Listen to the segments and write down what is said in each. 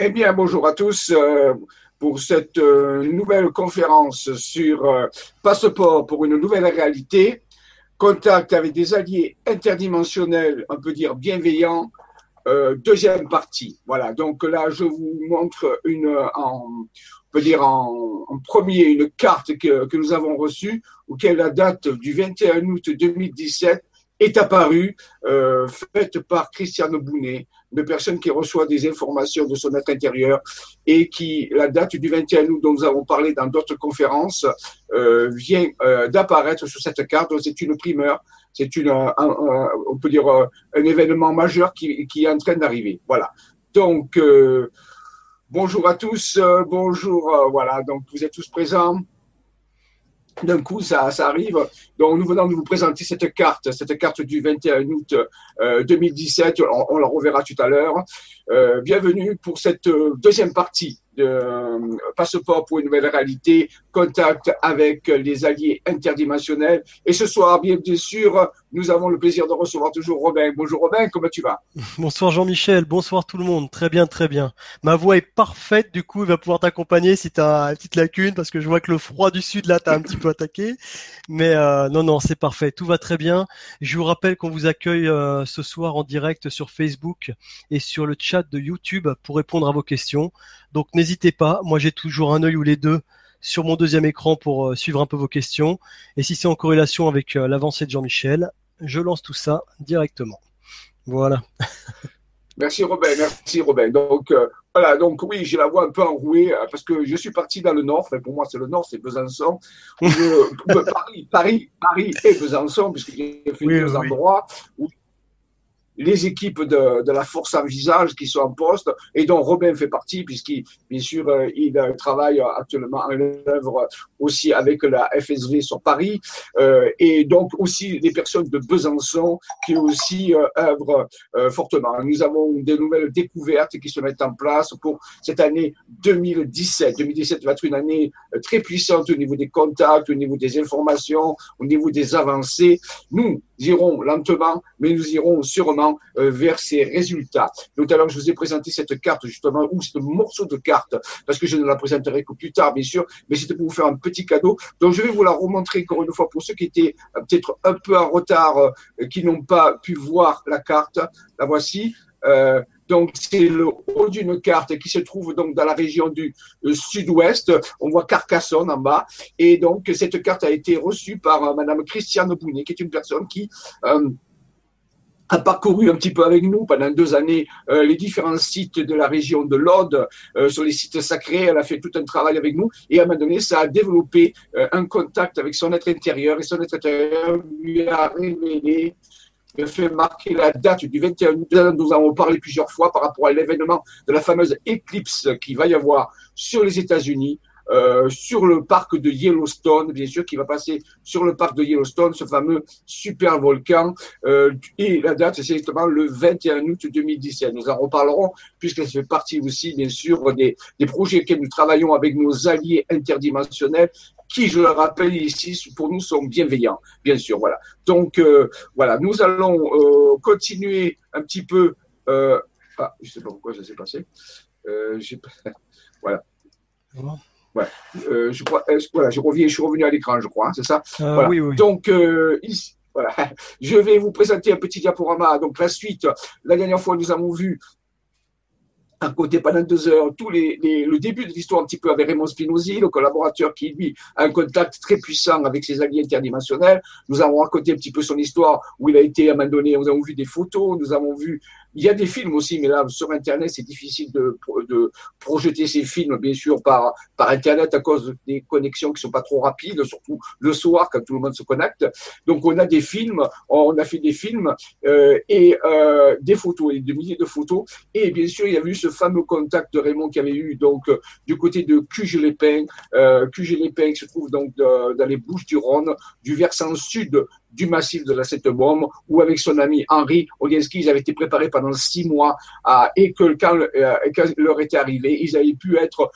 Eh bien, bonjour à tous euh, pour cette euh, nouvelle conférence sur euh, Passeport pour une nouvelle réalité, contact avec des alliés interdimensionnels, on peut dire bienveillants, deuxième partie. Voilà, donc là, je vous montre une, en, on peut dire en, premier, une carte que, que nous avons reçue, auquel la date du 21 août 2017 est apparue, euh, faite par Christiane Bounet, de personne qui reçoit des informations de son être intérieur et qui, la date du 21 août dont nous avons parlé dans d'autres conférences, euh, vient euh, d'apparaître sur cette carte. C'est une primeur, c'est une, on peut dire, euh, un événement majeur qui, qui est en train d'arriver. Voilà. Donc, euh, bonjour à tous, bonjour, voilà, donc vous êtes tous présents d'un coup, ça, ça arrive. Donc, nous venons de vous présenter cette carte, cette carte du 21 août 2017. On, on, la reverra tout à l'heure. Euh, bienvenue pour cette deuxième partie de Passeport pour une nouvelle réalité, contact avec les alliés interdimensionnels. Et ce soir, bien, sûr, nous avons le plaisir de recevoir toujours Robin. Bonjour Robin, comment tu vas? Bonsoir Jean-Michel, bonsoir tout le monde. Très bien, très bien. Ma voix est parfaite, du coup, il va pouvoir t'accompagner si tu as une petite lacune, parce que je vois que le froid du sud, là, t'a un petit peu attaqué. Mais euh, non, non, c'est parfait, tout va très bien. Je vous rappelle qu'on vous accueille euh, ce soir en direct sur Facebook et sur le chat de YouTube pour répondre à vos questions. Donc n'hésitez pas, moi j'ai toujours un œil ou les deux sur mon deuxième écran pour euh, suivre un peu vos questions. Et si c'est en corrélation avec euh, l'avancée de Jean-Michel, je lance tout ça directement. Voilà. Merci Robin, merci Robin. Donc euh, voilà, donc oui, j'ai la voix un peu enrouée euh, parce que je suis parti dans le nord. Enfin, pour moi, c'est le nord, c'est Besançon. Je, Paris, Paris, Paris et Besançon, puisqu'il y a fait Oui, deux oui. endroits où les équipes de, de la force en visage qui sont en poste et dont Robin fait partie puisqu'il bien sûr euh, il euh, travaille actuellement en œuvre aussi avec la FSV sur Paris euh, et donc aussi les personnes de Besançon qui aussi euh, œuvrent euh, fortement. Nous avons des nouvelles découvertes qui se mettent en place pour cette année 2017. 2017 va être une année euh, très puissante au niveau des contacts, au niveau des informations, au niveau des avancées. Nous irons lentement, mais nous irons sûrement euh, vers ces résultats. Tout à l'heure, je vous ai présenté cette carte, justement, ou ce morceau de carte, parce que je ne la présenterai que plus tard, bien sûr, mais c'était pour vous faire un petit cadeau. Donc, je vais vous la remontrer encore une fois pour ceux qui étaient euh, peut-être un peu en retard, euh, qui n'ont pas pu voir la carte. La voici. Donc, c'est le haut d'une carte qui se trouve donc dans la région du sud-ouest. On voit Carcassonne en bas. Et donc, cette carte a été reçue par euh, Madame Christiane Bounet, qui est une personne qui a parcouru un petit peu avec nous pendant deux années euh, les différents sites de la région de l'Aude, euh, sur les sites sacrés. Elle a fait tout un travail avec nous et à un moment donné, ça a développé euh, un contact avec son être intérieur et son être intérieur lui a révélé fait marquer la date du 21 août. Nous avons parlé plusieurs fois par rapport à l'événement de la fameuse éclipse qui va y avoir sur les États-Unis. Euh, sur le parc de Yellowstone, bien sûr, qui va passer sur le parc de Yellowstone, ce fameux super volcan. Euh, et la date, c'est exactement le 21 août 2017. Nous en reparlerons, puisque ça fait partie aussi, bien sûr, des, des projets auxquels nous travaillons avec nos alliés interdimensionnels, qui, je le rappelle ici, pour nous sont bienveillants, bien sûr. Voilà. Donc, euh, voilà, nous allons euh, continuer un petit peu. Euh, ah, je sais pas pourquoi ça s'est passé. Euh, voilà. Ouais. Euh, je crois, voilà, je reviens, je suis revenu à l'écran, je crois, hein, c'est ça. Euh, Voilà. Oui, oui. Donc, euh, ici, voilà. Je vais vous présenter un petit diaporama. Donc, la suite, la dernière fois, nous avons vu à côté pendant deux heures tous les, les- le début de l'histoire un petit peu avec Raymond Spinozzi, le collaborateur qui, lui, a un contact très puissant avec ses alliés interdimensionnels. Nous avons raconté un petit peu son histoire où il a été à un moment donné, nous avons vu des photos, nous avons vu, il y a des films aussi, mais là, sur Internet, c'est difficile de, projeter ces films, bien sûr, par, par Internet à cause des connexions qui sont pas trop rapides, surtout le soir quand tout le monde se connecte. Donc, on a des films, on a fait des films euh, et euh, des photos, et des milliers de photos. Et bien sûr, il y a eu ce fameux contact de Raymond qui avait eu donc euh, du côté de Cuges-les-Pins. Euh, qui se trouve donc dans les Bouches-du-Rhône, du versant sud du massif de la Seine-Baume, où avec son ami Henri Olienski, ils avaient été préparés pendant six mois, à, et que quand, euh, leur était arrivé, ils avaient pu être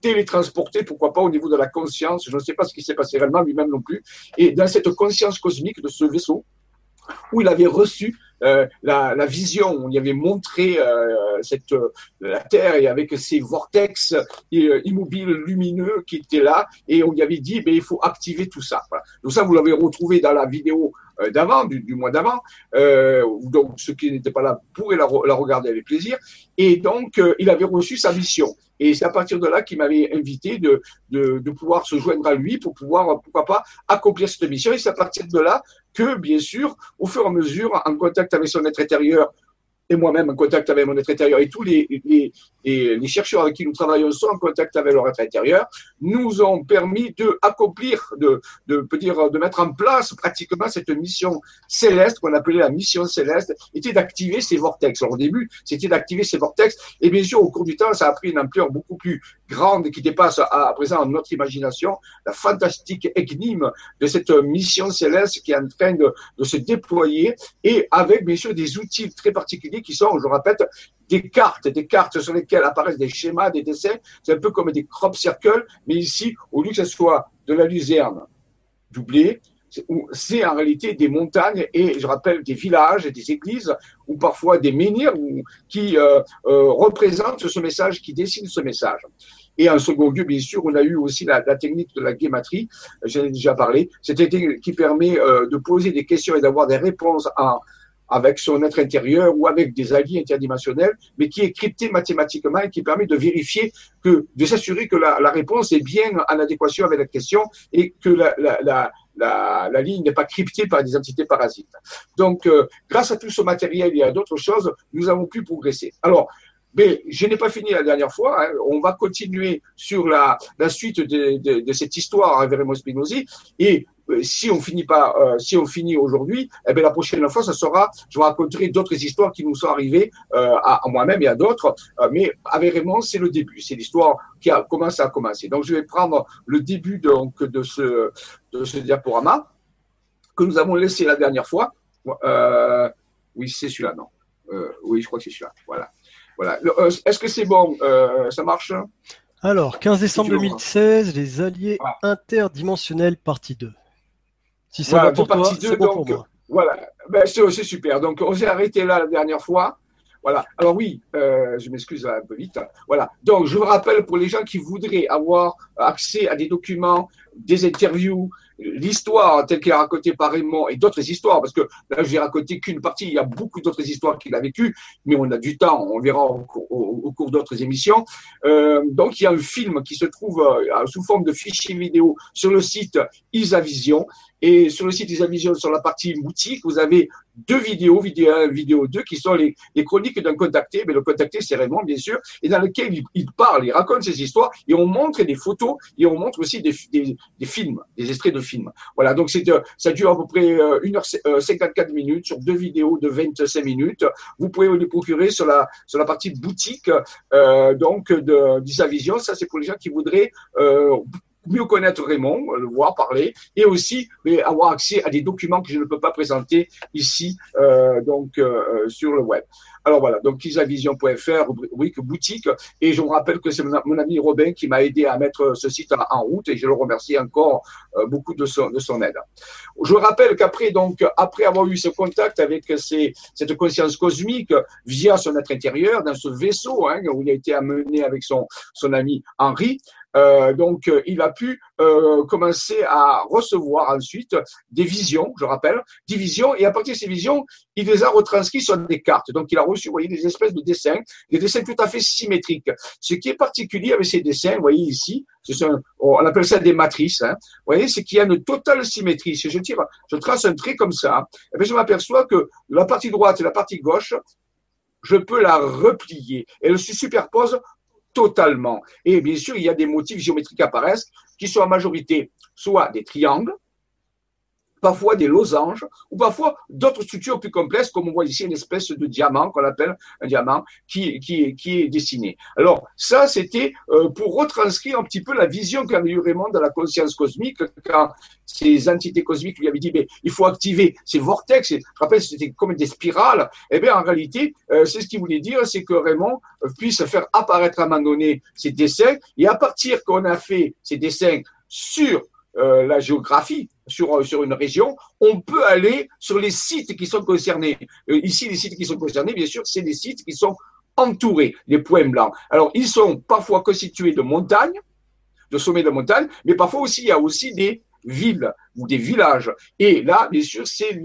télétransportés, pourquoi pas au niveau de la conscience, je ne sais pas ce qui s'est passé réellement, lui-même non plus, et dans cette conscience cosmique de ce vaisseau, où il avait reçu euh, la, vision. On y avait montré euh, cette la Terre et avec ces vortex immobiles lumineux qui étaient là, et on y avait dit, ben, il faut activer tout ça. Donc ça, vous l'avez retrouvé dans la vidéo d'avant, du, mois d'avant. donc ceux qui n'étaient pas là pourraient la, regarder avec plaisir. Et donc il avait reçu sa mission. Et c'est à partir de là qu'il m'avait invité de, de, pouvoir se joindre à lui pour pouvoir, pourquoi pas, accomplir cette mission. Et c'est à partir de là que, bien sûr, au fur et à mesure, en contact avec son être intérieur, moi-même en contact avec mon être intérieur et tous les, les, les, chercheurs avec qui nous travaillons sont en contact avec leur être intérieur, nous ont permis de accomplir, de, de, peut dire, de mettre en place pratiquement cette mission céleste qu'on appelait la mission céleste, était d'activer ces vortex. Alors au début, c'était d'activer ces vortex, et bien sûr, au cours du temps, ça a pris une ampleur beaucoup plus grande qui dépasse à, présent notre imagination, la fantastique énigme de cette mission céleste qui est en train de, se déployer, et avec bien sûr des outils très particuliers qui sont, je répète, des cartes, des cartes sur lesquelles apparaissent des schémas, des dessins. C'est un peu comme des crop circles, mais ici, au lieu que ce soit de la luzerne doublée, c'est en réalité des montagnes et je rappelle des villages et des églises ou parfois des menhirs qui euh, euh, représentent ce message, qui dessinent ce message. Et en second lieu, bien sûr, on a eu aussi la, technique de la guématrie, j'en ai déjà parlé, cette qui permet euh, de poser des questions et d'avoir des réponses avec son être intérieur ou avec des alliés interdimensionnels, mais qui est crypté mathématiquement et qui permet de vérifier que, de s'assurer que la, réponse est bien en adéquation avec la question et que la, la ligne n'est pas cryptée par des entités parasites. Donc, euh, grâce à tout ce matériel et à d'autres choses, nous avons pu progresser. Alors, mais je n'ai pas fini la dernière fois. Hein. On va continuer sur la, suite de, de, cette histoire avec Raymond Spinozzi. Et si on finit pas, euh, si on finit aujourd'hui, eh bien la prochaine fois, ça sera, je vous raconterai d'autres histoires qui nous sont arrivées euh, à, moi-même et à d'autres. mais Raymond, c'est le début, c'est l'histoire qui a commencé à commencer. Donc je vais prendre le début donc de ce de ce diaporama que nous avons laissé la dernière fois. oui, c'est celui-là, non Oui, je crois que c'est celui-là. Voilà. Voilà. Est-ce que c'est bon? Ça marche? Alors, 15 décembre 2016, les alliés interdimensionnels, partie 2. Si ça voilà, va pour toi, c'est bon pour moi. Voilà, ben, c'est super. Donc, on s'est arrêté là la dernière fois. Voilà. Alors oui, euh, je m'excuse un peu vite. Voilà. Donc, je vous rappelle pour les gens qui voudraient avoir accès à des documents, des interviews, l'histoire telle qu'elle est racontée par Raymond et d'autres histoires, parce que là, je n'ai raconté qu'une partie, il y a beaucoup d'autres histoires qu'il a vécues, mais on a du temps, on verra au, cours d'autres émissions. Euh, donc, il y a un film qui se trouve euh, sous forme de fichier vidéo sur le site Isavision. Et sur le site Isavision, sur la partie boutique, vous avez deux vidéos, vidéo 1 vidéo 2, qui sont les, chroniques d'un contacté, mais le contacté, c'est Raymond, bien sûr, et dans lequel il, parle, il raconte ses histoires, et on montre des photos, et on montre aussi des, films, des extraits de film. Voilà, donc c'est, euh, ça dure à peu près 1h54 euh, minutes sur deux vidéos de 25 minutes. Vous pouvez les procurer sur la, sur la partie boutique euh, donc d'Isavision. Ça, c'est pour les gens qui voudraient euh, mieux connaître Raymond, le voir parler, et aussi mais, avoir accès à des documents que je ne peux pas présenter ici euh, donc euh, sur le web. Alors voilà, donc isavision.fr, rubrique boutique. Et je vous rappelle que c'est mon, ami Robin qui m'a aidé à mettre ce site en, route et je le remercie encore euh, beaucoup de son, de son aide. Je rappelle qu'après, donc, après avoir eu ce contact avec cette conscience cosmique via son être intérieur, dans ce vaisseau hein, où il a été amené avec son, son ami Henri, euh, donc, euh, il a pu euh, commencer à recevoir ensuite des visions, je rappelle, des visions, et à partir de ces visions, il les a retranscrits sur des cartes. Donc, il a reçu, vous voyez, des espèces de dessins, des dessins tout à fait symétriques. Ce qui est particulier avec ces dessins, vous voyez ici, on appelle ça des matrices. Hein, vous voyez, c'est qu'il y a une totale symétrie. Si je tire, je trace un trait comme ça, et eh je m'aperçois que la partie droite et la partie gauche, je peux la replier. Elle se superpose totalement. Et bien sûr, il y a des motifs géométriques qui apparaissent, qui sont en majorité soit des triangles, parfois des losanges, ou parfois d'autres structures plus complexes, comme on voit ici une espèce de diamant qu'on appelle un diamant qui, qui, est dessiné. Alors ça, c'était euh, pour retranscrire un petit peu la vision qu'avait eu Raymond de la conscience cosmique quand ces entités cosmiques lui avaient dit, mais il faut activer ces vortex. Je rappelle, c'était comme des spirales. Eh bien, en réalité, euh, c'est ce qu'il voulait dire, c'est que Raymond puisse faire apparaître à un moment donné ces dessins. Et à partir qu'on a fait ces dessins sur euh, la géographie sur, sur une région, on peut aller sur les sites qui sont concernés. Euh, ici, les sites qui sont concernés, bien sûr, c'est des sites qui sont entourés, les points blancs. Alors, ils sont parfois constitués de montagnes, de sommets de montagnes, mais parfois aussi, il y a aussi des villes ou des villages. Et là, bien sûr, c'est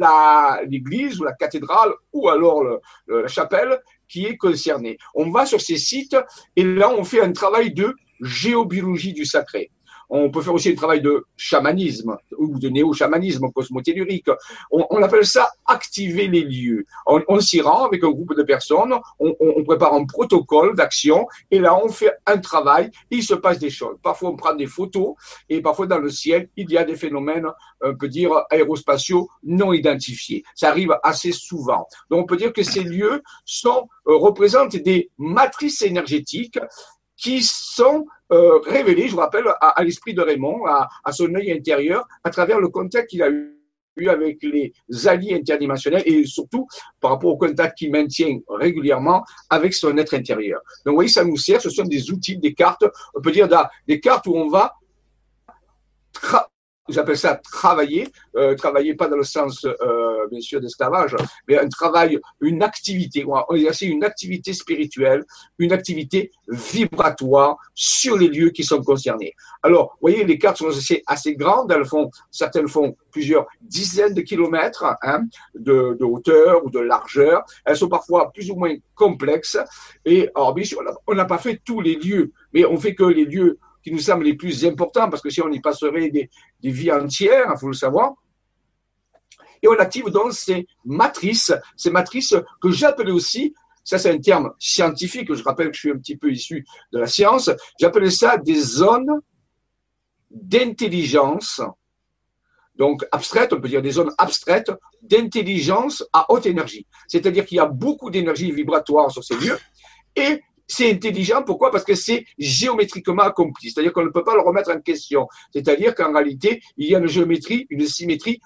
l'église ou la cathédrale ou alors la chapelle qui est concernée. On va sur ces sites et là, on fait un travail de géobiologie du sacré. On peut faire aussi un travail de chamanisme ou de néo-chamanisme cosmotellurique. On, on, appelle ça activer les lieux. On, s'y rend avec un groupe de personnes, on, prépare un protocole d'action et là on fait un travail. il se passe des choses. Parfois on prend des photos et parfois dans le ciel il y a des phénomènes, on peut dire aérospatiaux non identifiés. Ça arrive assez souvent. Donc on peut dire que ces lieux sont euh, représentent des matrices énergétiques qui sont euh, révélés, je vous rappelle, à, l'esprit de Raymond, à, son œil intérieur, à travers le contact qu'il a eu avec les alliés interdimensionnels et surtout par rapport au contact qu'il maintient régulièrement avec son être intérieur. Donc, vous voyez, ça nous sert, ce sont des outils, des cartes, on peut dire des cartes où on va j'appelle ça travailler, euh, travailler pas dans le sens euh, bien sûr d'esclavage, mais un travail, une activité, on va exercer une activité spirituelle, une activité vibratoire sur les lieux qui sont concernés. Alors, vous voyez, les cartes sont assez, grandes, elles font, certaines font plusieurs dizaines de kilomètres hein, de, hauteur ou de largeur. Elles sont parfois plus ou moins complexes. Et alors, bien sûr, on n'a pas fait tous les lieux, mais on fait que les lieux qui nous semblent les plus importants, parce que si on y passerait des, des vies entières, il faut le savoir. Et on active donc ces matrices, ces matrices que j'appelais aussi, ça c'est un terme scientifique, je rappelle que je suis un petit peu issu de la science, j'appelais ça des zones d'intelligence, donc abstraites, on peut dire des zones abstraites d'intelligence à haute énergie. C'est-à-dire qu'il y a beaucoup d'énergie vibratoire sur ces lieux et c'est intelligent, pourquoi? Parce que c'est géométriquement accompli, c'est-à-dire qu'on ne peut pas le remettre en question. C'est-à-dire qu'en réalité, il y a une géométrie, une symétrie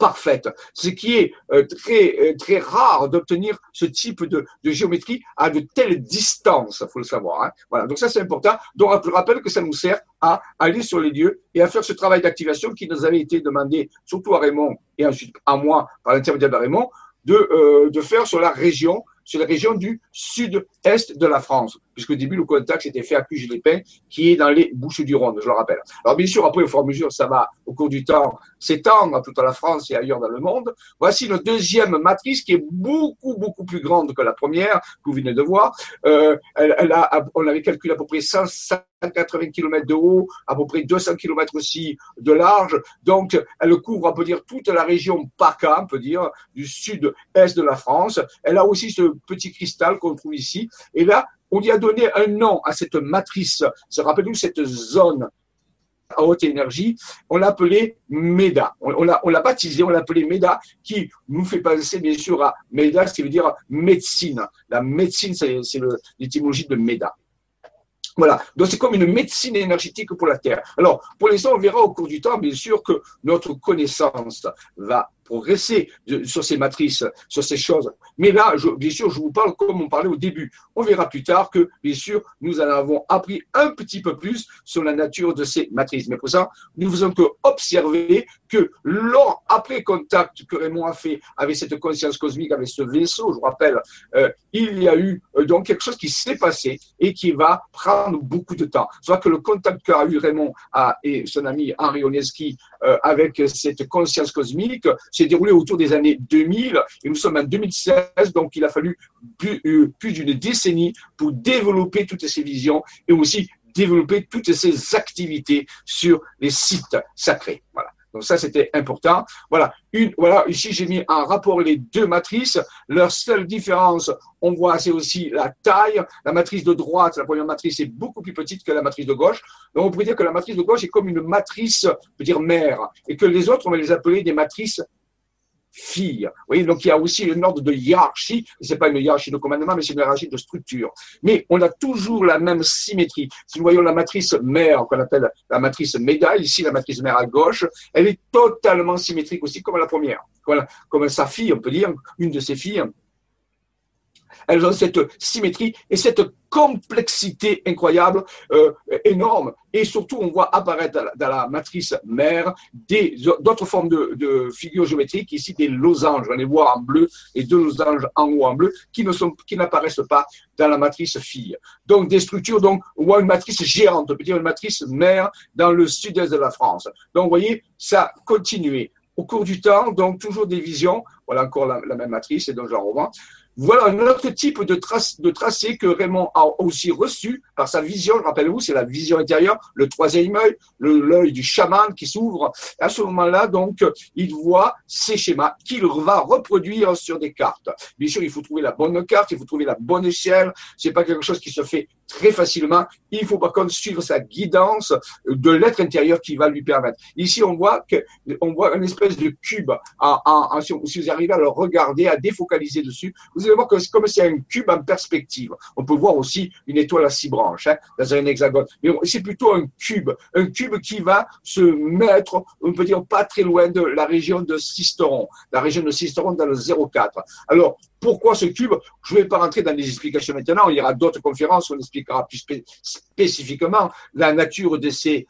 parfaite, ce qui est euh, très euh, très rare d'obtenir ce type de, géométrie à de telles distances, faut le savoir. Hein. Voilà, donc ça c'est important. Donc je rappelle que ça nous sert à aller sur les lieux et à faire ce travail d'activation qui nous avait été demandé, surtout à Raymond et ensuite à moi par l'intermédiaire de Raymond, de, euh, de faire sur la région sur la région du sud-est de la France, puisque au début, le contact s'était fait à Cuges-les-Pins, qui est dans les Bouches-du-Rhône, je le rappelle. Alors, bien sûr, après, au fur et à mesure, ça va, au cours du temps, s'étendre à toute la France et ailleurs dans le monde. Voici une deuxième matrice qui est beaucoup, beaucoup plus grande que la première, que vous venez de voir. Euh, elle a, on avait calculé à peu près 180 km de haut, à peu près 200 km aussi de large. Donc, elle couvre, on peut dire, toute la région PACA, on peut dire, du sud-est de la France. Elle a aussi ce petit cristal qu'on trouve ici. Et là, on lui a donné un nom à cette matrice. Se rappelez-vous cette zone à haute énergie, on l'a appelé MEDA. On, l'a, on l'a baptisé, on MEDA, qui nous fait penser bien sûr à MEDA, ce qui veut dire médecine. La médecine, c'est l'étymologie de MEDA. Voilà. Donc, c'est comme une médecine énergétique pour la Terre. Alors, pour l'instant, on verra au cours du temps, bien sûr, que notre connaissance va progresser sur ces matrices, sur ces choses. Mais là, bien sûr, je vous parle comme on parlait au début. On verra plus tard que, bien sûr, nous en avons appris un petit peu plus sur la nature de ces matrices. Mais pour ça, nous faisons que observer que lors, après contact que Raymond a fait avec cette conscience cosmique, avec ce vaisseau, je vous rappelle, euh, il y a eu euh, donc quelque chose qui s'est passé et qui va prendre beaucoup de temps. Soit que le contact qu'a eu Raymond et son ami Henri Oneski euh, avec cette conscience cosmique, s'est déroulé autour des années 2000 et nous sommes en 2016, donc il a fallu plus, euh, plus d'une décennie pour développer toutes ces visions et aussi développer toutes ces activités sur les sites sacrés. Voilà. Donc ça, c'était important. Voilà. Une, voilà. Ici, j'ai mis en rapport les deux matrices. Leur seule différence, on voit, c'est aussi la taille. La matrice de droite, la première matrice, est beaucoup plus petite que la matrice de gauche. Donc, on pourrait dire que la matrice de gauche est comme une matrice, on peut dire mère, et que les autres, on va les appeler des matrices fille. Vous voyez, donc il y a aussi une ordre de hiérarchie. C'est pas une hiérarchie de commandement, mais c'est une hiérarchie de structure. Mais on a toujours la même symétrie. Si nous voyons la matrice mère, qu'on appelle la matrice médaille, ici la matrice mère à gauche, elle est totalement symétrique aussi comme la première. Voilà, comme sa fille, on peut dire, une de ses filles. Elles ont cette symétrie et cette complexité incroyable, euh, énorme. Et surtout, on voit apparaître dans la, matrice mère d'autres formes de, figures géométriques, ici des losanges. On les voit en bleu et deux losanges en haut en bleu qui ne sont, qui n'apparaissent pas dans la matrice fille. Donc, des structures, donc, on voit une matrice géante, on peut dire une matrice mère dans le sud-est de la France. Donc, vous voyez, ça continué au cours du temps, donc toujours des visions. Voilà encore la, même matrice, et donc j'en revois. Voilà un autre type de, tracé que Raymond a aussi reçu par sa vision. Rappelez-vous, c'est la vision intérieure, le troisième œil, l'œil du chaman qui s'ouvre. À ce moment-là, donc, il voit ces schémas qu'il va reproduire sur des cartes. Bien sûr, il faut trouver la bonne carte, il faut trouver la bonne échelle. C'est pas quelque chose qui se fait très facilement. Il faut par contre suivre sa guidance de l'être intérieur qui va lui permettre. Ici, on voit que, on voit une espèce de cube. Si vous arrivez à le regarder, à défocaliser dessus, vous allez voir que comme c'est un cube en perspective. On peut voir aussi une étoile à six branches hein, dans un hexagone. Mais c'est plutôt un cube, un cube qui va se mettre, on peut dire, pas très loin de la région de Sisteron, la région de Sisteron dans le 04. Alors, pourquoi ce cube Je ne vais pas rentrer dans les explications maintenant. Il y aura d'autres conférences où on expliquera plus spécifiquement la nature de ces,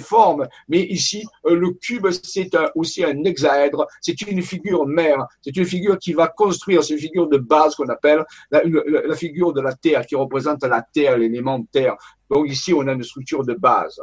formes. Mais ici, euh, le cube, c'est aussi un hexaèdre. C'est une figure mère. C'est une figure qui va construire, c'est une figure de base qu'on appelle la, la figure de la Terre, qui représente la Terre, l'élément Terre. Donc ici, on a une structure de base.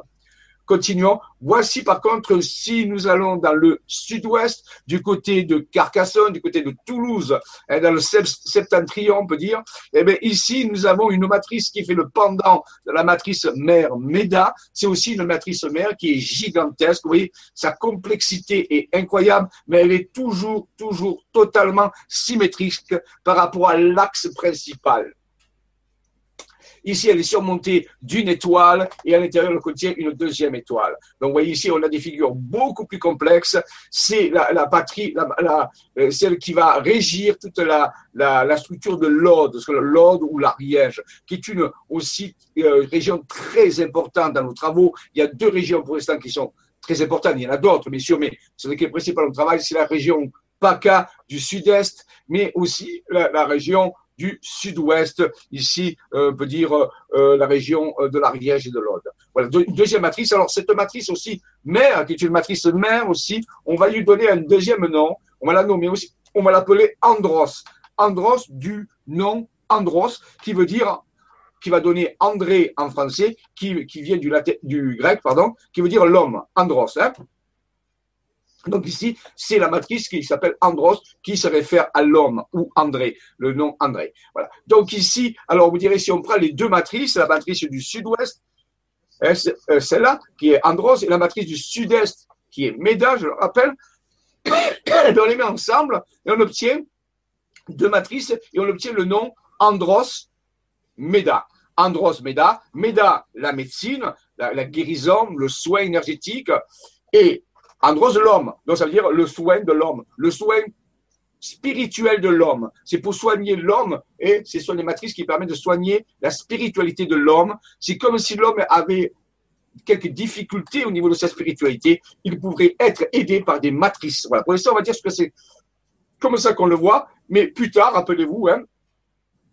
Continuons. Voici par contre, si nous allons dans le sud-ouest, du côté de Carcassonne, du côté de Toulouse, hein, dans le septentrion, on peut dire, eh bien, ici, nous avons une matrice qui fait le pendant de la matrice mère MEDA. C'est aussi une matrice mère qui est gigantesque. Vous voyez, sa complexité est incroyable, mais elle est toujours, toujours totalement symétrique par rapport à l'axe principal. Ici, elle est surmontée d'une étoile et à l'intérieur, elle contient une deuxième étoile. Donc, vous voyez ici, on a des figures beaucoup plus complexes. C'est la, patrie, euh, celle qui va régir toute la, structure de l'Aude, l'Aude ou l'Ariège, qui est une aussi euh, région très importante dans nos travaux. Il y a deux régions pour l'instant qui sont très importantes. Il y en a d'autres, bien sûr, mais ce qui est principal au travail, c'est la région PACA du sud-est, mais aussi la région du sud-ouest, ici, euh, on peut dire euh, la région euh, de l'Ariège et de l'Aude. Voilà, deuxième matrice. Alors, cette matrice aussi, mère, qui est une matrice mère aussi, on va lui donner un deuxième nom, on va la nommer aussi, on va l'appeler Andros. Andros du nom Andros, qui veut dire qui va donner André en français, qui, qui vient du, latin, du grec, pardon, qui veut dire l'homme, andros. Hein donc ici, c'est la matrice qui s'appelle Andros, qui se réfère à l'homme, ou André, le nom André. Voilà. Donc ici, alors vous direz, si on prend les deux matrices, la matrice du sud-ouest, hein, euh, celle-là, qui est Andros, et la matrice du sud-est, qui est Méda, je le rappelle, on les met ensemble, et on obtient deux matrices, et on obtient le nom Andros Méda. Andros Méda, Méda, la médecine, la, la guérison, le soin énergétique, et Andros, l'homme. Donc, ça veut dire le soin de l'homme. Le soin spirituel de l'homme. C'est pour soigner l'homme et ce sont les matrices qui permettent de soigner la spiritualité de l'homme. C'est comme si l'homme avait quelques difficultés au niveau de sa spiritualité. Il pourrait être aidé par des matrices. Voilà. Pour l'instant, on va dire ce que c'est comme ça qu'on le voit. Mais plus tard, rappelez-vous, hein,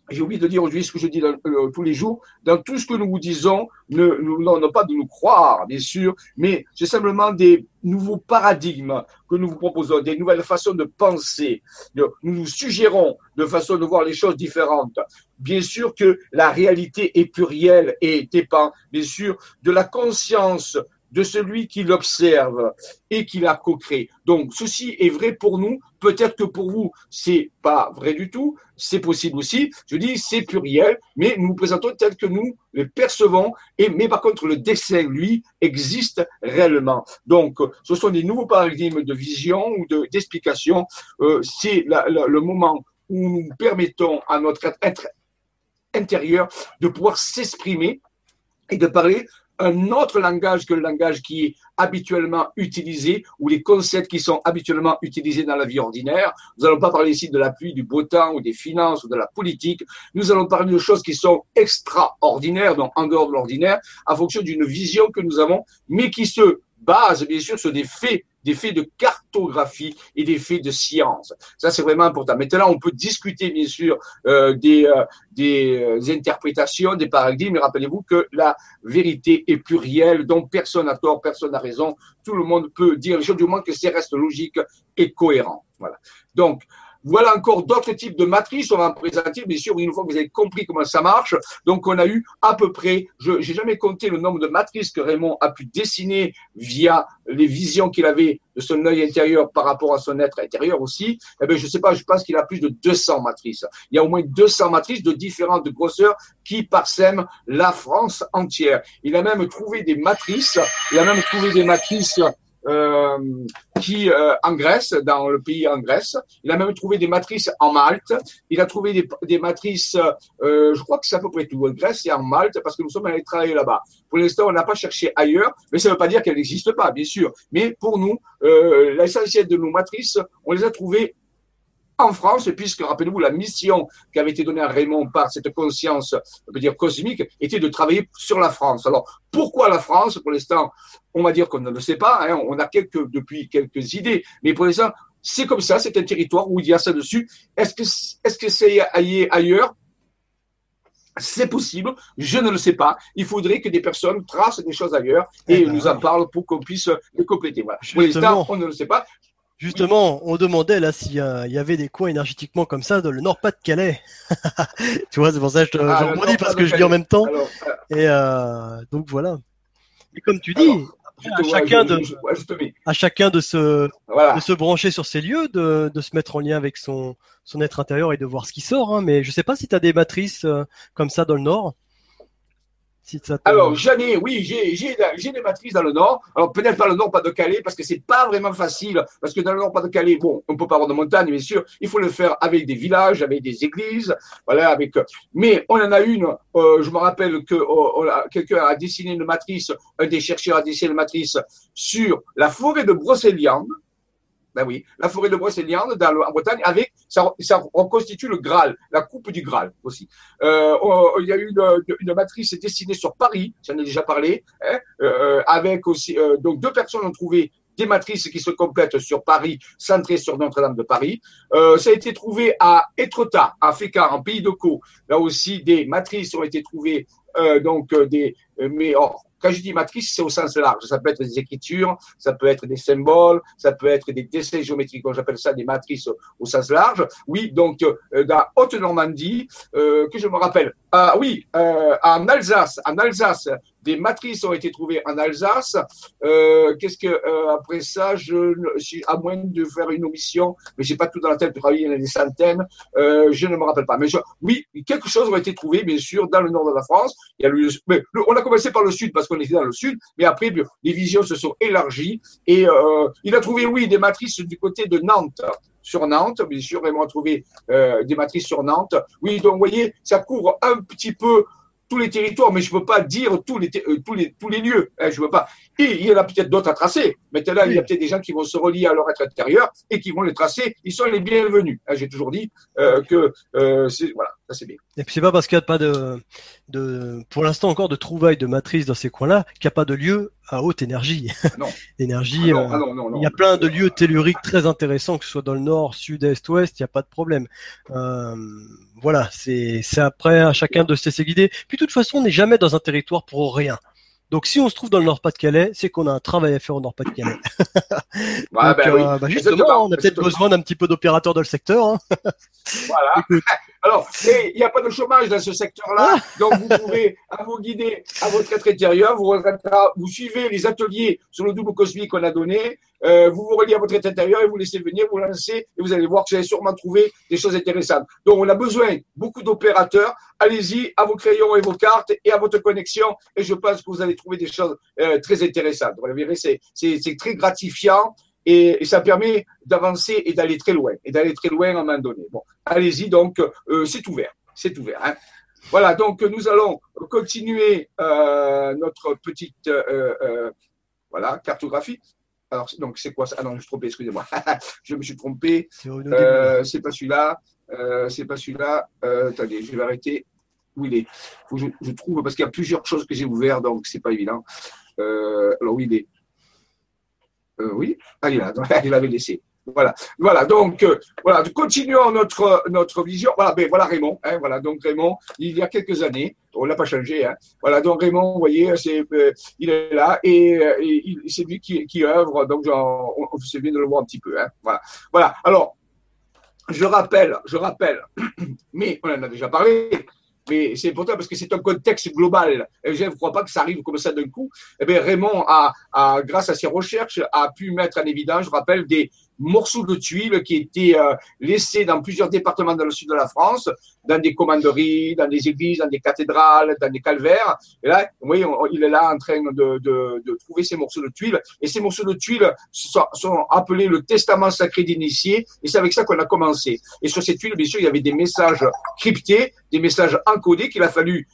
j'ai oublié de dire aujourd'hui ce que je dis euh, tous les jours, dans tout ce que nous vous disons, ne, nous, non, pas de nous croire, bien sûr, mais c'est simplement des nouveaux paradigmes que nous vous proposons, des nouvelles façons de penser. Nous nous suggérons de façon de voir les choses différentes. Bien sûr que la réalité est plurielle et dépend, bien sûr, de la conscience de celui qui l'observe et qui l'a co-créé. Donc, ceci est vrai pour nous. Peut-être que pour vous, c'est pas vrai du tout. C'est possible aussi. Je dis, c'est pluriel, mais nous nous présentons tel que nous le percevons. Et, mais par contre, le dessin, lui, existe réellement. Donc, ce sont des nouveaux paradigmes de vision ou d'explication. Euh, c'est le moment où nous permettons à notre être intérieur de pouvoir s'exprimer et de parler un autre langage que le langage qui est habituellement utilisé ou les concepts qui sont habituellement utilisés dans la vie ordinaire. Nous allons pas parler ici de la pluie, du beau temps ou des finances ou de la politique. Nous allons parler de choses qui sont extraordinaires, donc en dehors de l'ordinaire, en fonction d'une vision que nous avons, mais qui se basent bien sûr sur des faits, des faits de cartes et des faits de science. Ça, c'est vraiment important. Maintenant, on peut discuter, bien sûr, euh, des, euh, des euh, interprétations, des paradigmes, mais rappelez-vous que la vérité est plurielle, donc personne n'a tort, personne n'a raison. Tout le monde peut dire les choses, du moins que c'est reste logique et cohérent. Voilà. Donc, voilà encore d'autres types de matrices. On va en présenter, bien sûr, une fois que vous avez compris comment ça marche. Donc, on a eu à peu près, je n'ai jamais compté le nombre de matrices que Raymond a pu dessiner via les visions qu'il avait de son œil intérieur par rapport à son être intérieur aussi. Eh bien, je sais pas, je pense qu'il a plus de 200 matrices. Il y a au moins 200 matrices de différentes grosseurs qui parsèment la France entière. Il a même trouvé des matrices, il a même trouvé des matrices euh, qui euh, en Grèce, dans le pays en Grèce. Il a même trouvé des matrices en Malte. Il a trouvé des, des matrices, euh, je crois que c'est à peu près tout, en Grèce et en Malte, parce que nous sommes allés travailler là-bas. Pour l'instant, on n'a pas cherché ailleurs, mais ça ne veut pas dire qu'elles n'existent pas, bien sûr. Mais pour nous, euh, l'essentiel de nos matrices, on les a trouvées en France, puisque, rappelez-vous, la mission qui avait été donnée à Raymond par cette conscience, on peut dire cosmique, était de travailler sur la France. Alors, pourquoi la France? Pour l'instant, on va dire qu'on ne le sait pas, hein, on a quelques, depuis quelques idées, mais pour l'instant, c'est comme ça, c'est un territoire où il y a ça dessus. Est-ce que est-ce que c'est ailleurs? C'est possible, je ne le sais pas. Il faudrait que des personnes tracent des choses ailleurs et eh ben nous en parlent pour qu'on puisse les compléter. Voilà. Pour l'instant, on ne le sait pas. Justement, on demandait là s'il y avait des coins énergétiquement comme ça dans le Nord-Pas-de-Calais. tu vois, c'est pour ça que je, ah, rebondis parce que je dis en même temps. Euh, et euh, donc voilà. Et comme tu dis, à, chacun de, à chacun de se, de se brancher sur ces lieux, de, de se mettre en lien avec son, son être intérieur et de voir ce qui sort. Hein. Mais je sais pas si tu as des matrices euh, comme ça dans le Nord. Alors, j'en ai, oui, j'ai des matrices dans le Nord. Alors, peut-être pas le Nord, pas de Calais, parce que c'est pas vraiment facile. Parce que dans le Nord, pas de Calais, bon, on peut pas avoir de montagne, bien sûr. Il faut le faire avec des villages, avec des églises. Voilà, avec. Mais on en a une. Euh, je me rappelle que oh, quelqu'un a dessiné une matrice, un des chercheurs a dessiné une matrice sur la forêt de Brocéliande. Ben oui, la forêt de Brocéliande dans en Bretagne, avec ça, ça reconstitue le Graal, la coupe du Graal aussi. Euh, il y a eu une, matrice dessinée sur Paris, j'en ai déjà parlé, hein, euh, avec aussi euh, donc deux personnes ont trouvé des matrices qui se complètent sur Paris, centrées sur Notre-Dame de Paris. Euh, ça a été trouvé à Étretat, à Fécamp, en Pays de Caux. Là aussi, des matrices ont été trouvées, euh, donc des, mais oh, quand je dis matrice, c'est au sens large. Ça peut être des écritures, ça peut être des symboles, ça peut être des dessins géométriques, j'appelle ça des matrices au sens large. Oui, donc euh, dans Haute-Normandie, euh, que je me rappelle, ah oui, euh, en Alsace, en Alsace, des matrices ont été trouvées en Alsace. Euh, Qu'est-ce que euh, après ça, je, à moins de faire une omission, mais j'ai pas tout dans la tête, il y en a des centaines, euh, je ne me rappelle pas. Mais je, oui, quelque chose a été trouvé, bien sûr, dans le nord de la France. Il y a le, mais on a commencé par le sud parce qu'on était dans le sud, mais après, les visions se sont élargies et euh, il a trouvé, oui, des matrices du côté de Nantes sur Nantes, bien sûr, vraiment trouvé euh, des matrices sur Nantes. Oui, donc vous voyez, ça couvre un petit peu tous les territoires, mais je ne peux pas dire tous les, euh, tous les, tous les lieux. Hein, je veux pas. Et il y en a peut-être d'autres à tracer. Maintenant, il y a peut-être des gens qui vont se relier à leur être intérieur et qui vont les tracer. Ils sont les bienvenus. Hein, J'ai toujours dit euh, que euh, c'est voilà, ça c'est bien. Et puis c'est pas parce qu'il n'y a pas de, de, pour l'instant encore de trouvailles de matrices dans ces coins-là qu'il n'y a pas de lieu à haute énergie. Non. énergie. Ah ah il y a plein de lieux telluriques très intéressants, que ce soit dans le nord, sud, est, ouest. Il n'y a pas de problème. Euh, voilà, c'est c'est après à chacun de se laisser guider. Puis de toute façon, on n'est jamais dans un territoire pour rien. Donc si on se trouve dans le Nord-Pas-de-Calais, c'est qu'on a un travail à faire au Nord-Pas-de-Calais. bah, euh, bah, justement, on a peut-être besoin d'un petit peu d'opérateurs dans le secteur. Hein. voilà. Alors, il n'y a pas de chômage dans ce secteur-là, donc vous pouvez à vous guider à votre être intérieur, vous, vous suivez les ateliers sur le double cosmique qu'on a donné, euh, vous vous reliez à votre être intérieur et vous laissez venir, vous lancez et vous allez voir que vous allez sûrement trouver des choses intéressantes. Donc, on a besoin beaucoup d'opérateurs. Allez-y à vos crayons et vos cartes et à votre connexion et je pense que vous allez trouver des choses euh, très intéressantes. Vous verrez, c'est très gratifiant et, ça permet d'avancer et d'aller très loin, et d'aller très loin à un moment donné. Bon, allez-y, donc euh, c'est ouvert, c'est ouvert. Hein. Voilà, donc nous allons continuer notre petite voilà cartographie. Alors, donc c'est quoi ça? Ah non, je me suis trompé, excusez-moi. je me suis trompé. C'est pas celui-là. c'est pas celui-là. attendez, je vais arrêter. Où il est Faut je, je, trouve, parce qu'il y a plusieurs choses que j'ai ouvertes, donc c'est pas évident. alors, où il est? Euh, oui, ah, il, l'avait laissé. Voilà, voilà. Donc, euh, voilà. Continuons notre notre vision. Voilà, ben voilà Raymond. Hein, voilà. Donc Raymond, il y a quelques années, on l'a pas changé. Hein. Voilà. Donc Raymond, vous voyez, euh, il est là et, c'est lui qui, qui œuvre. Donc, c'est bien de le voir un petit peu. Hein. Voilà. Voilà. Alors, je rappelle, je rappelle, mais on en a déjà parlé mais c'est important parce que c'est un contexte global. Et je ne crois pas que ça arrive comme ça d'un coup. Eh Raymond, a, grâce à ses recherches, a pu mettre en évidence, je rappelle, des, morceaux de tuiles qui étaient euh, laissés dans plusieurs départements dans le sud de la France, dans des commanderies, dans des églises, dans des cathédrales, dans des calvaires. Et là, vous voyez, il est là en train de, de, trouver ces morceaux de tuiles. Et ces morceaux de tuiles sont, sont appelés le testament sacré d'initié. Et c'est avec ça qu'on a commencé. Et sur ces tuiles, bien sûr, il y avait des messages cryptés, des messages encodés qu'il a fallu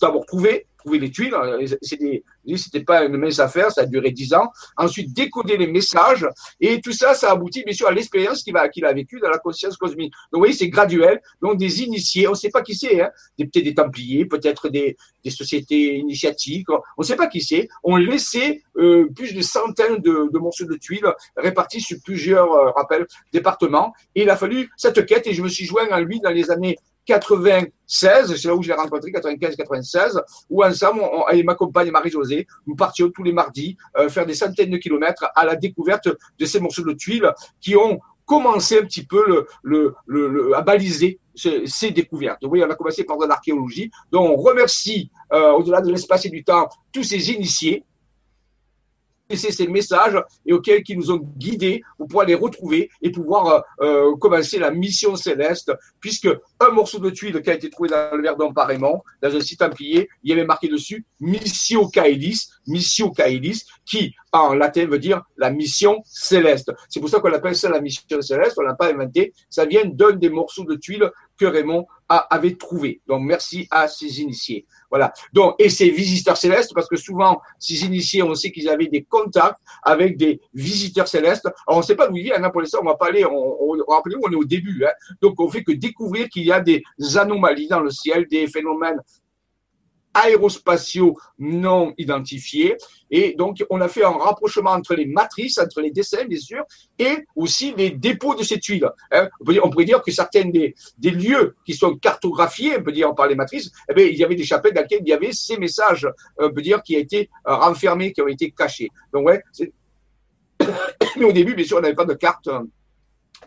d'abord trouver, trouver les tuiles. C'était, pas une mince affaire, ça a duré dix ans. Ensuite, décoder les messages. Et tout ça, ça aboutit bien sûr à l'expérience qu'il, a vécue dans la conscience cosmique. Donc, vous voyez, c'est graduel. Donc, des initiés, on ne sait pas qui c'est, hein. peut-être des Templiers, peut-être des, sociétés initiatiques, on ne sait pas qui c'est. On laissait euh, plus de centaines de, de, morceaux de tuiles répartis sur plusieurs, euh, rappels, départements. Et il a fallu cette quête, et je me suis joint à lui dans les années 96, c'est là où je l'ai rencontré, 95-96, où ensemble, on, et ma compagne Marie-Josée, nous partions tous les mardis euh, faire des centaines de kilomètres à la découverte de ces morceaux de tuiles qui ont commencé un petit peu à baliser ces, découvertes. Oui, on a commencé par de l'archéologie. Donc, on remercie, euh, au-delà de l'espace et du temps, tous ces initiés ces messages et auxquels qui nous ont guidés pour pouvoir les retrouver et pouvoir euh, euh, commencer la mission céleste, puisque un morceau de tuile qui a été trouvé dans le Verdon par dans un site empilé, il y avait marqué dessus Missio Caelis, Missio Caelis, qui en latin veut dire la mission céleste. C'est pour ça qu'on appelle ça la mission céleste, on l'a pas inventé, ça vient d'un des morceaux de tuile que Raymond avait trouvé. Donc merci à ces initiés. Voilà. Donc, et ces visiteurs célestes, parce que souvent, ces initiés, on sait qu'ils avaient des contacts avec des visiteurs célestes. Alors, on ne sait pas d'où ils viennent, hein, pour l'instant, on va pas aller, on, on, on est au début, hein. Donc, on fait que découvrir qu'il y a des anomalies dans le ciel, des phénomènes aérospatiaux non identifiés. Et donc, on a fait un rapprochement entre les matrices, entre les dessins, bien sûr, et aussi les dépôts de ces tuiles. Hein. On, pourrait dire que certains des, des, lieux qui sont cartographiés, on peut dire par les matrices, eh il y avait des chapelles dans lesquelles il y avait ces messages, on peut dire, qui ont été euh, renfermés, qui ont été cachés. Donc, ouais, mais au début, bien sûr, on n'avait pas de carte hein.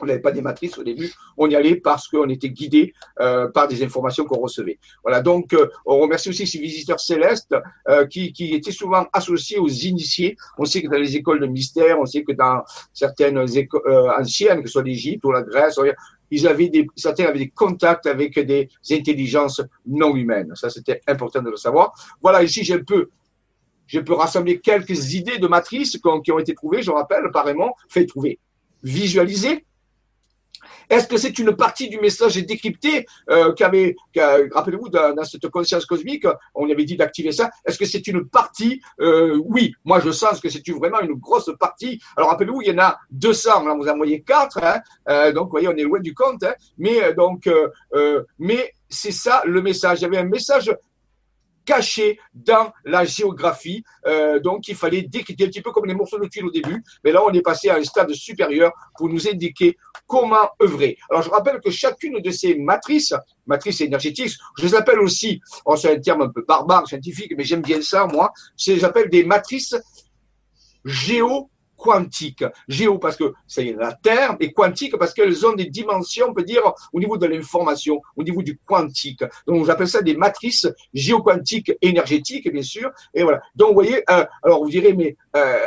On n'avait pas des matrices au début, on y allait parce qu'on était guidé euh, par des informations qu'on recevait. Voilà, donc euh, on remercie aussi ces visiteurs célestes euh, qui, étaient souvent associés aux initiés. On sait que dans les écoles de mystère, on sait que dans certaines écoles anciennes, que ce soit l'Égypte ou la Grèce, ils avaient certains avaient des contacts avec des intelligences non humaines. Ça, c'était important de le savoir. Voilà, ici, j'ai un peu je peux rassembler quelques idées de matrices qui ont été trouvées, je rappelle, apparemment, fait trouver, visualiser, est-ce que c'est une partie du message décrypté euh, qu'avait, rappelez-vous, dans, cette conscience cosmique, on avait dit d'activer ça. Est-ce que c'est une partie euh, Oui, moi je sens que c'est vraiment une grosse partie. Alors rappelez-vous, il y en a 200, là vous en voyez 4, hein, euh, donc vous voyez, on est loin du compte. Hein, mais euh, donc, mais c'est ça le message. Il y avait un message caché dans la géographie. Euh, donc, il fallait décrypter un petit peu comme les morceaux de tuiles au début. Mais là, on est passé à un stade supérieur pour nous indiquer comment œuvrer. Alors, je rappelle que chacune de ces matrices, matrices énergétiques, je les appelle aussi, oh, c'est un terme un peu barbare, scientifique, mais j'aime bien ça, moi, j'appelle des matrices géo quantique. Géo parce que c'est la Terre, et quantique parce qu'elles ont des dimensions, on peut dire, au niveau de l'information, au niveau du quantique. Donc j'appelle ça des matrices géoquantiques énergétiques, bien sûr. Et voilà. Donc vous voyez, euh, alors vous direz, mais euh,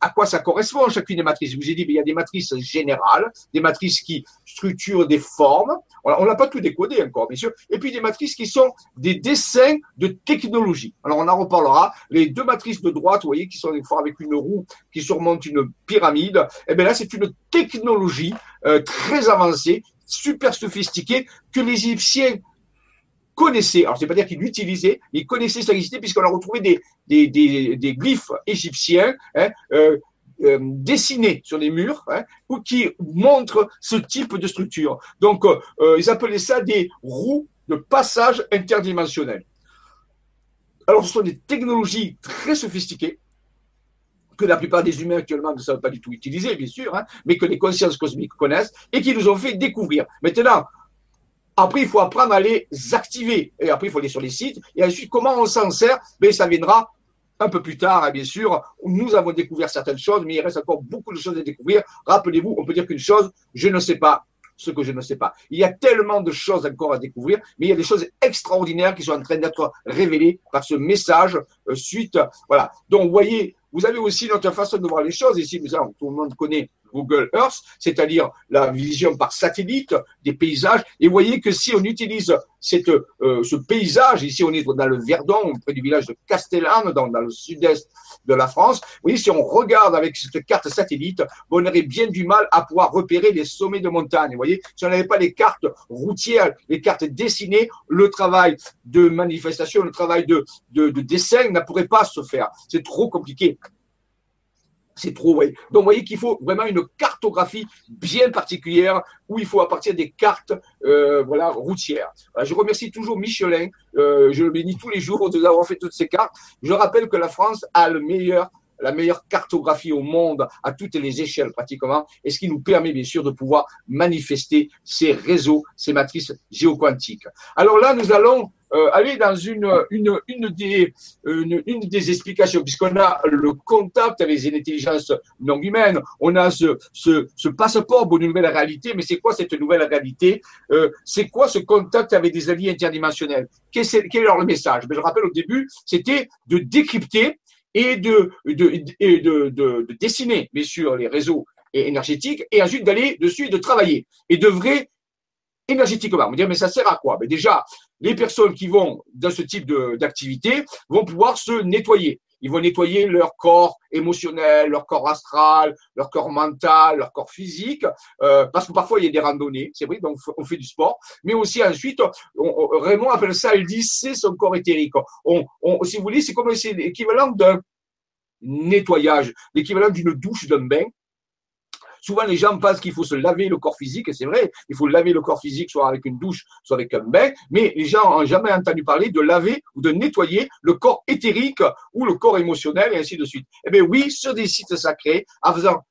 à quoi ça correspond chacune des matrices? Je vous ai dit, mais il y a des matrices générales, des matrices qui structurent des formes. on n'a pas tout décodé encore, bien sûr. Et puis des matrices qui sont des dessins de technologie. Alors on en reparlera. Les deux matrices de droite, vous voyez, qui sont des fois avec une roue qui surmonte une pyramide, et eh bien là, c'est une technologie euh, très avancée, super sophistiquée, que les Égyptiens connaissaient. Alors, c'est pas dire qu'ils l'utilisaient, ils connaissaient ça puisqu'on a retrouvé des glyphes égyptiens hein, euh, euh, dessinés sur les murs hein, ou qui montrent ce type de structure. Donc, ils appelaient ça des roues de passage interdimensionnel. Alors, ce sont des technologies très sophistiquées que la plupart des humains actuellement ne savent pas du tout utiliser, bien sûr, hein, mais que les consciences cosmiques connaissent et qui nous ont fait découvrir. Maintenant, après, il faut apprendre à les activer. Et après, il faut aller sur les sites. Et ensuite, comment on s'en sert? Mais ben, ça viendra un peu plus tard, hein, bien sûr. Nous avons découvert certaines choses, mais il reste encore beaucoup de choses à découvrir. Rappelez-vous, on peut dire qu'une chose, je ne sais pas ce que je ne sais pas. Il y a tellement de choses encore à découvrir, mais il y a des choses extraordinaires qui sont en train d'être révélées par ce message euh, suite. Voilà. Donc, vous voyez, vous avez aussi notre façon de voir les choses. Ici, tout le monde connaît Google Earth, c'est-à-dire la vision par satellite des paysages. Et vous voyez que si on utilise cette, euh, ce paysage, ici on est dans le Verdon, près du village de Castellane, dans, le sud-est de la France, vous voyez, si on regarde avec cette carte satellite, on aurait bien du mal à pouvoir repérer les sommets de montagne. Vous voyez, si on n'avait pas les cartes routières, les cartes dessinées, le travail de manifestation, le travail de, de, de dessin ne pourrait pas se faire. C'est trop compliqué c'est trop, oui. Donc, vous voyez qu'il faut vraiment une cartographie bien particulière où il faut à partir des cartes, euh, voilà, routières. je remercie toujours Michelin. Euh, je le bénis tous les jours de nous avoir fait toutes ces cartes. Je rappelle que la France a le meilleur la meilleure cartographie au monde à toutes les échelles pratiquement, et ce qui nous permet bien sûr de pouvoir manifester ces réseaux, ces matrices géoquantiques. Alors là, nous allons euh, aller dans une, une, une, des, une, une des explications, puisqu'on a le contact avec les intelligences non humaines, on a ce, ce, ce passeport pour une nouvelle réalité, mais c'est quoi cette nouvelle réalité? Euh, C'est quoi ce contact avec des alliés interdimensionnels? Quel est, quel est leur message? Mais ben, Je rappelle au début, c'était de décrypter et de, de, de, de, dessiner, bien sûr, les réseaux énergétiques et ensuite d'aller dessus de travailler et de vrai énergétiquement. On va dire, mais ça sert à quoi? Ben Déjà, les personnes qui vont dans ce type d'activité vont pouvoir se nettoyer. Ils vont nettoyer leur corps émotionnel, leur corps astral, leur corps mental, leur corps physique, euh, parce que parfois il y a des randonnées, c'est vrai, donc on fait du sport, mais aussi ensuite, on, Raymond appelle ça lisser son corps éthérique. On, on, si vous voulez, c'est comme l'équivalent d'un nettoyage, l'équivalent d'une douche, d'un bain. Souvent, les gens pensent qu'il faut se laver le corps physique, et c'est vrai, il faut laver le corps physique soit avec une douche, soit avec un bain, mais les gens n'ont jamais entendu parler de laver ou de nettoyer le corps éthérique ou le corps émotionnel, et ainsi de suite. Eh bien oui, sur des sites sacrés, en faisant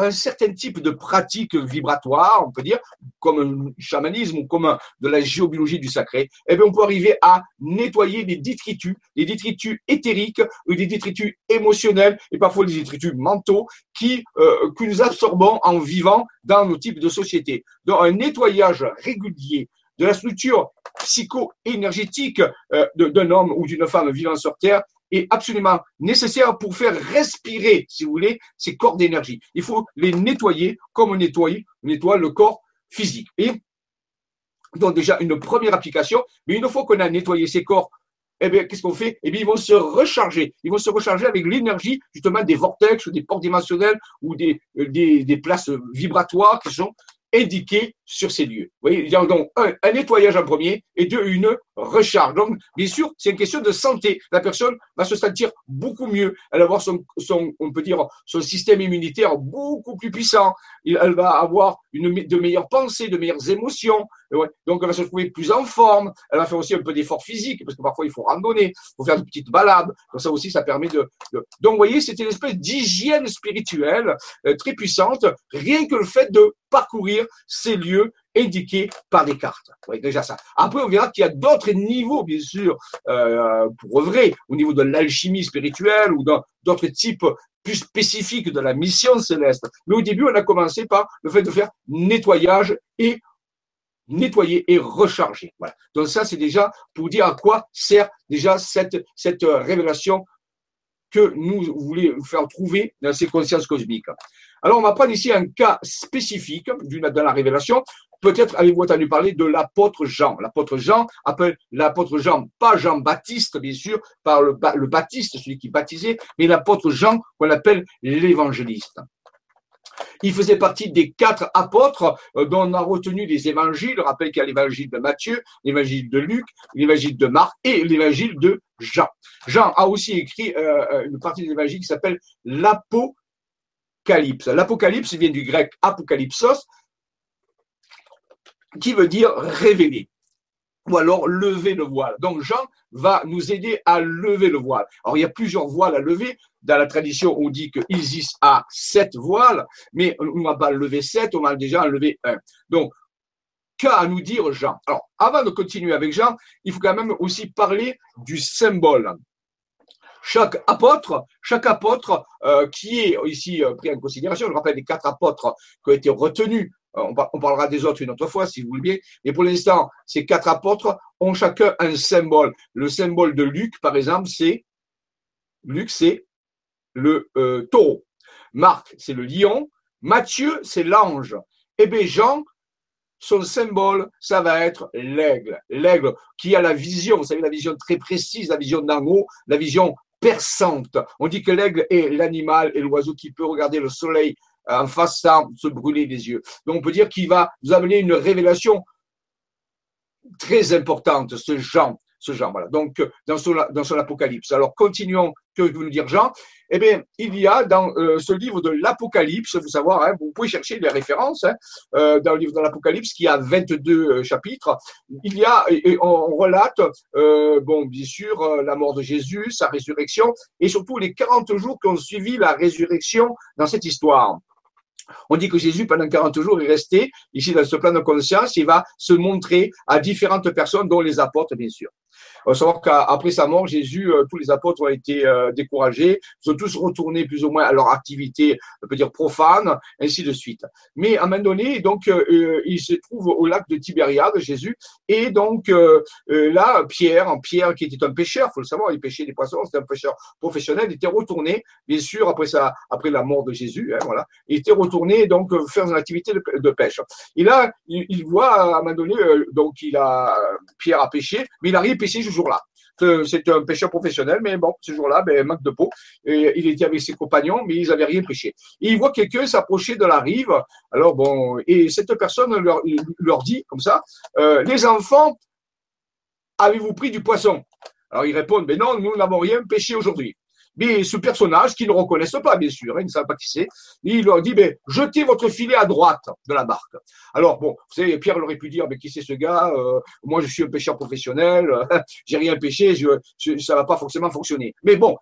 un certain type de pratique vibratoire, on peut dire, comme un chamanisme ou comme de la géobiologie du sacré, eh bien, on peut arriver à nettoyer des détritus, des détritus éthériques ou des détritus émotionnels et parfois des détritus mentaux qui, euh, que nous absorbons en vivant dans nos types de sociétés. Donc, un nettoyage régulier de la structure psycho-énergétique euh, d'un homme ou d'une femme vivant sur Terre est absolument nécessaire pour faire respirer, si vous voulez, ces corps d'énergie. Il faut les nettoyer comme on nettoie, le corps physique. Et donc déjà une première application, mais une fois qu'on a nettoyé ces corps, eh bien, qu'est-ce qu'on fait? Eh bien, ils vont se recharger. Ils vont se recharger avec l'énergie justement des vortex ou des portes dimensionnelles ou des, des places vibratoires qui sont indiqué sur ces lieux. Vous voyez, il y a donc un, un, nettoyage en premier et deux, une recharge. Donc, bien sûr, c'est une question de santé. La personne va se sentir beaucoup mieux. Elle va avoir son, son on peut dire, son système immunitaire beaucoup plus puissant. Elle va avoir une, de meilleures pensées, de meilleures émotions. Donc, elle va se trouver plus en forme. Elle va faire aussi un peu d'effort physique parce que parfois, il faut randonner, il faut faire une petite balade. Donc, ça aussi, ça permet de, donc, vous voyez, c'est une espèce d'hygiène spirituelle euh, très puissante. Rien que le fait de parcourir ces lieux indiqués par des cartes. Oui, déjà ça. Après, on verra qu'il y a d'autres niveaux, bien sûr, euh, pour vrai, au niveau de l'alchimie spirituelle ou d'autres types plus spécifiques de la mission céleste. Mais au début, on a commencé par le fait de faire nettoyage et nettoyer et recharger. Voilà. Donc ça, c'est déjà pour dire à quoi sert déjà cette, cette révélation que nous voulons faire trouver dans ces consciences cosmiques. Alors, on va prendre ici un cas spécifique dans la révélation. Peut-être avez-vous entendu parler de l'apôtre Jean. L'apôtre Jean appelle l'apôtre Jean, pas Jean-Baptiste, bien sûr, par le, le Baptiste, celui qui baptisait, mais l'apôtre Jean qu'on appelle l'évangéliste. Il faisait partie des quatre apôtres euh, dont on a retenu les évangiles. Je rappelle qu'il y a l'évangile de Matthieu, l'évangile de Luc, l'évangile de Marc et l'évangile de Jean. Jean a aussi écrit euh, euh, une partie de l'évangile qui s'appelle l'Apocalypse. L'Apocalypse vient du grec apocalypsos, qui veut dire révéler ou alors lever le voile. Donc Jean va nous aider à lever le voile. Alors, il y a plusieurs voiles à lever. Dans la tradition, on dit que Isis a sept voiles, mais on va pas lever sept, on va déjà lever un. Donc, qu'a à nous dire Jean? Alors, avant de continuer avec Jean, il faut quand même aussi parler du symbole chaque apôtre, chaque apôtre euh, qui est ici euh, pris en considération, je rappelle les quatre apôtres qui ont été retenus, euh, on, parlera des autres une autre fois si vous voulez bien, mais pour l'instant, ces quatre apôtres ont chacun un symbole. Le symbole de Luc, par exemple, c'est Luc, c'est le taureau. Marc, c'est le lion. Matthieu, c'est l'ange. Et eh bien Jean, son symbole, ça va être l'aigle. L'aigle qui a la vision, vous savez, la vision très précise, la vision d'en haut, la vision perçante. On dit que l'aigle est l'animal et l'oiseau qui peut regarder le soleil en face sans se brûler les yeux. Donc on peut dire qu'il va nous amener une révélation très importante, ce Jean ce genre. Voilà. Donc, dans son, Apocalypse. Alors, continuons. Que veut nous dire Jean? Eh bien, il y a dans euh, ce livre de l'Apocalypse, vous savoir, hein, vous pouvez chercher les références, hein, euh, dans le livre de l'Apocalypse qui a 22 euh, chapitres, il y a, et, on relate, bon, bien sûr, la mort de Jésus, sa résurrection, et surtout les 40 jours qui ont suivi la résurrection dans cette histoire. On dit que Jésus, pendant 40 jours, est resté ici dans ce plan de conscience. Il va se montrer à différentes personnes, dont les apôtres, bien sûr. On va savoir qu'après sa mort, Jésus, euh, tous les apôtres ont été euh, découragés, sont tous retournés plus ou moins à leur activité, on peut dire profane, ainsi de suite. Mais à un moment donné, donc, euh, il se trouve au lac de Tibériade, Jésus, et donc là, Pierre, Pierre qui était un pêcheur, faut le savoir, il pêchait des poissons, c'était un pêcheur professionnel, il était retourné, bien sûr, après ça, après la mort de Jésus, hein, voilà, il était retourné donc faire une activité de, pêche. Et là, il, voit à un moment donné, donc il a Pierre a pêché, mais il arrive à ce jour-là. C'est un pêcheur professionnel, mais bon, ce jour-là, ben, manque de peau. Et il était avec ses compagnons, mais ils n'avaient rien pêché. Et il voit quelqu'un s'approcher de la rive. Alors bon, et cette personne leur, dit comme ça, euh, les enfants, avez-vous pris du poisson? Alors ils répondent, mais non, nous n'avons rien pêché aujourd'hui. Mais ce personnage, qu'ils ne reconnaissent pas, bien sûr, hein, ils ne savent pas qui c'est, il leur dit, ben, jetez votre filet à droite de la barque. Alors, bon, vous savez, Pierre aurait pu dire, mais qui c'est ce gars euh, Moi, je suis un pêcheur professionnel, j'ai rien pêché, je, je, ça va pas forcément fonctionner. Mais bon,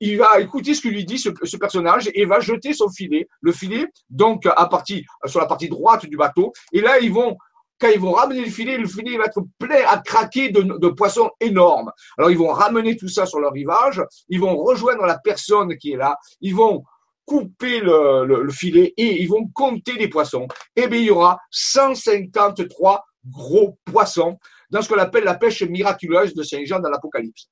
il, va écouter ce que lui dit ce, personnage et va jeter son filet, le filet, donc à partir, sur la partie droite du bateau. Et là, ils vont quand ils vont ramener le filet, le filet va être plein à craquer de, poissons énormes. Alors ils vont ramener tout ça sur leur rivage, ils vont rejoindre la personne qui est là, ils vont couper le, filet et ils vont compter les poissons. Eh bien il y aura 153 gros poissons dans ce qu'on appelle la pêche miraculeuse de Saint Jean dans l'Apocalypse.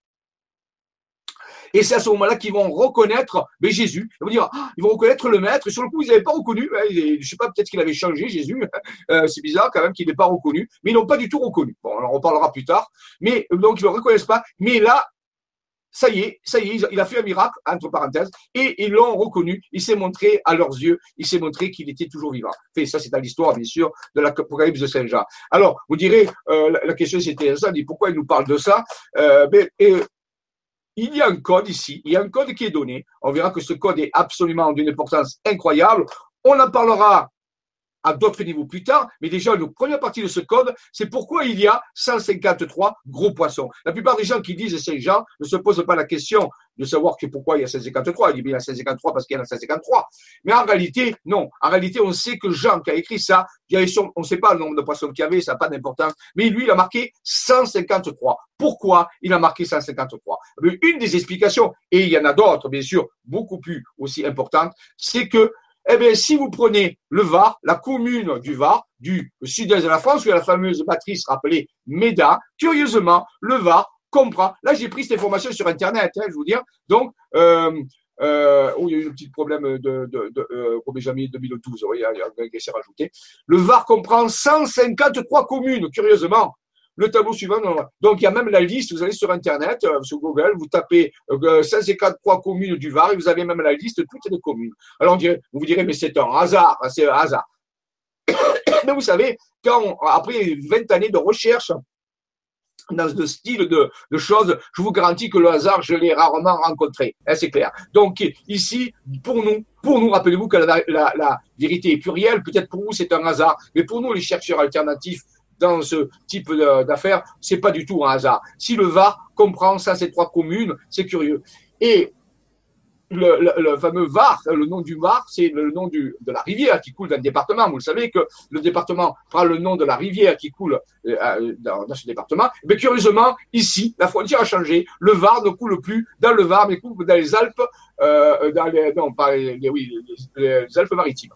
Et c'est à ce moment-là qu'ils vont reconnaître mais Jésus. Ils vont dire, ah, ils vont reconnaître le maître. Et sur le coup, ils n'avaient pas reconnu. Hein, je sais pas, peut-être qu'il avait changé Jésus. Euh, c'est bizarre quand même qu'il n'ait pas reconnu. Mais ils n'ont pas du tout reconnu. Bon, on en reparlera plus tard. Mais donc ils ne le reconnaissent pas. Mais là, ça y est, ça y est, il a fait un miracle, entre parenthèses, et ils l'ont reconnu. Il s'est montré à leurs yeux, il s'est montré qu'il était toujours vivant. Ça, c'est dans l'histoire, bien sûr, de l'Apocalypse de Saint Jean. Alors, vous direz, euh, la, question c'était ça, dit pourquoi il nous parle de ça? Euh, et, il y a un code ici, il y a un code qui est donné. On verra que ce code est absolument d'une importance incroyable. On en parlera à d'autres niveaux plus tard, mais déjà, une première partie de ce code, c'est pourquoi il y a 153 gros poissons. La plupart des gens qui disent ces gens ne se posent pas la question de savoir pourquoi il y a 153. Il dit bien il y a 153 parce qu'il y en a 153. Mais en réalité, non. En réalité, on sait que Jean qui a écrit ça, on ne sait pas le nombre de poissons qu'il y avait, ça n'a pas d'importance. Mais lui, il a marqué 153. Pourquoi il a marqué 153 Une des explications, et il y en a d'autres, bien sûr, beaucoup plus aussi importantes, c'est que eh bien, si vous prenez le Var, la commune du Var, du sud-est de la France, où il y a la fameuse matrice rappelée MEDA, curieusement, le Var comprend. Là, j'ai pris cette information sur Internet, hein, je vous dire. Donc, euh, euh, oh, il y a eu un petit problème de, de, de euh, 2012, il y a, il un qui s'est rajouté. Le Var comprend 153 communes, curieusement le tableau suivant. Donc, il y a même la liste, vous allez sur Internet, euh, sur Google, vous tapez euh, 153 communes du Var et vous avez même la liste de toutes les communes. Alors, vous vous direz, mais c'est un hasard, hein, c'est un hasard. mais vous savez, quand après 20 années de recherche, dans ce style de, choses, je vous garantis que le hasard, je l'ai rarement rencontré. Hein, c'est clair. Donc ici, pour nous, pour nous, rappelez-vous que la, vérité est plurielle. Peut-être pour vous, c'est un hasard, mais pour nous, les chercheurs alternatifs, dans ce type d'affaires, c'est pas du tout un hasard. Si le VAR comprend ça, ces trois communes, c'est curieux. Et le, fameux Var, le nom du Var, c'est le nom de la rivière qui coule dans le département. Vous le savez que le département prend le nom de la rivière qui coule euh, dans, ce département. Mais curieusement, ici, la frontière a changé. Le Var ne coule plus dans le Var, mais coule dans les Alpes, euh, dans les, non, pas les, Alpes-Maritimes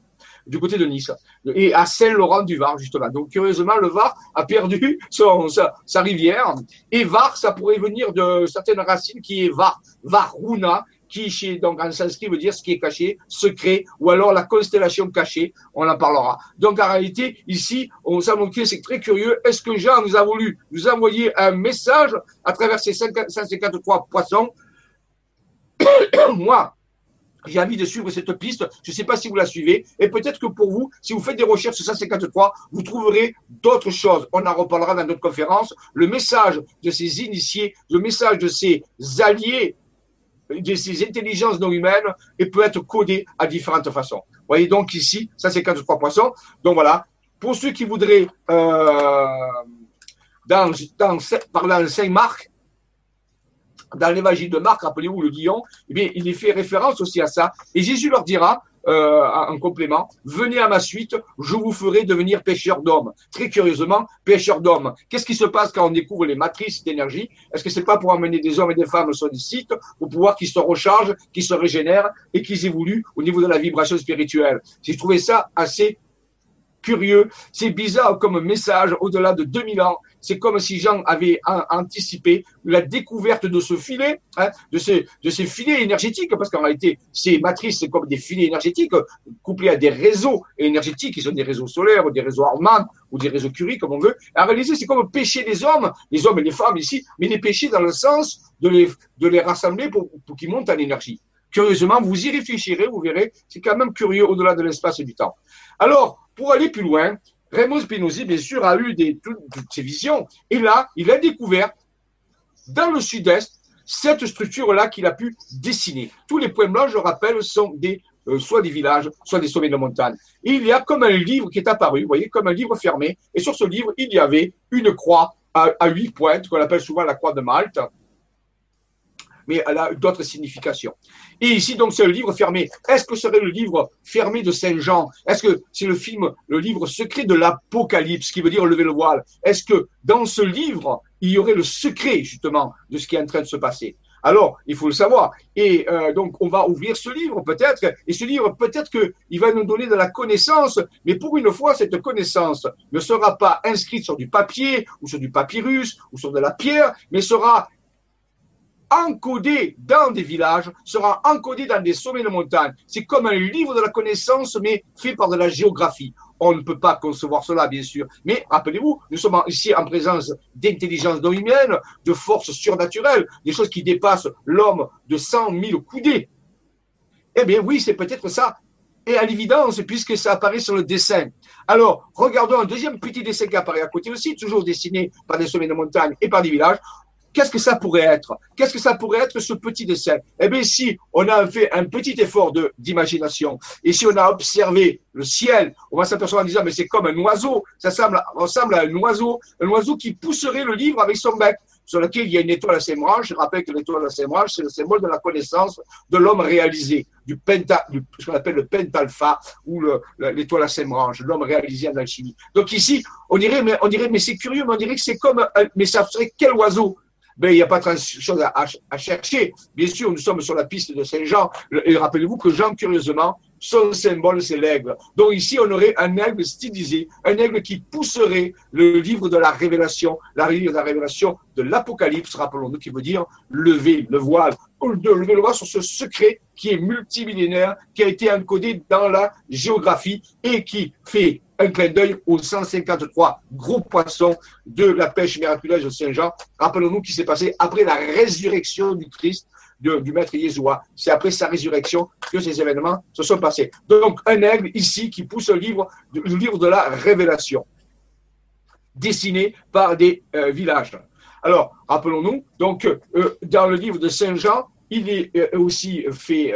du côté de Nice. Et à Saint-Laurent-du-Var justement. Donc curieusement, le Var a perdu sa, rivière. Et Var, ça pourrait venir de certaines racines qui est Var, Varuna, qui chez, donc en sanskrit veut dire ce qui est caché, secret, ou alors la constellation cachée, on en parlera. Donc en réalité, ici, on s'est montré, c'est très curieux, est-ce que Jean nous a voulu nous envoyer un message à travers ces 153 poissons? Moi, j'ai envie de suivre cette piste. Je ne sais pas si vous la suivez. Et peut-être que pour vous, si vous faites des recherches sur 153, vous trouverez d'autres choses. On en reparlera dans notre conférence. Le message de ces initiés, le message de ces alliés de ces intelligences non humaines peut être codé à différentes façons. Vous voyez donc ici, ça c'est 43 poissons. Donc voilà, pour ceux qui voudraient, euh, dans, dans, de Saint Marc, dans l'évangile de Marc, rappelez-vous le guillon, eh il est fait référence aussi à ça. Et Jésus leur dira, euh, en complément, venez à ma suite, je vous ferai devenir pêcheur d'hommes. Très curieusement, pêcheur d'hommes. Qu'est-ce qui se passe quand on découvre les matrices d'énergie? Est-ce que c'est pas pour amener des hommes et des femmes sur des sites pour pouvoir qu'ils se rechargent, qu'ils se régénèrent et qu'ils évoluent au niveau de la vibration spirituelle? J'ai trouvé ça assez curieux. C'est bizarre comme message au-delà de 2000 ans. C'est comme si Jean avait anticipé la découverte de ce filet, hein, de, ces, filets énergétiques, parce qu'en réalité, ces matrices, c'est comme des filets énergétiques couplés à des réseaux énergétiques, qui sont des réseaux solaires, ou des réseaux Harman, ou des réseaux Curie, comme on veut. En réalité, c'est comme pécher des hommes, les hommes et les femmes ici, mais les pécher dans le sens de les, de les rassembler pour, pour qu'ils montent en énergie. Curieusement, vous y réfléchirez, vous verrez, c'est quand même curieux au-delà de l'espace et du temps. Alors, pour aller plus loin, Raymond Spinozzi, bien sûr, a eu des, toutes, ces visions. Et là, il a découvert, dans le sud-est, cette structure-là qu'il a pu dessiner. Tous les points blancs, je rappelle, sont des, euh, soit des villages, soit des sommets de montagne. Il y a comme un livre qui est apparu, vous voyez, comme un livre fermé. Et sur ce livre, il y avait une croix à huit pointes, qu'on appelle souvent la croix de Malte mais elle a d'autres significations. Et ici, donc, c'est le livre fermé. Est-ce que serait le livre fermé de Saint Jean? Est-ce que c'est le film, le livre secret de l'Apocalypse, qui veut dire lever le voile? Est-ce que dans ce livre, il y aurait le secret, justement, de ce qui est en train de se passer? Alors, il faut le savoir. Et euh, donc, on va ouvrir ce livre peut-être. Et ce livre, peut-être qu'il va nous donner de la connaissance. Mais pour une fois, cette connaissance ne sera pas inscrite sur du papier ou sur du papyrus ou sur de la pierre, mais sera encodé dans des villages, sera encodé dans des sommets de montagne. C'est comme un livre de la connaissance, mais fait par de la géographie. On ne peut pas concevoir cela, bien sûr. Mais rappelez-vous, nous sommes ici en présence d'intelligence non de forces surnaturelles, des choses qui dépassent l'homme de cent mille coudées. Eh bien oui, c'est peut-être ça. Et à l'évidence, puisque ça apparaît sur le dessin. Alors, regardons un deuxième petit dessin qui apparaît à côté aussi, toujours dessiné par des sommets de montagne et par des villages. Qu'est-ce que ça pourrait être? Qu'est-ce que ça pourrait être ce petit dessin? Eh bien, si on a fait un petit effort de d'imagination et si on a observé le ciel, on va s'apercevoir en disant mais c'est comme un oiseau, ça ressemble, à un oiseau, un oiseau qui pousserait le livre avec son bec. Sur lequel il y a une étoile à ses branches. Je rappelle que l'étoile à ses branches, c'est le symbole de la connaissance de l'homme réalisé, du penta, ce qu'on appelle le pentalpha ou l'étoile à ses branches, l'homme réalisé en alchimie. Donc ici, on dirait, mais on dirait, mais c'est curieux, mais on dirait que c'est comme, mais ça serait quel oiseau? Ben, il n'y a pas de chose à, chercher. Bien sûr, nous sommes sur la piste de Saint-Jean. Et rappelez-vous que Jean, curieusement, son symbole, c'est l'aigle. Donc ici, on aurait un aigle stylisé, un aigle qui pousserait le livre de la révélation, la de la révélation de l'Apocalypse, rappelons-nous, qui veut dire lever le voile, de lever le voile sur ce secret qui est multimillénaire, qui a été encodé dans la géographie et qui fait un clin d'œil aux 153 gros poissons de la pêche miraculeuse de Saint-Jean. Rappelons-nous qui s'est passé après la résurrection du Christ, du maître Yeshua. C'est après sa résurrection que ces événements se sont passés. Donc, un aigle ici qui pousse le livre, le livre de la révélation, dessiné par des euh, villages. Alors, rappelons-nous, donc, euh, dans le livre de Saint Jean, il est euh, aussi fait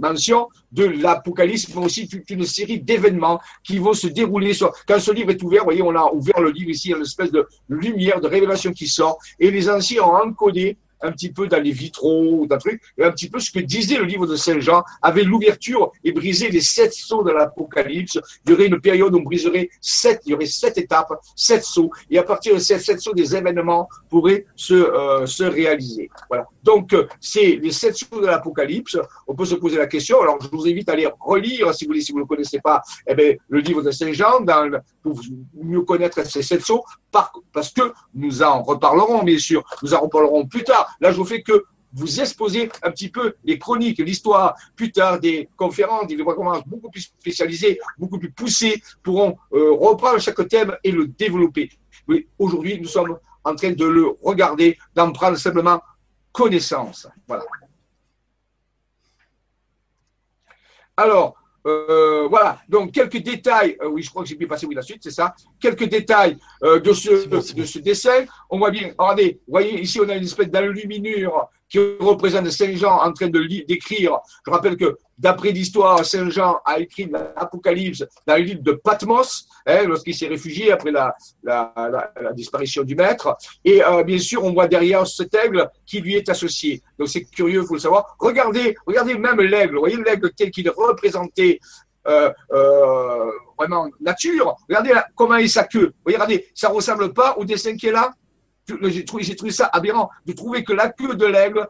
mention de l'Apocalypse, mais aussi toute une série d'événements qui vont se dérouler. Quand ce livre est ouvert, vous voyez, on a ouvert le livre ici, il y a une espèce de lumière, de révélation qui sort, et les anciens ont encodé un petit peu dans les vitraux d'un truc, et un petit peu ce que disait le livre de Saint Jean, avait l'ouverture et brisé les sept sauts de l'Apocalypse. Il y aurait une période où on briserait sept, il y aurait sept étapes, sept sauts, et à partir de ces sept sauts, des événements pourraient se, euh, se réaliser. Voilà. Donc, euh, c'est les sept sauts de l'Apocalypse. On peut se poser la question. Alors, je vous invite à aller relire, si vous voulez, si vous ne le connaissez pas, eh bien, le livre de Saint Jean, pour mieux connaître ces sept sauts, parce que nous en reparlerons, bien sûr. Nous en reparlerons plus tard. Là, je vous fais que vous exposer un petit peu les chroniques, l'histoire, plus tard des conférences, des conférences beaucoup plus spécialisées, beaucoup plus poussées, pourront euh, reprendre chaque thème et le développer. Aujourd'hui, nous sommes en train de le regarder, d'en prendre simplement connaissance. Voilà. Alors, euh, voilà, donc quelques détails, euh, oui, je crois que j'ai pu passer oui, la suite, c'est ça, quelques détails euh, de, ce, de, ce dessin. On voit bien, regardez, vous voyez, ici on a une espèce d'enluminure qui représente Saint Jean en train de d'écrire. Je rappelle que d'après l'histoire, Saint Jean a écrit l'Apocalypse dans le livre de Patmos, hein, lorsqu'il s'est réfugié après la, disparition du maître. Et euh, bien sûr, on voit derrière cet aigle qui lui est associé. Donc c'est curieux, il faut le savoir. Regardez, regardez même l'aigle. Vous voyez l'aigle tel qu'il est représenté euh, euh, vraiment nature. Regardez comment est sa queue. Regardez, ça ressemble pas au dessin qui est là j'ai trouvé, ça aberrant de trouver que la queue de l'aigle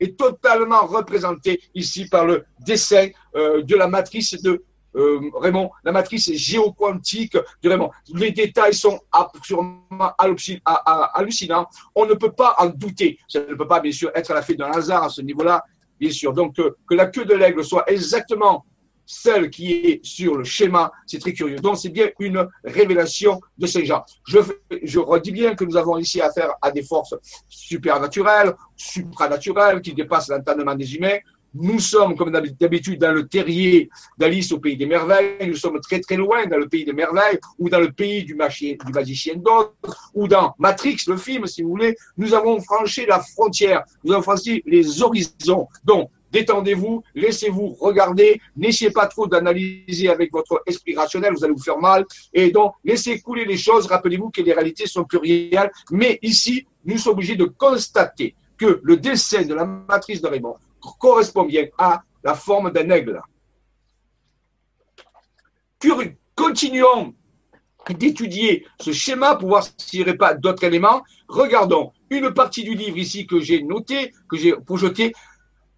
est totalement représentée ici par le dessin euh, de la matrice de euh, Raymond, la matrice géoquantique de Raymond. Les détails sont absolument hallucinants. On ne peut pas en douter. Ça ne peut pas, bien sûr, être à la fête d'un hasard à ce niveau-là, bien sûr. Donc, euh, que la queue de l'aigle soit exactement celle qui est sur le schéma, c'est très curieux. Donc, c'est bien une révélation de Saint Jean. Je, redis bien que nous avons ici affaire à des forces supernaturelles, supranaturelles, qui dépassent l'entendement des humains. Nous sommes, comme d'habitude, dans le terrier d'Alice au pays des merveilles. Nous sommes très très loin dans le pays des merveilles, ou dans le pays du, du magicien d'Oz, ou dans Matrix, le film, si vous voulez. Nous avons franchi la frontière. Nous avons franchi les horizons. Donc, détendez-vous, laissez-vous regarder, n'essayez pas trop d'analyser avec votre esprit rationnel, vous allez vous faire mal, et donc laissez couler les choses, rappelez-vous que les réalités sont plurielles, mais ici, nous sommes obligés de constater que le dessin de la matrice de Raymond correspond bien à la forme d'un aigle. Continuons d'étudier ce schéma pour voir s'il n'y aurait pas d'autres éléments. Regardons une partie du livre ici que j'ai noté, que j'ai projeté.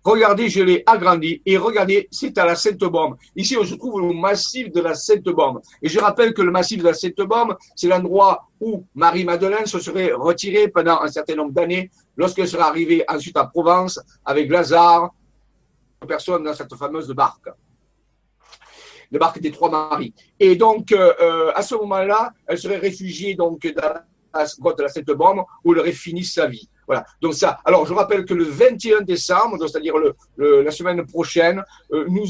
Regardez, je l'ai agrandi et regardez, c'est à la Sainte-Bombe. Ici, on se trouve au massif de la Sainte-Bombe. Et je rappelle que le massif de la Sainte-Bombe, c'est l'endroit où Marie-Madeleine se serait retirée pendant un certain nombre d'années lorsqu'elle serait arrivée ensuite à Provence avec Lazare, personne dans cette fameuse barque. La barque des trois maris. Et donc, euh, euh, à ce moment-là, elle serait réfugiée donc dans la de la Sainte-Bombe où elle aurait fini sa vie. Voilà. Donc ça. Alors je rappelle que le 21 décembre, c'est-à-dire la semaine prochaine, euh, nous,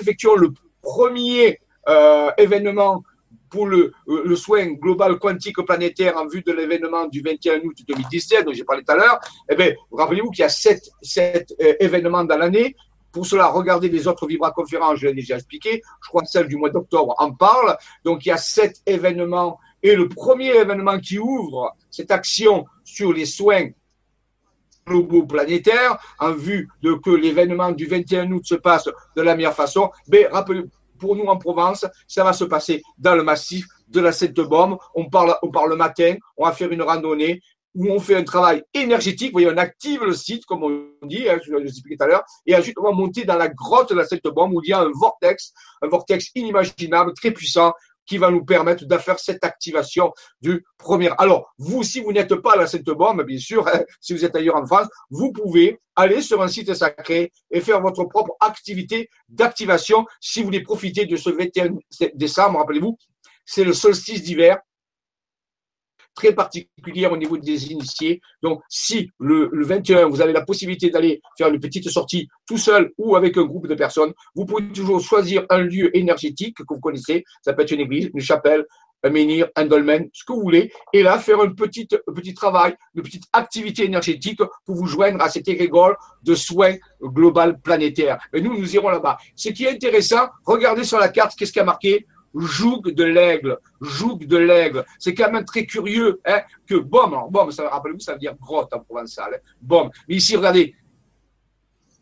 effectuons le premier euh, événement pour le, euh, le, soin global quantique planétaire en vue de l'événement du 21 août 2017, dont j'ai parlé tout à l'heure. Eh bien, rappelez-vous qu'il y a sept, sept événements dans l'année. Pour cela, regardez les autres vibra-conférences, je l'ai déjà expliqué. Je crois que celle du mois d'octobre en parle. Donc, il y a sept événements. Et le premier événement qui ouvre cette action sur les soins globaux planétaires en vue de que l'événement du 21 août se passe de la meilleure façon, mais rappelez, pour nous en Provence, ça va se passer dans le massif de la Sainte-Bombe. On parle, on parle le matin, on va faire une randonnée où on fait un travail énergétique. Vous voyez, on active le site, comme on dit, hein, je l'ai expliqué tout à l'heure, et ensuite on va monter dans la grotte de la Sainte-Bombe où il y a un vortex, un vortex inimaginable, très puissant, qui va nous permettre de faire cette activation du premier. Alors, vous, si vous n'êtes pas à la Sainte-Bombe, bien sûr, hein, si vous êtes ailleurs en France, vous pouvez aller sur un site sacré et faire votre propre activité d'activation si vous voulez profiter de ce 21 décembre. Rappelez-vous, c'est le solstice d'hiver très particulière au niveau des initiés. Donc, si le, 21, vous avez la possibilité d'aller faire une petite sortie tout seul ou avec un groupe de personnes, vous pouvez toujours choisir un lieu énergétique que vous connaissez. Ça peut être une église, une chapelle, un menhir, un dolmen, ce que vous voulez, et là faire un petit, travail, une petite activité énergétique pour vous joindre à cette égrégore de soins global planétaire. Et nous, nous irons là-bas. Ce qui est intéressant, regardez sur la carte, qu'est-ce qui a marqué? Joug de l'aigle, joug de l'aigle. C'est quand même très curieux hein, que bom, alors bom, ça rappelez-vous, ça veut dire grotte en provençal. Hein, bom. Mais ici, regardez,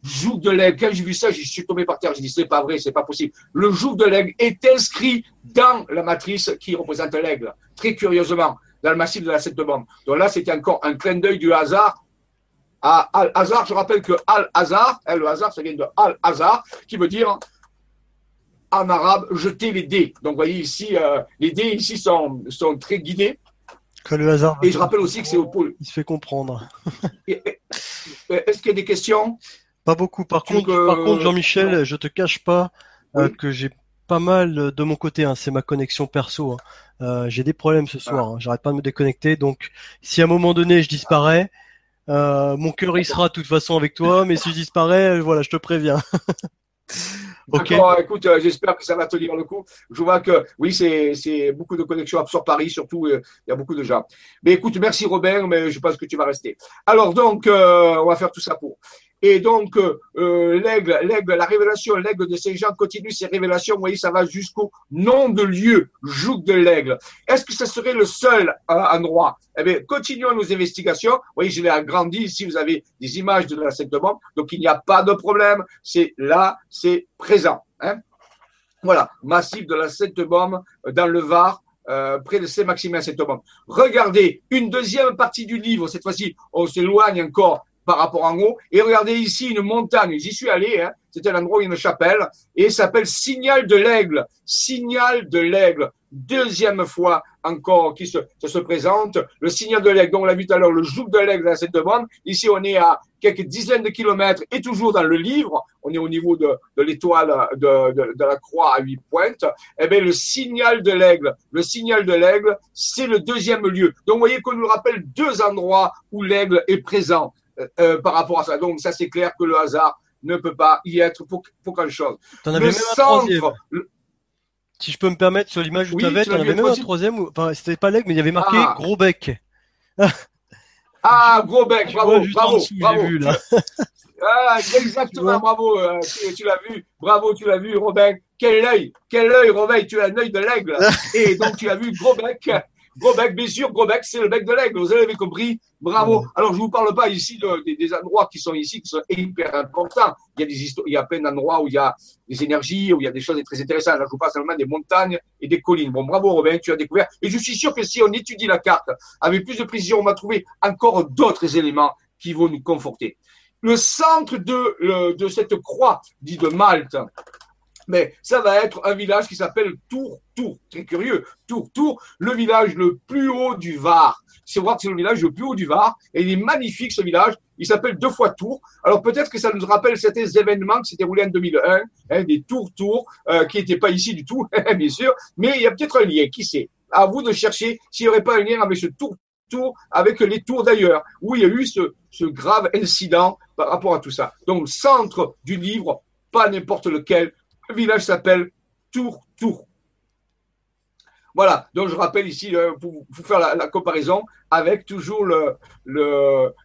joug de l'aigle. Quand j'ai vu ça, je suis tombé par terre. J'ai dit, c'est pas vrai, c'est pas possible. Le joug de l'aigle est inscrit dans la matrice qui représente l'aigle. Très curieusement, dans le massif de la Sept Bombe. Donc là, c'était encore un clin d'œil du hasard à Al-Hazar. Je rappelle que Al-Hazar, hein, le hasard, ça vient de Al-Hazar, qui veut dire en arabe, jeter les dés. Donc, vous voyez ici, euh, les dés ici sont, sont très guidés. Que le hasard. Et je rappelle aussi que c'est au pôle. Il se fait comprendre. Est-ce qu'il y a des questions? Pas beaucoup. Par contre, par contre Jean-Michel, je te cache pas euh, que j'ai pas mal de mon côté. Hein, c'est ma connexion perso. Hein. Euh, j'ai des problèmes ce soir. Hein. J'arrête pas de me déconnecter. Donc, si à un moment donné je disparais, mon cœur il sera de toute façon avec toi. Mais si je disparais, voilà, je te préviens. D'accord, écoute, euh, j'espère que ça va tenir le coup. Je vois que oui, c'est beaucoup de connexions sur Paris, surtout, euh, il y a beaucoup de gens. Mais écoute, merci Robert, mais je pense que tu vas rester. Alors donc, euh, on va faire tout ça pour. Et donc, euh, euh, l'aigle, l'aigle, la révélation, l'aigle de ces gens continue ses révélations. Vous voyez, ça va jusqu'au nom de lieu, joug de l'aigle. Est-ce que ce serait le seul euh, endroit? Eh bien, continuons nos investigations. Vous voyez, je l'ai agrandi. Ici, vous avez des images de la secte bombe. Donc, il n'y a pas de problème. C'est là, c'est présent. Hein voilà, massif de la secte bombe dans le Var. Euh, près de Saint-Maximin, bombe. Regardez, une deuxième partie du livre, cette fois-ci, on s'éloigne encore par rapport en haut. Et regardez ici une montagne, j'y suis allé, hein. c'était l'endroit où il y a une chapelle, et s'appelle Signal de l'Aigle. Signal de l'Aigle. Deuxième fois encore qui se, se présente, le signal de l'aigle, dont on l'a vu tout à l'heure, le joug de l'aigle dans cette demande. Ici, on est à quelques dizaines de kilomètres et toujours dans le livre, on est au niveau de, de l'étoile de, de, de, la croix à huit pointes. Eh bien, le signal de l'aigle, le signal de l'aigle, c'est le deuxième lieu. Donc, vous voyez qu'on nous rappelle deux endroits où l'aigle est présent. Euh, euh, par rapport à ça. Donc, ça, c'est clair que le hasard ne peut pas y être pour, pour quelque chose. En avais le même centre. Si je peux me permettre, sur l'image où oui, tu avais, tu en avais même un troisième. Enfin, c'était pas l'aigle, mais il y avait marqué ah. gros bec. ah, gros bec, bravo, bravo, bravo. Vu, là. ah, exactement, bravo, euh, tu, tu l'as vu, bravo, tu l'as vu, Robin. Quel œil, quel œil, Robin, tu as un œil de l'aigle. Et donc, tu as vu gros bec. Gros bec, bien sûr, gros bec, c'est le bec de l'aigle. Vous avez compris? Bravo. Alors, je vous parle pas ici de, des endroits qui sont ici, qui sont hyper importants. Il y a des il y a plein d'endroits où il y a des énergies, où il y a des choses très intéressantes. Là, je vous parle seulement des montagnes et des collines. Bon, bravo, Robin, tu as découvert. Et je suis sûr que si on étudie la carte avec plus de précision, on va trouver encore d'autres éléments qui vont nous conforter. Le centre de, de cette croix, dit de Malte, mais ça va être un village qui s'appelle Tour Tour. Très curieux. Tour Tour, le village le plus haut du Var. C'est voir que c'est le village le plus haut du Var. Et il est magnifique ce village. Il s'appelle deux fois Tour. Alors peut-être que ça nous rappelle certains événements qui s'étaient roulés en 2001, hein, des Tours Tours, euh, qui n'étaient pas ici du tout, bien sûr. Mais il y a peut-être un lien. Qui sait À vous de chercher s'il n'y aurait pas un lien avec ce Tour Tour, avec les tours d'ailleurs, où il y a eu ce grave incident par rapport à tout ça. Donc, centre du livre, pas n'importe lequel, le village s'appelle Tour Tour. Voilà, donc je rappelle ici, euh, pour vous faire la, comparaison, avec toujours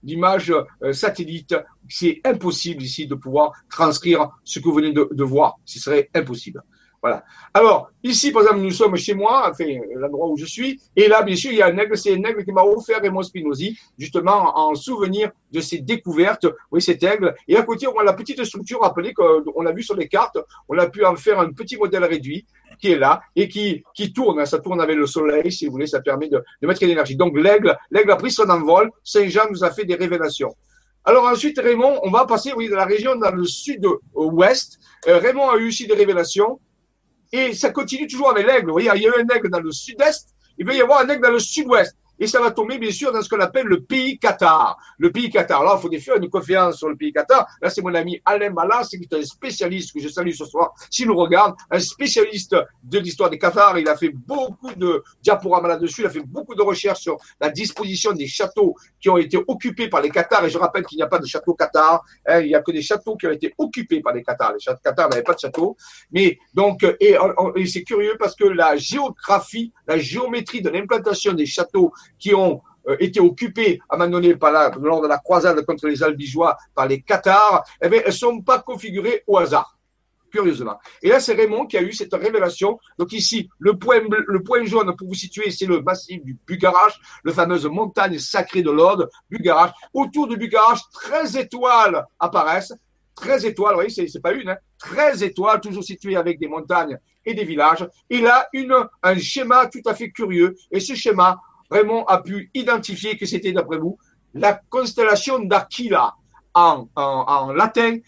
l'image euh, satellite, c'est impossible ici de pouvoir transcrire ce que vous venez de voir. Ce serait impossible. Voilà. Alors, ici, par exemple, nous sommes chez moi, enfin, l'endroit où je suis, et là, bien sûr, il y a un aigle, c'est un aigle qui m'a offert Raymond Spinozzi, justement, en souvenir de ses découvertes, oui, cet aigle. Et à côté, on a la petite structure, rappelez qu'on a vu sur les cartes, on a pu en faire un petit modèle réduit, qui est là, et qui, qui tourne, ça tourne avec le soleil, si vous voulez, ça permet de, de mettre de l'énergie. Donc, l'aigle, l'aigle a pris son envol, Saint-Jean nous a fait des révélations. Alors ensuite, Raymond, on va passer, oui, de la région dans le sud-ouest. Euh, Raymond a eu aussi des révélations. Et ça continue toujours avec l'aigle. Vous voyez, il y a eu un aigle dans le sud-est, il va y avoir un aigle dans le sud-ouest. Et ça va tomber bien sûr dans ce qu'on appelle le pays Qatar. Le pays Qatar. Là, il faut faire une conférence sur le pays Qatar. Là, c'est mon ami Alain Malas, qui est un spécialiste que je salue ce soir, s'il nous regarde, un spécialiste de l'histoire des Qatar. Il a fait beaucoup de diaporamas là-dessus. Il a fait beaucoup de recherches sur la disposition des châteaux qui ont été occupés par les Qatars. Et je rappelle qu'il n'y a pas de château Qatar. Hein. il n'y a que des châteaux qui ont été occupés par les Qatars. Les Qatars n'avaient pas de château. Mais donc, et c'est curieux parce que la géographie, la géométrie de l'implantation des châteaux qui ont euh, été occupés à un moment donné par la, lors de la croisade contre les Albigeois par les Cathares, eh bien, elles sont pas configurées au hasard curieusement. Et là, c'est Raymond qui a eu cette révélation. Donc ici, le point, le point jaune, pour vous situer, c'est le massif du Bugarache, le fameuse montagne sacrée de l'Aude, Bugarache. Autour de Bugarache, 13 étoiles apparaissent. 13 étoiles, vous voyez, c'est pas une, hein, 13 étoiles, toujours situées avec des montagnes et des villages. Et là, une, un schéma tout à fait curieux. Et ce schéma, Raymond a pu identifier que c'était, d'après vous, la constellation d'Aquila en, latin,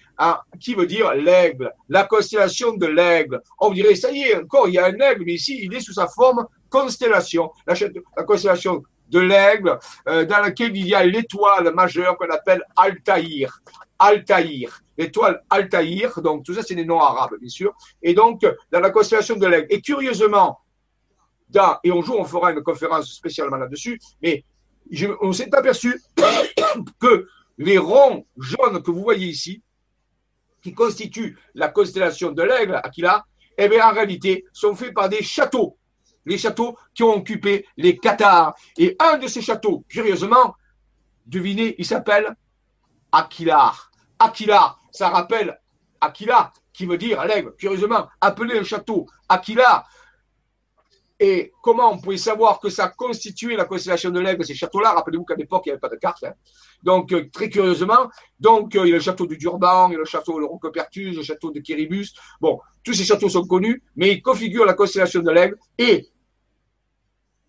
qui veut dire l'aigle, la constellation de l'aigle. On dirait, ça y est, encore, il y a un aigle, mais ici, il est sous sa forme constellation. La, la constellation de l'aigle, euh, dans laquelle il y a l'étoile majeure qu'on appelle Altaïr. Altaïr. L'étoile Altaïr, donc tout ça, c'est des noms arabes, bien sûr. Et donc, dans la constellation de l'aigle. Et curieusement, et un jour on fera une conférence spécialement là-dessus, mais on s'est aperçu que les ronds jaunes que vous voyez ici, qui constituent la constellation de l'aigle, Aquila, eh bien, en réalité, sont faits par des châteaux. Les châteaux qui ont occupé les Qatars. Et un de ces châteaux, curieusement, devinez, il s'appelle Aquilar. Aquilar, ça rappelle Aquila, qui veut dire l'aigle. Curieusement, appeler un château Aquila, et comment on pouvait savoir que ça constituait la constellation de l'aigle, ces châteaux-là Rappelez-vous qu'à l'époque, il n'y avait pas de carte. Hein. Donc, euh, très curieusement, donc, euh, il y a le château du Durban, il y a le château de Rocopertus, le château de Kiribus. Bon, tous ces châteaux sont connus, mais ils configurent la constellation de l'aigle. Et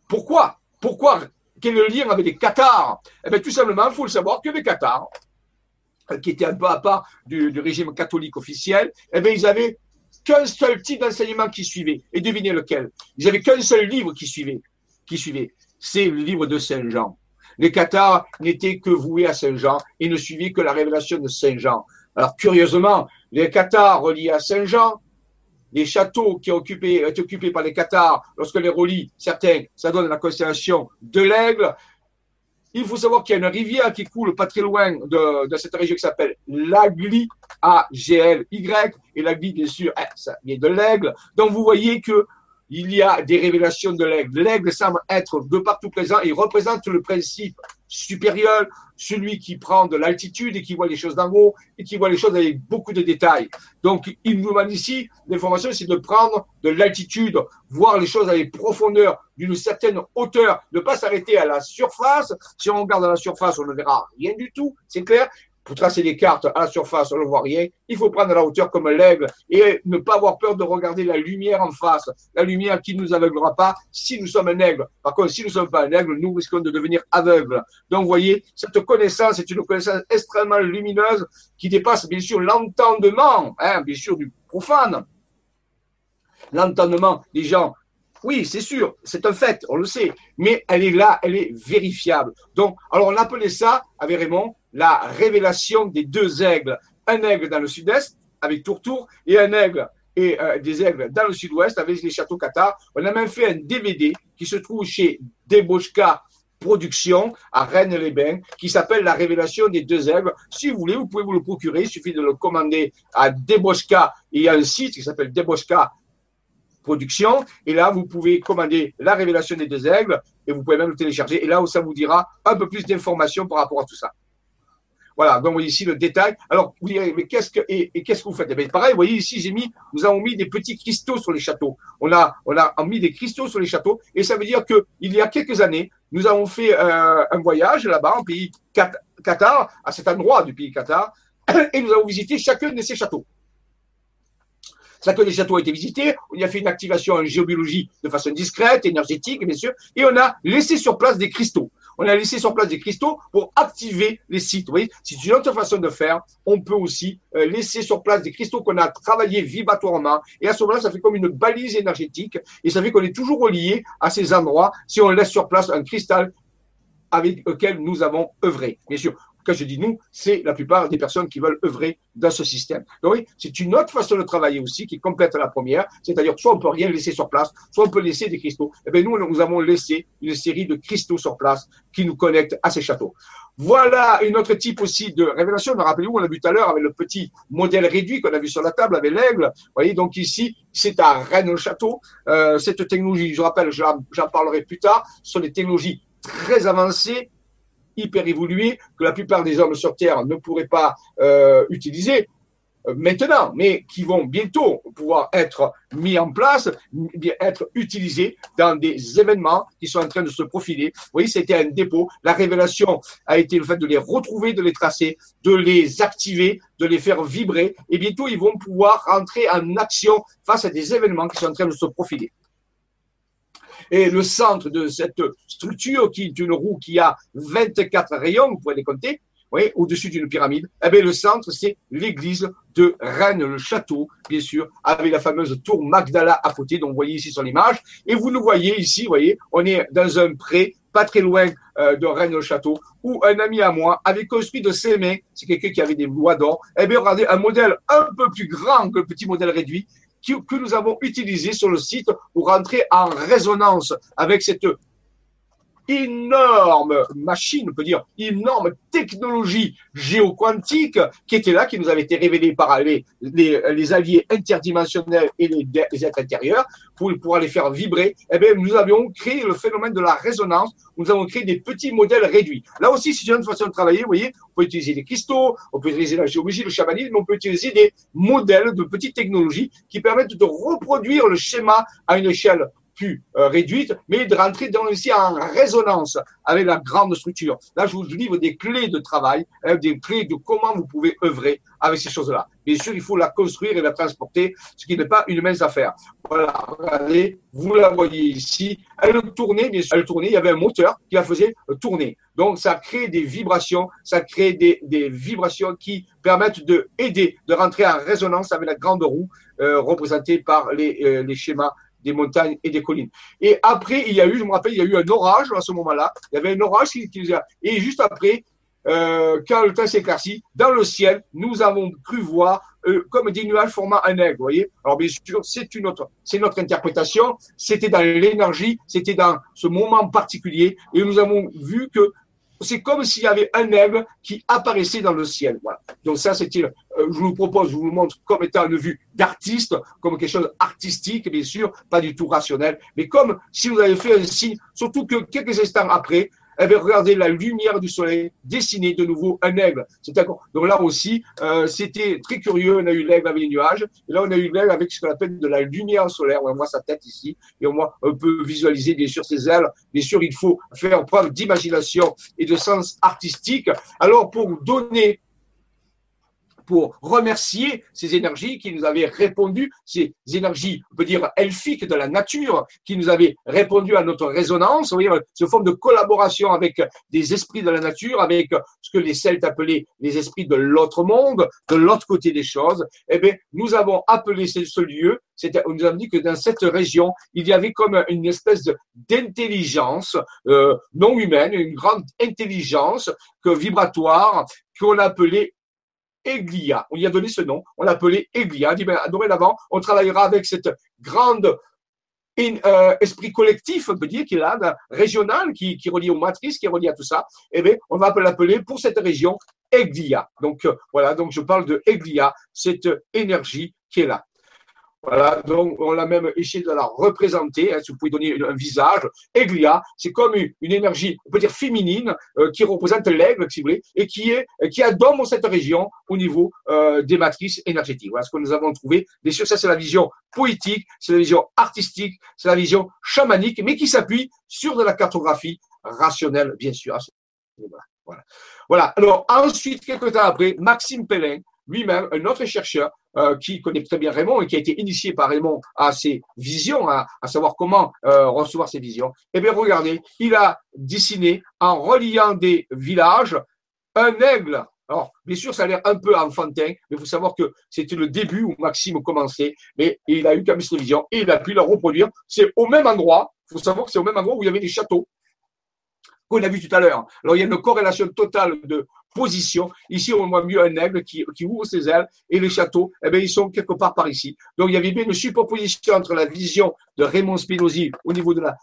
pourquoi Pourquoi Quel est le lien avec les Qatars Eh bien, tout simplement, il faut le savoir que les Qatars, euh, qui étaient un peu à part du, du régime catholique officiel, eh bien, ils avaient qu'un seul type d'enseignement qui suivait. Et devinez lequel Ils n'avaient qu'un seul livre qui suivait. Qui suivait. C'est le livre de Saint Jean. Les Cathares n'étaient que voués à Saint Jean et ne suivaient que la révélation de Saint Jean. Alors curieusement, les Cathares reliés à Saint Jean, les châteaux qui ont été occupés par les Cathares, lorsque les relient, certains, ça donne la constellation de l'aigle. Il faut savoir qu'il y a une rivière qui coule pas très loin de, cette région qui s'appelle l'Agli, A-G-L-Y, et l'Agli, bien sûr, eh, ça vient de l'aigle. Donc, vous voyez que il y a des révélations de l'aigle. L'aigle semble être de partout présent. Il représente le principe supérieur, celui qui prend de l'altitude et qui voit les choses d'en haut et qui voit les choses avec beaucoup de détails. Donc, il nous demande ici, l'information, c'est de prendre de l'altitude, voir les choses avec profondeur, d'une certaine hauteur, ne pas s'arrêter à la surface. Si on regarde à la surface, on ne verra rien du tout, c'est clair pour tracer les cartes à la surface, on ne voit rien. Il faut prendre la hauteur comme l'aigle et ne pas avoir peur de regarder la lumière en face. La lumière qui ne nous aveuglera pas si nous sommes un aigle. Par contre, si nous ne sommes pas un aigle, nous risquons de devenir aveugles. Donc, vous voyez, cette connaissance est une connaissance extrêmement lumineuse qui dépasse bien sûr l'entendement, hein, bien sûr du profane. L'entendement des gens oui, c'est sûr, c'est un fait, on le sait, mais elle est là, elle est vérifiable. Donc, alors on appelait ça, avec Raymond, la révélation des deux aigles. Un aigle dans le sud-est, avec Tourtour, et un aigle et euh, des aigles dans le sud-ouest, avec les châteaux Qatar. On a même fait un DVD qui se trouve chez Debochka Production à Rennes-les-Bains, qui s'appelle La révélation des deux aigles. Si vous voulez, vous pouvez vous le procurer. Il suffit de le commander à Debochka. Il y a un site qui s'appelle Debochka production. Et là, vous pouvez commander la révélation des deux aigles et vous pouvez même le télécharger. Et là ça vous dira un peu plus d'informations par rapport à tout ça. Voilà, donc vous voyez ici le détail. Alors, vous direz, mais qu'est-ce que et, qu'est-ce que vous faites? Eh Pareil, vous voyez ici, j'ai mis, nous avons mis des petits cristaux sur les châteaux. On a, on a mis des cristaux sur les châteaux, et ça veut dire que il y a quelques années, nous avons fait euh, un voyage là-bas, en pays Qatar, à cet endroit du pays Qatar, et nous avons visité chacun de ces châteaux. Ça que les châteaux ont été visités, on y a fait une activation en géobiologie de façon discrète, énergétique, bien sûr, et on a laissé sur place des cristaux. On a laissé sur place des cristaux pour activer les sites. Vous voyez, c'est une autre façon de faire. On peut aussi euh, laisser sur place des cristaux qu'on a travaillés vibratoirement. Et à ce moment-là, ça fait comme une balise énergétique. Et ça fait qu'on est toujours relié à ces endroits si on laisse sur place un cristal avec lesquels nous avons œuvré. Bien sûr, quand je dis nous, c'est la plupart des personnes qui veulent œuvrer dans ce système. Donc oui, c'est une autre façon de travailler aussi qui complète la première, c'est-à-dire soit on peut rien laisser sur place, soit on peut laisser des cristaux. Eh bien nous, nous avons laissé une série de cristaux sur place qui nous connectent à ces châteaux. Voilà une autre type aussi de révélation. Rappelez-vous, on a vu tout à l'heure avec le petit modèle réduit qu'on a vu sur la table avec l'aigle. Vous voyez, donc ici, c'est à Rennes-le-Château. Euh, cette technologie, je rappelle, j'en parlerai plus tard, ce sont des technologies très avancées hyper évolué que la plupart des hommes sur Terre ne pourraient pas euh, utiliser euh, maintenant, mais qui vont bientôt pouvoir être mis en place, être utilisés dans des événements qui sont en train de se profiler. Vous voyez, c'était un dépôt. La révélation a été le fait de les retrouver, de les tracer, de les activer, de les faire vibrer. Et bientôt, ils vont pouvoir rentrer en action face à des événements qui sont en train de se profiler. Et le centre de cette structure, qui est une roue qui a 24 rayons, vous pouvez les compter, au-dessus d'une pyramide, eh bien, le centre, c'est l'église de Rennes-le-Château, bien sûr, avec la fameuse tour Magdala à côté, dont vous voyez ici sur l'image. Et vous nous voyez ici, vous voyez, on est dans un pré, pas très loin euh, de Rennes-le-Château, où un ami à moi avait construit de ses mains, c'est quelqu'un qui avait des lois d'or, eh bien, regardez, un modèle un peu plus grand que le petit modèle réduit, que nous avons utilisé sur le site pour rentrer en résonance avec cette énorme machine, on peut dire énorme technologie géoquantique qui était là, qui nous avait été révélée par les, les, alliés interdimensionnels et les, êtres intérieurs pour pouvoir les faire vibrer. Eh bien, nous avions créé le phénomène de la résonance. Nous avons créé des petits modèles réduits. Là aussi, c'est une façon de travailler. Vous voyez, on peut utiliser des cristaux, on peut utiliser la géologie, le chamanisme, on peut utiliser des modèles de petites technologies qui permettent de reproduire le schéma à une échelle plus euh, réduite, mais de rentrer dans aussi en résonance avec la grande structure. Là, je vous livre des clés de travail, hein, des clés de comment vous pouvez œuvrer avec ces choses-là. Bien sûr, il faut la construire et la transporter, ce qui n'est pas une mince affaire. Voilà, vous la voyez ici. Elle tournait, bien sûr, elle tournait, il y avait un moteur qui la faisait tourner. Donc, ça crée des vibrations, ça crée des, vibrations qui permettent de aider, de rentrer en résonance avec la grande roue euh, représentée par euh, les schémas des montagnes et des collines. Et après, il y a eu, je me rappelle, il y a eu un orage à ce moment-là. Il y avait un orage qui, qui et juste après, euh, quand le temps s'éclaircit, dans le ciel, nous avons cru voir euh, comme des nuages formant un aigle. Voyez Alors bien sûr, c'est une autre, c'est notre interprétation. C'était dans l'énergie, c'était dans ce moment particulier, et nous avons vu que c'est comme s'il y avait un aigle qui apparaissait dans le ciel. Voilà. Donc ça, c'est euh, je vous propose, je vous montre comme étant une vue d'artiste, comme quelque chose artistique, bien sûr, pas du tout rationnel, mais comme si vous avez fait un signe, surtout que quelques instants après, eh bien, regardez la lumière du soleil dessiner de nouveau un aigle. Donc là aussi, euh, c'était très curieux. On a eu l'aigle avec les nuages. Et là, on a eu l'aigle avec ce qu'on appelle de la lumière solaire. On voit sa tête ici. Et on, voit, on peut visualiser, bien sûr, ses ailes. Bien sûr, il faut faire preuve d'imagination et de sens artistique. Alors, pour donner pour remercier ces énergies qui nous avaient répondu, ces énergies, on peut dire, elfiques de la nature, qui nous avaient répondu à notre résonance, vous voyez, ce forme de collaboration avec des esprits de la nature, avec ce que les Celtes appelaient les esprits de l'autre monde, de l'autre côté des choses. Eh bien, nous avons appelé ce, lieu, on nous a dit que dans cette région, il y avait comme une espèce d'intelligence euh, non humaine, une grande intelligence que vibratoire qu'on appelait Eglia. On lui a donné ce nom, on l'appelait Eglia. On dit, ben, dorénavant, on travaillera avec cette grande euh, esprit collectif, on peut dire, qui est là, régional, qui, qui relie aux matrices, qui relie à tout ça. Eh bien, on va l'appeler pour cette région Eglia. Donc, euh, voilà, donc je parle de Eglia, cette énergie qui est là. Voilà, donc on l'a même essayé de la représenter, hein, si vous pouvez donner un visage. Eglia, c'est comme une, énergie, on peut dire féminine, euh, qui représente l'aigle, si vous voulez, et qui est qui adome cette région au niveau euh, des matrices énergétiques. Voilà ce que nous avons trouvé. Bien sûr, ça c'est la vision poétique, c'est la vision artistique, c'est la vision chamanique, mais qui s'appuie sur de la cartographie rationnelle, bien sûr. Voilà. voilà. Alors ensuite, quelques temps après, Maxime Pellin, lui-même, un autre chercheur euh, qui connaît très bien Raymond et qui a été initié par Raymond à ses visions, à, savoir comment euh, recevoir ses visions. Eh bien, regardez, il a dessiné en reliant des villages un aigle. Alors, bien sûr, ça a l'air un peu enfantin, mais il faut savoir que c'était le début où Maxime commençait, mais il a eu cette vision et il a pu la reproduire. C'est au même endroit, il faut savoir que c'est au même endroit où il y avait des châteaux qu'on a vu tout à l'heure. Alors, il y a une corrélation totale de position. Ici, on voit mieux un aigle qui, ouvre ses ailes et les châteaux, eh bien, ils sont quelque part par ici. Donc, il y avait bien une superposition entre la vision de Raymond Spinozzi au niveau de la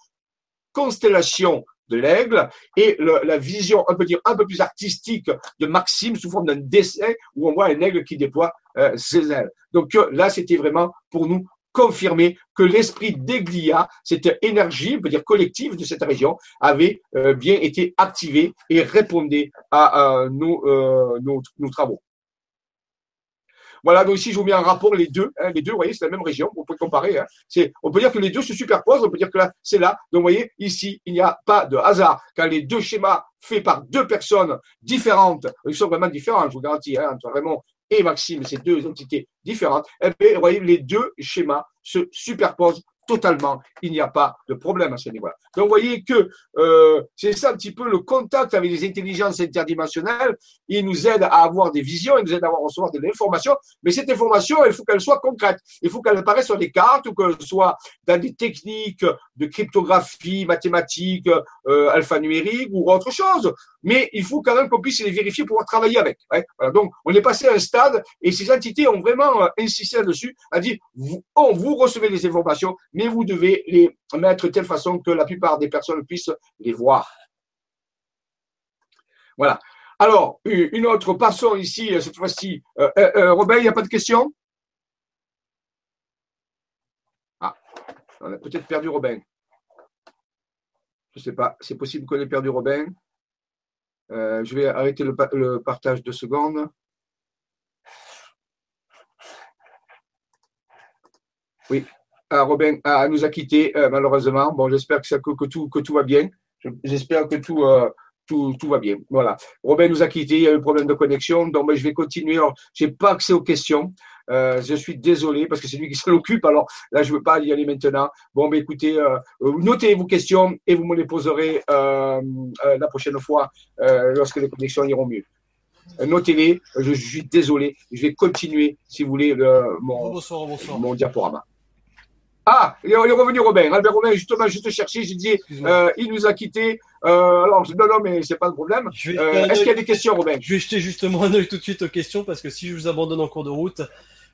constellation de l'aigle et la vision, on peut dire, un peu plus artistique de Maxime sous forme d'un dessin où on voit un aigle qui déploie euh, ses ailes. Donc là, c'était vraiment pour nous confirmer que l'esprit d'Eglia, cette énergie, on peut dire collective de cette région, avait euh, bien été activé et répondait à, nos, nos, travaux. Voilà, donc ici je vous mets en rapport les deux. Hein, les deux, vous voyez, c'est la même région, on peut comparer. Hein. C'est, on peut dire que les deux se superposent, on peut dire que là, c'est là. Donc vous voyez, ici, il n'y a pas de hasard. Quand les deux schémas faits par deux personnes différentes, ils sont vraiment différents, je vous garantis, hein, et Maxime, ces deux entités différentes, eh bien, voyez, les deux schémas se superposent totalement. Il n'y a pas de problème à ce niveau-là. Donc, vous voyez que euh, c'est ça un petit peu le contact avec les intelligences interdimensionnelles. Il nous aide à avoir des visions, il nous aide à recevoir de l'information. Mais cette information, il faut qu'elle soit concrète. Il faut qu'elle apparaisse sur des cartes ou qu'elle soit dans des techniques de cryptographie, mathématiques, euh, alphanumérique ou autre chose. Mais il faut quand même qu'on puisse les vérifier pour pouvoir travailler avec. Donc, on est passé à un stade et ces entités ont vraiment euh, insisté là-dessus, à dire, vous, oh, vous recevez des informations, mais vous devez les mettre de telle façon que la plupart des personnes puissent les voir. Voilà. Alors, une autre, passons ici, cette fois-ci. Euh, euh, Robin, il n'y a pas de questions? Ah, on a peut-être perdu Robin. Je ne sais pas, c'est possible qu'on ait perdu Robin? Euh, je vais arrêter le, partage deux secondes. Oui, ah, Robin ah, nous a quittés euh, malheureusement. Bon, j'espère que, tout, va bien. J'espère que tout, euh, tout, va bien. Voilà. Robin nous a quittés, il y a eu un problème de connexion, donc je vais continuer. Je n'ai pas accès aux questions. Euh, je suis désolé parce que c'est lui qui s'en occupe. Alors là, je ne veux pas y aller maintenant. Bon, ben, écoutez, notez vos questions et vous me les poserez la prochaine fois lorsque les connexions iront mieux. Notez-les. Je, suis désolé. Je vais continuer, si vous voulez, le, mon, bonsoir, bonsoir. mon diaporama. Ah, il est revenu Robin. Albert Robin, justement, je te cherchais, j'ai dit, euh, il nous a quittés. Euh, alors, non, non, mais c'est pas le problème. Euh, est-ce qu'il y a des questions, Robin? Je vais jeter justement un œil tout de suite aux questions parce que si je vous abandonne en cours de route,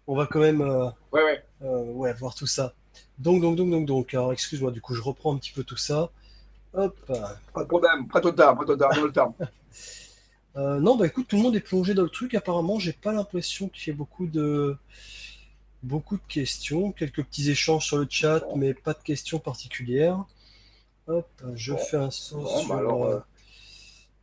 on va quand même ouais, ouais. ouais, voir tout ça. Donc, donc, donc, donc, donc. Alors, excuse-moi, du coup, je reprends un petit peu tout ça. Hop. Pas de problème, pas de temps, pas temps, dans le temps. non, bah écoute, tout le monde est plongé dans le truc. Apparemment, j'ai pas l'impression qu'il y ait beaucoup de beaucoup de questions, quelques petits échanges sur le chat, mais pas de questions particulières. Hop, je fais un saut sur. Bah alors, euh,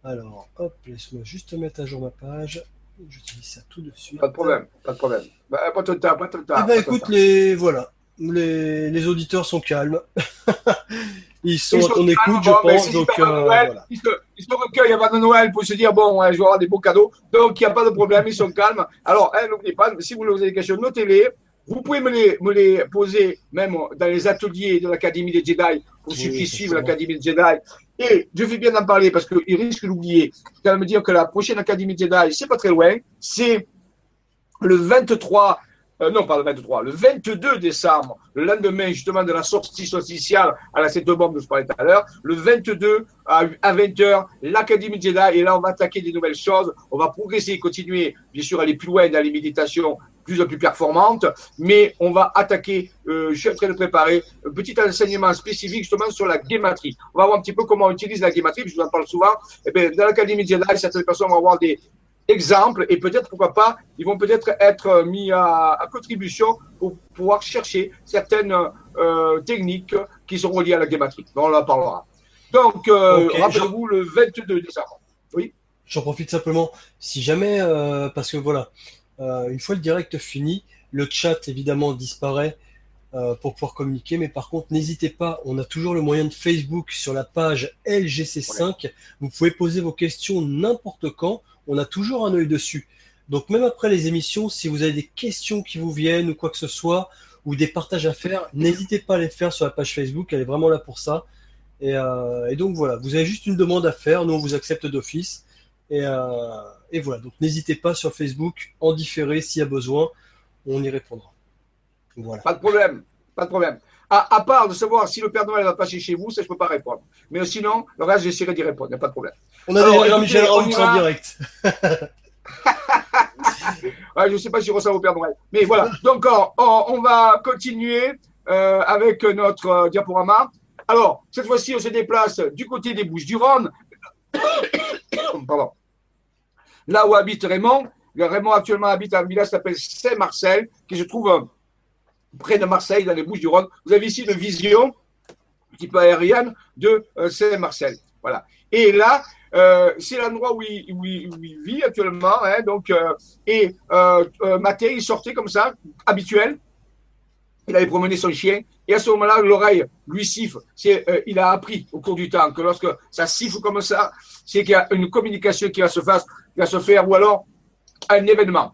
alors, hop, laisse-moi juste mettre à jour ma page. J'utilise ça tout de suite. Pas de problème, pas de problème. Bah, pas de temps, pas de temps. Eh ben, écoute, les voilà, les, les auditeurs sont calmes. ils sont à ton écoute, je pense. Donc, euh, voilà. ils, se, ils se recueillent avant de Noël pour se dire bon, je vais avoir des beaux cadeaux. Donc, il n'y a pas de problème, ils sont calmes. Alors, hein, n'oubliez pas, si vous avez des questions, notez-les. Vous pouvez me les, me les poser même dans les ateliers de l'Académie des Jedi, pour ceux qui suivent l'Académie des Jedi. Et je vais bien en parler parce qu'il risque d'oublier. Il va me dire que la prochaine Académie des Jedi, c'est pas très loin. C'est le 23 euh, non pas le 23, le 22 décembre, le lendemain justement de la sortie sociale à la 7 bombe dont je parlais tout à l'heure, le 22 à, 20h, l'Académie Jedi, et là on va attaquer des nouvelles choses, on va progresser, continuer bien sûr aller plus loin dans les méditations plus en plus performantes, mais on va attaquer, euh, je suis en train de préparer un petit enseignement spécifique justement sur la guématrie. On va voir un petit peu comment on utilise la guématrie, je vous en parle souvent. Et eh bien, dans l'Académie Jedi, certaines personnes vont avoir des, exemples et peut-être, pourquoi pas, ils vont peut-être être mis à, contribution pour pouvoir chercher certaines euh, techniques qui sont reliées à la guématrie. On en parlera. Donc, euh, rappelez-vous le 22 décembre. Oui. J'en profite simplement. Si jamais, euh, parce que voilà, une fois le direct fini, le chat évidemment disparaît pour pouvoir communiquer, mais par contre, n'hésitez pas, on a toujours le moyen de Facebook sur la page LGC5. Vous pouvez poser vos questions n'importe quand on a toujours un œil dessus. Donc même après les émissions, si vous avez des questions qui vous viennent ou quoi que ce soit, ou des partages à faire, n'hésitez pas à les faire sur la page Facebook, elle est vraiment là pour ça. Et, euh, donc voilà, vous avez juste une demande à faire, nous on vous accepte d'office. Et, euh, et, voilà, donc n'hésitez pas sur Facebook, en différer s'il y a besoin, on y répondra. Voilà. Pas de problème, pas de problème. À, part de savoir si le Père Noël va passer chez vous, ça je peux pas répondre. Mais sinon, le reste, j'essaierai d'y répondre, il n'y a pas de problème. On a déjà Jean-Michel Raoult en direct. je ne sais pas si je ressens au Père Noël. Mais voilà. Donc, on, va continuer euh, avec notre euh, diaporama. Alors, cette fois-ci, on se déplace du côté des Bouches-du-Rhône. Là où habite Raymond. Raymond actuellement habite à un village qui s'appelle Saint-Marcel, qui se trouve euh, près de Marseille, dans les Bouches-du-Rhône. Vous avez ici une vision un petit peu aérienne de Saint-Marcel. Voilà. Et là, euh, c'est l'endroit où il, vit actuellement. Hein, donc, euh, et euh, Mathé, il sortait comme ça, habituel. Il allait promener son chien. Et à ce moment-là, l'oreille lui siffle. il a appris au cours du temps que lorsque ça siffle comme ça, c'est qu'il y a une communication qui va se faire, qui ou alors un événement.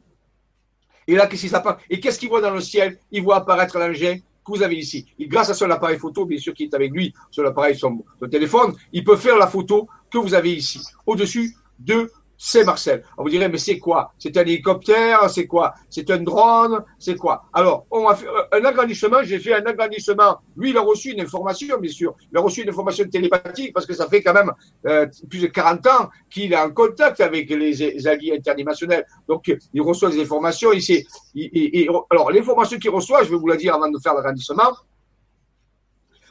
Et là, qu'est-ce qu'il Et qu'est-ce qu'il voit dans le ciel? Il voit apparaître l'engin que vous avez ici. Et grâce à son appareil photo, bien sûr, qui est avec lui, son, son téléphone, il peut faire la photo que vous avez ici, au-dessus de Saint-Marcel. On vous dirait, mais c'est quoi? C'est un hélicoptère? C'est quoi? C'est un drone? C'est quoi? Alors, on a fait un agrandissement, j'ai fait un agrandissement. Lui, il a reçu une information, bien sûr. Il a reçu une information télépathique parce que ça fait quand même euh, plus de 40 ans qu'il est en contact avec les, alliés internationaux. Donc, il reçoit des informations. Il sait, alors, l'information qu'il reçoit, je vais vous la dire avant de faire l'agrandissement,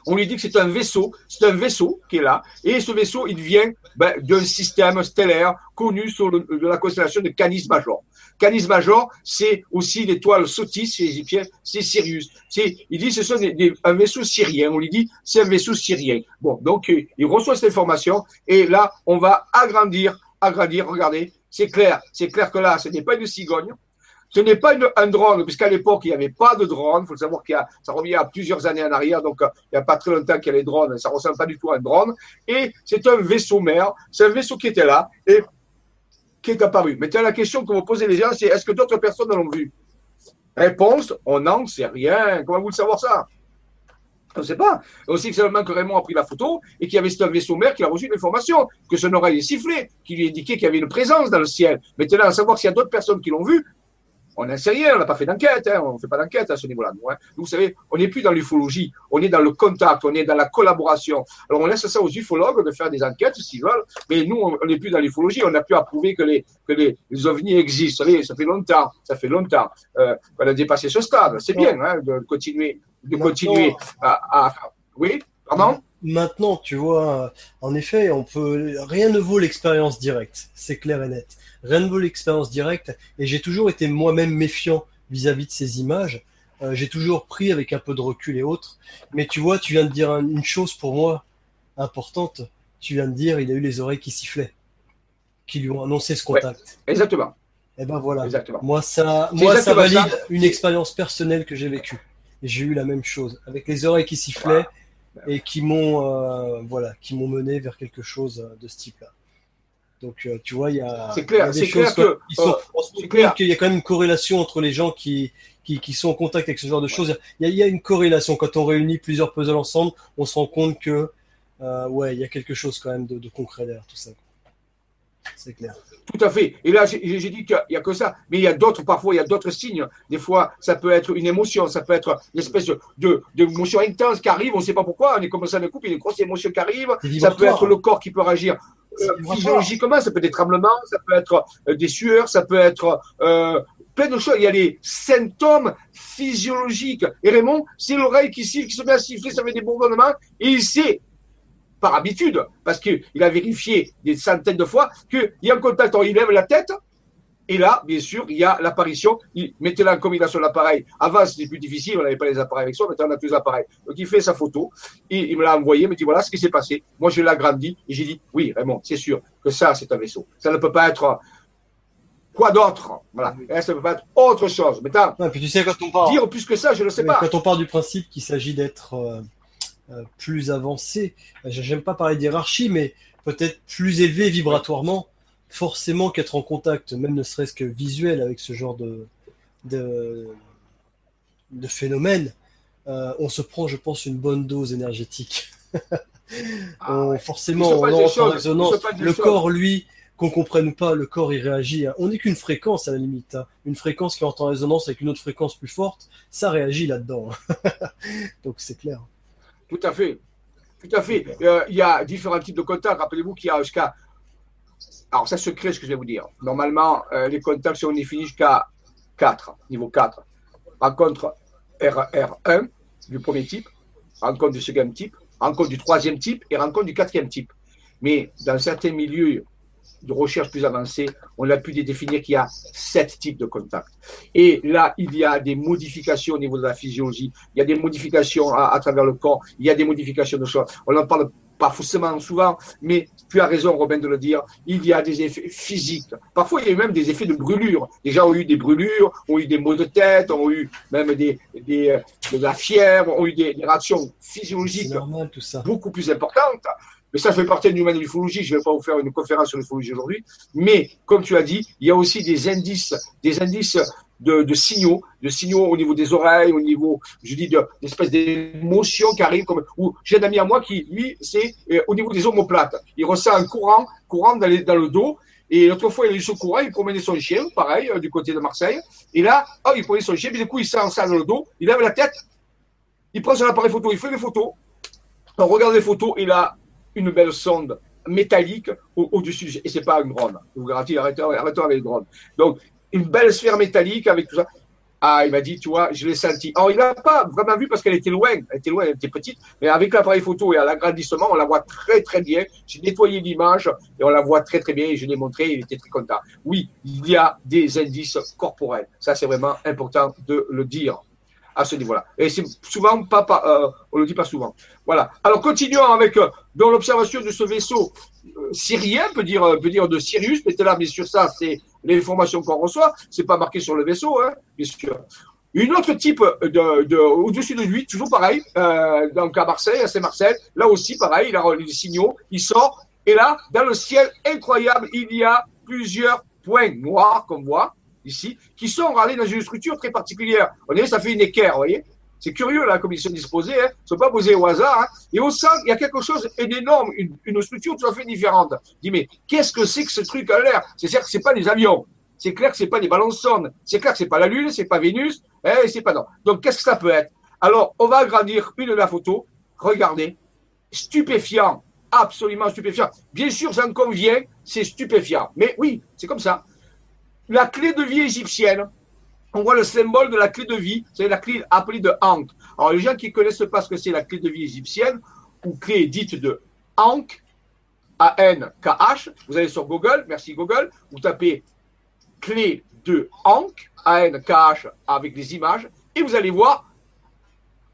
on lui dit que c'est un vaisseau, c'est un vaisseau qui est là, et ce vaisseau, il vient ben, d'un système stellaire connu de la constellation de Canis Major. Canis Major, c'est aussi l'étoile Sotis chez les Égyptiens, c'est Sirius. Il dit ce sont un vaisseau syrien. On lui dit c'est un vaisseau syrien. Bon, donc euh, il reçoit cette information et là on va agrandir, agrandir. Regardez, c'est clair, c'est clair que là ce n'est pas une cigogne, ce n'est pas un drone, puisqu'à l'époque, il n'y avait pas de drone. Il faut savoir qu'il y a, ça revient à plusieurs années en arrière, donc euh, il n'y a pas très longtemps qu'il y a les drones. Ça ne ressemble pas du tout à un drone. Et c'est un vaisseau mère. C'est un vaisseau qui était là et qui est apparu. Maintenant, la question que vous posez les gens, c'est est-ce que d'autres personnes l'ont vu? Réponse, on n'en sait rien. Comment vous le savoir ça? On ne sait pas. On sait que seulement que Raymond a pris la photo et qu'il y avait ce vaisseau mère qui a reçu l'information, que son oreille est sifflée, qui lui indiquait qu'il y avait une présence dans le ciel. Maintenant, à savoir s'il y a d'autres personnes qui l'ont vu, on n'en sait rien, on n'a pas fait d'enquête, hein, on ne fait pas d'enquête à ce niveau-là. Hein. Vous savez, on n'est plus dans l'ufologie, on est dans le contact, on est dans la collaboration. Alors on laisse ça aux ufologues de faire des enquêtes s'ils veulent, mais nous, on n'est plus dans l'ufologie, on n'a plus à prouver que les, que les, ovnis existent. Vous savez, ça fait longtemps, ça fait longtemps euh, qu'on a dépassé ce stade. C'est bien hein, de continuer, de continuer à, à... Oui, pardon? Maintenant, tu vois, en effet, on peut, rien ne vaut l'expérience directe, c'est clair et net. Rien ne vaut l'expérience directe, et j'ai toujours été moi-même méfiant vis-à-vis de ces images. Euh, j'ai toujours pris avec un peu de recul et autres. Mais tu vois, tu viens de dire une chose pour moi importante. Tu viens de dire, il a eu les oreilles qui sifflaient, qui lui ont annoncé ce contact. exactement. Et eh ben voilà. Exactement. Moi, ça, moi, ça valide une expérience personnelle que j'ai vécue. Et j'ai eu la même chose, avec les oreilles qui sifflaient et qui m'ont euh, voilà, qui m'ont mené vers quelque chose de ce type-là. Donc euh, tu vois, il y a, c'est clair, c'est clair que sont, euh, qu'il y a quand même une corrélation entre les gens qui, qui, qui sont en contact avec ce genre de choses. Il y, a, il y, a, une corrélation quand on réunit plusieurs puzzles ensemble, on se rend compte que euh, ouais, il y a quelque chose quand même de, de concret derrière tout ça. C'est clair. Tout à fait. Et là, j'ai dit qu'il n'y a que ça. Mais il y a d'autres, parfois, il y a d'autres signes. Des fois, ça peut être une émotion, ça peut être une espèce de, d'émotion intense qui arrive, on ne sait pas pourquoi, on est comme ça d'un coup, il y a une grosse émotion qui arrive. Ça peut être le corps qui peut réagir euh, physiologiquement, ça peut être des tremblements, ça peut être euh, des sueurs, ça peut être euh, plein de choses. Il y a des symptômes physiologiques. Et Raymond, c'est l'oreille qui siffle, qui se met à siffler, ça fait des bourdonnements, et il sait par habitude, parce qu'il a vérifié des centaines de fois, qu'il y a un contact, il lève la tête, et là, bien sûr, il y a l'apparition. Mettez-la en combinaison l'appareil. Avant, c'était plus difficile, on n'avait pas les appareils avec soi, maintenant on a tous les appareils. Donc il fait sa photo, et il me l'a envoyé, il me dit voilà ce qui s'est passé. Moi, je l'ai agrandi, et j'ai dit oui, Raymond, c'est sûr que ça, c'est un vaisseau. Ça ne peut pas être quoi d'autre Voilà. Et ça ne peut pas être autre chose. Mais puis tu sais, quand on parle. Dire plus que ça, je ne sais pas. Quand on part du principe qu'il s'agit d'être. Euh, euh, plus avancé. J'aime pas parler d'hierarchie, mais peut-être plus élevé vibratoirement. Forcément qu'être en contact, même ne serait-ce que visuel, avec ce genre de, de, phénomène, euh, on se prend, je pense, une bonne dose énergétique. Ah forcément, on entre en résonance. Le corps, lui, qu'on comprenne ou pas, le corps il réagit. On n'est qu'une fréquence à la limite, hein. une fréquence qui entre en résonance avec une autre fréquence plus forte, ça réagit là-dedans. Donc c'est clair. Tout à fait. Tout à fait. Euh, il y a différents types de contacts. Rappelez-vous qu'il y a jusqu'à. Alors, ça se crée ce que je vais vous dire. Normalement, euh, les contacts sont définis jusqu'à 4, niveau 4. Rencontre RR1 du premier type, rencontre du second type, rencontre du troisième type et rencontre du quatrième type. Mais dans certains milieux de recherche plus avancés, on a pu définir qu'il y a sept types de contacts. Et là, il y a des modifications au niveau de la physiologie, il y a des modifications à, travers le corps, il y a des modifications de choses. On n'en parle pas forcément souvent, mais tu as raison, Robin, de le dire, il y a des effets physiques. Parfois, il y a même des effets de brûlure. Les gens ont eu des brûlures, ont eu des maux de tête, ont eu même des, des de la fièvre, ont eu des, réactions physiologiques beaucoup plus importantes. Mais ça fait partie de l'ufologie. Je ne vais pas vous faire une conférence sur l'ufologie aujourd'hui. Mais, comme tu as dit, il y a aussi des indices, des indices de, signaux, de signaux au niveau des oreilles, au niveau, je dis, d'espèces d'émotions qui arrivent. J'ai un ami à moi qui, lui, c'est euh, au niveau des omoplates. Il ressent un courant, courant dans, le dos. Et l'autre fois, il a eu ce courant, il promenait son chien, pareil, euh, du côté de Marseille. Et là, oh, il promenait son chien, mais du coup, il sent ça dans le dos, il lève la tête, il prend son appareil photo, il fait des photos. On regarde les photos, il a une belle sonde métallique au-dessus. et c'est pas un drone. Je vous garantis, arrêtons, arrêtons avec le drone. Donc, une belle sphère métallique avec tout ça. Ah, il m'a dit, tu vois, je l'ai senti. Alors, il n'a pas vraiment vu parce qu'elle était loin. Elle était loin, elle était petite. Mais avec l'appareil photo et à l'agrandissement, on la voit très, très bien. J'ai nettoyé l'image et on la voit très, très bien. Et je l'ai montré, il était très content. Oui, il y a des indices corporels. Ça, c'est vraiment important de le dire à ce niveau-là. Et c'est souvent pas, pas euh, on le dit pas souvent. Voilà. Alors continuons avec euh, dans l'observation de ce vaisseau euh, syrien, peut dire peut dire de Sirius, mais là bien sûr ça c'est l'information qu'on reçoit, c'est pas marqué sur le vaisseau, hein, bien sûr. Une autre type de, de au-dessus de lui, toujours pareil, euh, donc à Marseille, à Saint-Marcel, là aussi pareil, il a les signaux, il sort, et là, dans le ciel incroyable, il y a plusieurs points noirs qu'on voit, ici, qui sont râlés dans une structure très particulière. On dirait ça fait une équerre, vous voyez c'est curieux, là, comme ils sont disposés, hein. ils ne sont pas posés au hasard. Hein. Et au sein, il y a quelque chose d'énorme, une, une, structure tout à fait différente. Je dis, mais qu'est-ce que c'est que ce truc à l'air? C'est clair que ce pas des avions. C'est clair que ce pas des ballons sondes. C'est clair que ce pas la Lune, c'est pas Vénus, hein, c'est pas non. Donc, qu'est-ce que ça peut être? Alors, on va agrandir une de la photo. Regardez. Stupéfiant. Absolument stupéfiant. Bien sûr, j'en conviens, c'est stupéfiant. Mais oui, c'est comme ça la clé de vie égyptienne, on voit le symbole de la clé de vie, c'est la clé appelée de Ankh. Alors, les gens qui ne connaissent pas ce que c'est la clé de vie égyptienne, ou clé dite de Ankh, A-N-K-H, vous allez sur Google, merci Google, vous tapez clé de Ankh, A-N-K-H, avec des images, et vous allez voir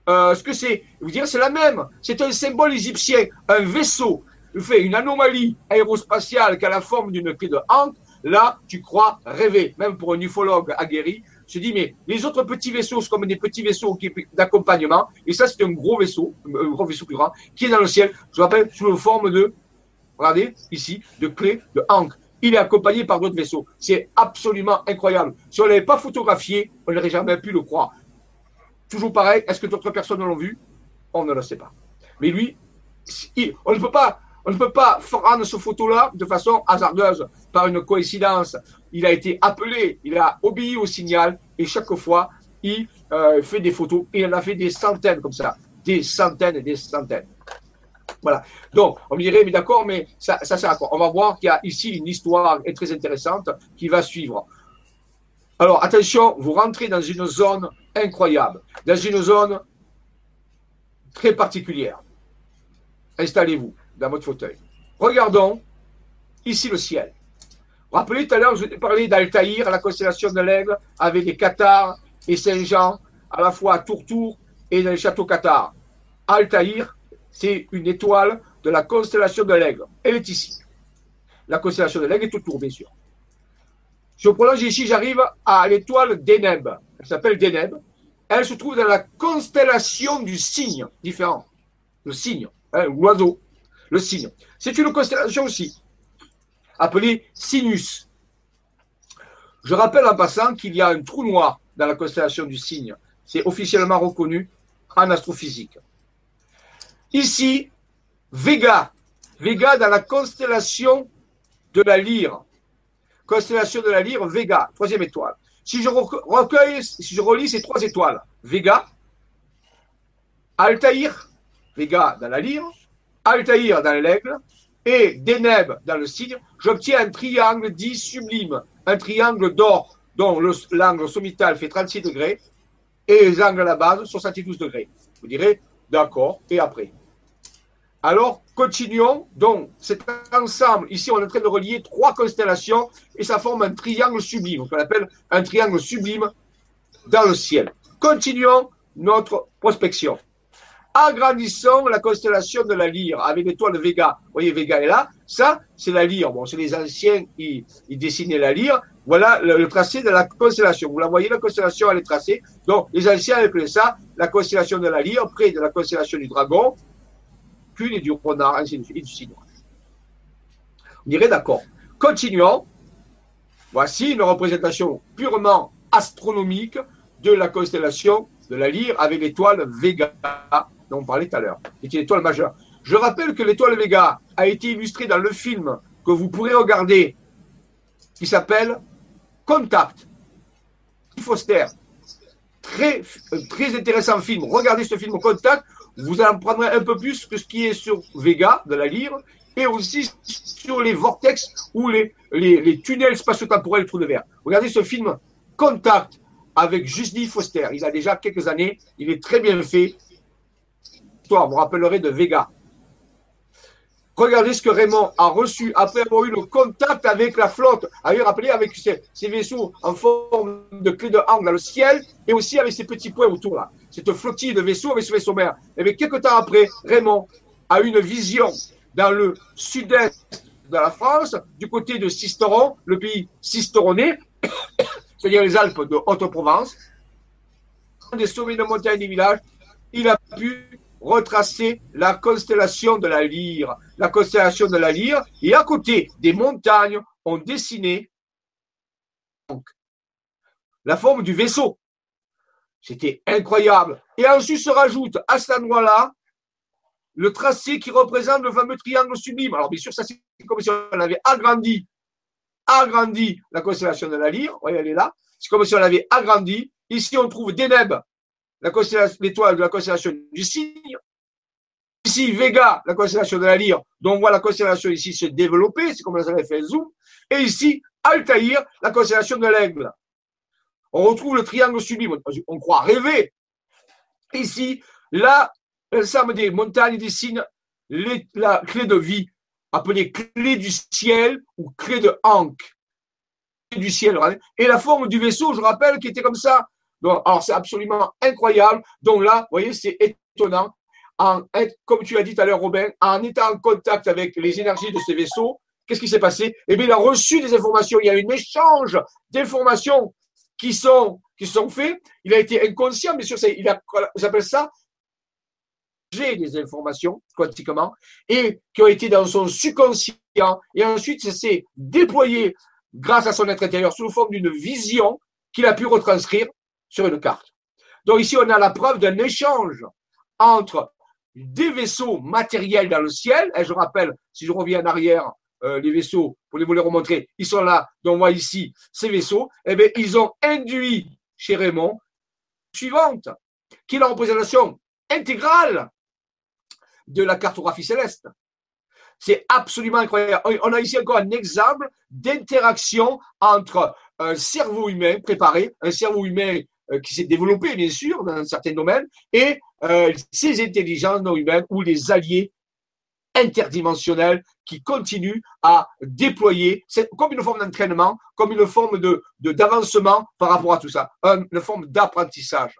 euh, ce que c'est. Vous direz, c'est la même. C'est un symbole égyptien, un vaisseau, fait une anomalie aérospatiale qui a la forme d'une clé de Ankh, Là, tu crois rêver, même pour un ufologue aguerri. Je dis, mais les autres petits vaisseaux, c'est comme des petits vaisseaux d'accompagnement. Et ça, c'est un gros vaisseau, un gros vaisseau plus grand, qui est dans le ciel. Je rappelle, sous la forme de, regardez, ici, de clé, de hank. Il est accompagné par d'autres vaisseaux. C'est absolument incroyable. Si on ne l'avait pas photographié, on n'aurait jamais pu le croire. Toujours pareil, est-ce que d'autres personnes l'ont vu? On ne le sait pas. Mais lui, on ne peut pas on ne peut pas ce photo-là de façon hasardeuse, par une coïncidence. Il a été appelé, il a obéi au signal, et chaque fois, il euh, fait des photos. Il en a fait des centaines comme ça. Des centaines et des centaines. Voilà. Donc, on me dirait, mais d'accord, mais ça, ça sert à quoi? On va voir qu'il y a ici une histoire très intéressante qui va suivre. Alors, attention, vous rentrez dans une zone incroyable, dans une zone très particulière. Installez-vous dans votre fauteuil. Regardons ici le ciel. Rappelez tout à l'heure, je vous ai parlé d'Altaïr, la constellation de l'aigle, avec les Qatars et Saint-Jean, à la fois à Tourtour et dans les châteaux Qatar. Altaïr, c'est une étoile de la constellation de l'aigle. Elle est ici. La constellation de l'aigle est autour, bien sûr. Je prolonge ici, j'arrive à l'étoile d'Eneb. Elle s'appelle Deneb. Elle se trouve dans la constellation du cygne, différent. Le cygne, hein, l'oiseau le signe. C'est une constellation aussi, appelée Sinus. Je rappelle en passant qu'il y a un trou noir dans la constellation du cygne. C'est officiellement reconnu en astrophysique. Ici, Vega. Vega dans la constellation de la lyre. Constellation de la lyre, Vega, troisième étoile. Si je recueille, si je relis ces trois étoiles, Vega, Altaïr, Vega dans la lyre, Altaïr dans l'aigle et Deneb dans le signe, j'obtiens un triangle dit sublime, un triangle d'or dont l'angle sommital fait 36 degrés et les angles à la base 72 degrés. Vous direz, d'accord, et après Alors, continuons. Donc, cet ensemble, ici, on est en train de relier trois constellations et ça forme un triangle sublime, qu'on appelle un triangle sublime dans le ciel. Continuons notre prospection. Agrandissons la constellation de la lyre avec l'étoile Vega. Vous voyez, Vega est là. Ça, c'est la lyre. Bon, c'est les anciens qui dessinaient la lyre. Voilà le, tracé de la constellation. Vous la voyez, la constellation, elle est tracée. Donc, les anciens appelaient ça la constellation de la lyre, près de la constellation du dragon, puis et du renard, ainsi de suite, et du signe. On dirait d'accord. Continuons. Voici une représentation purement astronomique de la constellation de la lyre avec l'étoile Vega, dont on parlait tout à l'heure. C'est une étoile majeure. Je rappelle que l'étoile Vega a été illustrée dans le film que vous pourrez regarder qui s'appelle Contact. Foster. Très, euh, très intéressant film. Regardez ce film Contact. Vous en prendrez un peu plus que ce qui est sur Vega, de la lire, et aussi sur les vortex ou les, les, tunnels spatio-temporels trous de verre. Regardez ce film Contact avec Justy Foster. Il a déjà quelques années. Il est très bien fait. Toi, vous rappellerez de Vega. Regardez ce que Raymond a reçu après avoir eu le contact avec la flotte. Avez rappelé avec ces, vaisseaux en forme de clé de hangue dans le ciel et aussi avec ces petits points autour là. Cette flottille de vaisseaux avec ce vaisseau mère. Et bien, quelques temps après, Raymond a une vision dans le sud-est de la France, du côté de Sisteron, le pays cisteronais, c'est-à-dire les Alpes de Haute-Provence, des sommets de montagne des villages, il a pu retracer la constellation de la lyre. La constellation de la lyre, et à côté des montagnes, ont dessiné la forme du vaisseau. C'était incroyable. Et ensuite se rajoute à cet endroit-là le tracé qui représente le fameux triangle sublime. Alors bien sûr, ça c'est comme si on avait agrandi, agrandi la constellation de la lyre. Vous voyez, elle est là. C'est comme si on l'avait agrandi. Ici, on trouve Deneb, l'étoile de la constellation du cygne. Ici, Vega, la constellation de la lyre, dont on voit la constellation ici se développer, c'est comme ça avait fait zoom. Et ici, Altaïr, la constellation de l'aigle. On retrouve le triangle sublime. On croit rêver. Ici, là, l'ensemble des montagnes des signes, la clé de vie, appelée clé du ciel ou clé de Ankh. Du ciel. Et la forme du vaisseau, je rappelle, qui était comme ça, alors, c'est absolument incroyable. Donc là, vous voyez, c'est étonnant. En, comme tu as dit tout à l'heure, Robin, en étant en contact avec les énergies de ces vaisseaux, qu'est-ce qui s'est passé? Eh bien, il a reçu des informations. Il y a un échange d'informations qui sont, qui sont faits. Il a été inconscient, bien sûr. Il a, j'appelle ça? J'ai des informations quantiquement et qui ont été dans son subconscient et ensuite ça s'est déployé grâce à son être intérieur sous forme d'une vision qu'il a pu retranscrire sur une carte. Donc ici, on a la preuve d'un échange entre des vaisseaux matériels dans le ciel. Et je rappelle, si je reviens en arrière, euh, les vaisseaux, vous les remontrer, ils sont là. Donc on voit ici ces vaisseaux. Eh bien, ils ont induit chez Raymond suivante, qui est la représentation intégrale de la cartographie céleste. C'est absolument incroyable. On a ici encore un exemple d'interaction entre un cerveau humain préparé, un cerveau humain qui s'est développé, bien sûr, dans certains domaines, et euh, ces intelligences non humaines ou les alliés interdimensionnels qui continuent à déployer, comme une forme d'entraînement, comme une forme de d'avancement par rapport à tout ça, une forme d'apprentissage.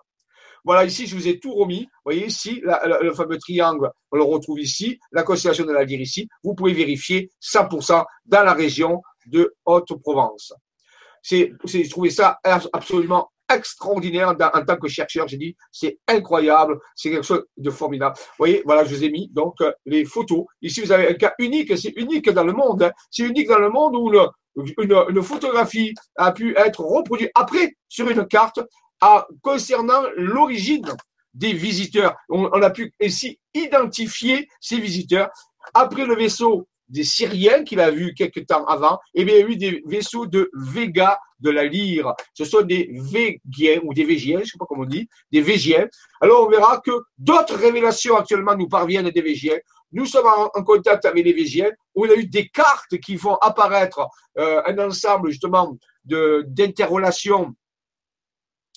Voilà, ici, je vous ai tout remis. Vous voyez ici, le fameux triangle, on le retrouve ici, la constellation de la lyre ici. Vous pouvez vérifier 100% dans la région de Haute-Provence. C'est, j'ai ça absolument extraordinaire en tant que chercheur. J'ai dit, c'est incroyable, c'est quelque chose de formidable. Vous voyez, voilà, je vous ai mis donc euh, les photos. Ici, vous avez un cas unique, c'est unique dans le monde. Hein. C'est unique dans le monde où une, photographie a pu être reproduite après sur une carte à, concernant l'origine des visiteurs. On, a pu ici identifier ces visiteurs. Après le vaisseau des Syriens qu'il a vus quelques temps avant, et bien, il y a eu des vaisseaux de Vega de la lyre. Ce sont des Végiens ou des Végiens, je ne sais pas comment on dit, des Végiens. Alors on verra que d'autres révélations actuellement nous parviennent des Végiens. Nous sommes en, contact avec les Végiens, y a eu des cartes qui font apparaître euh, un ensemble justement d'interrelations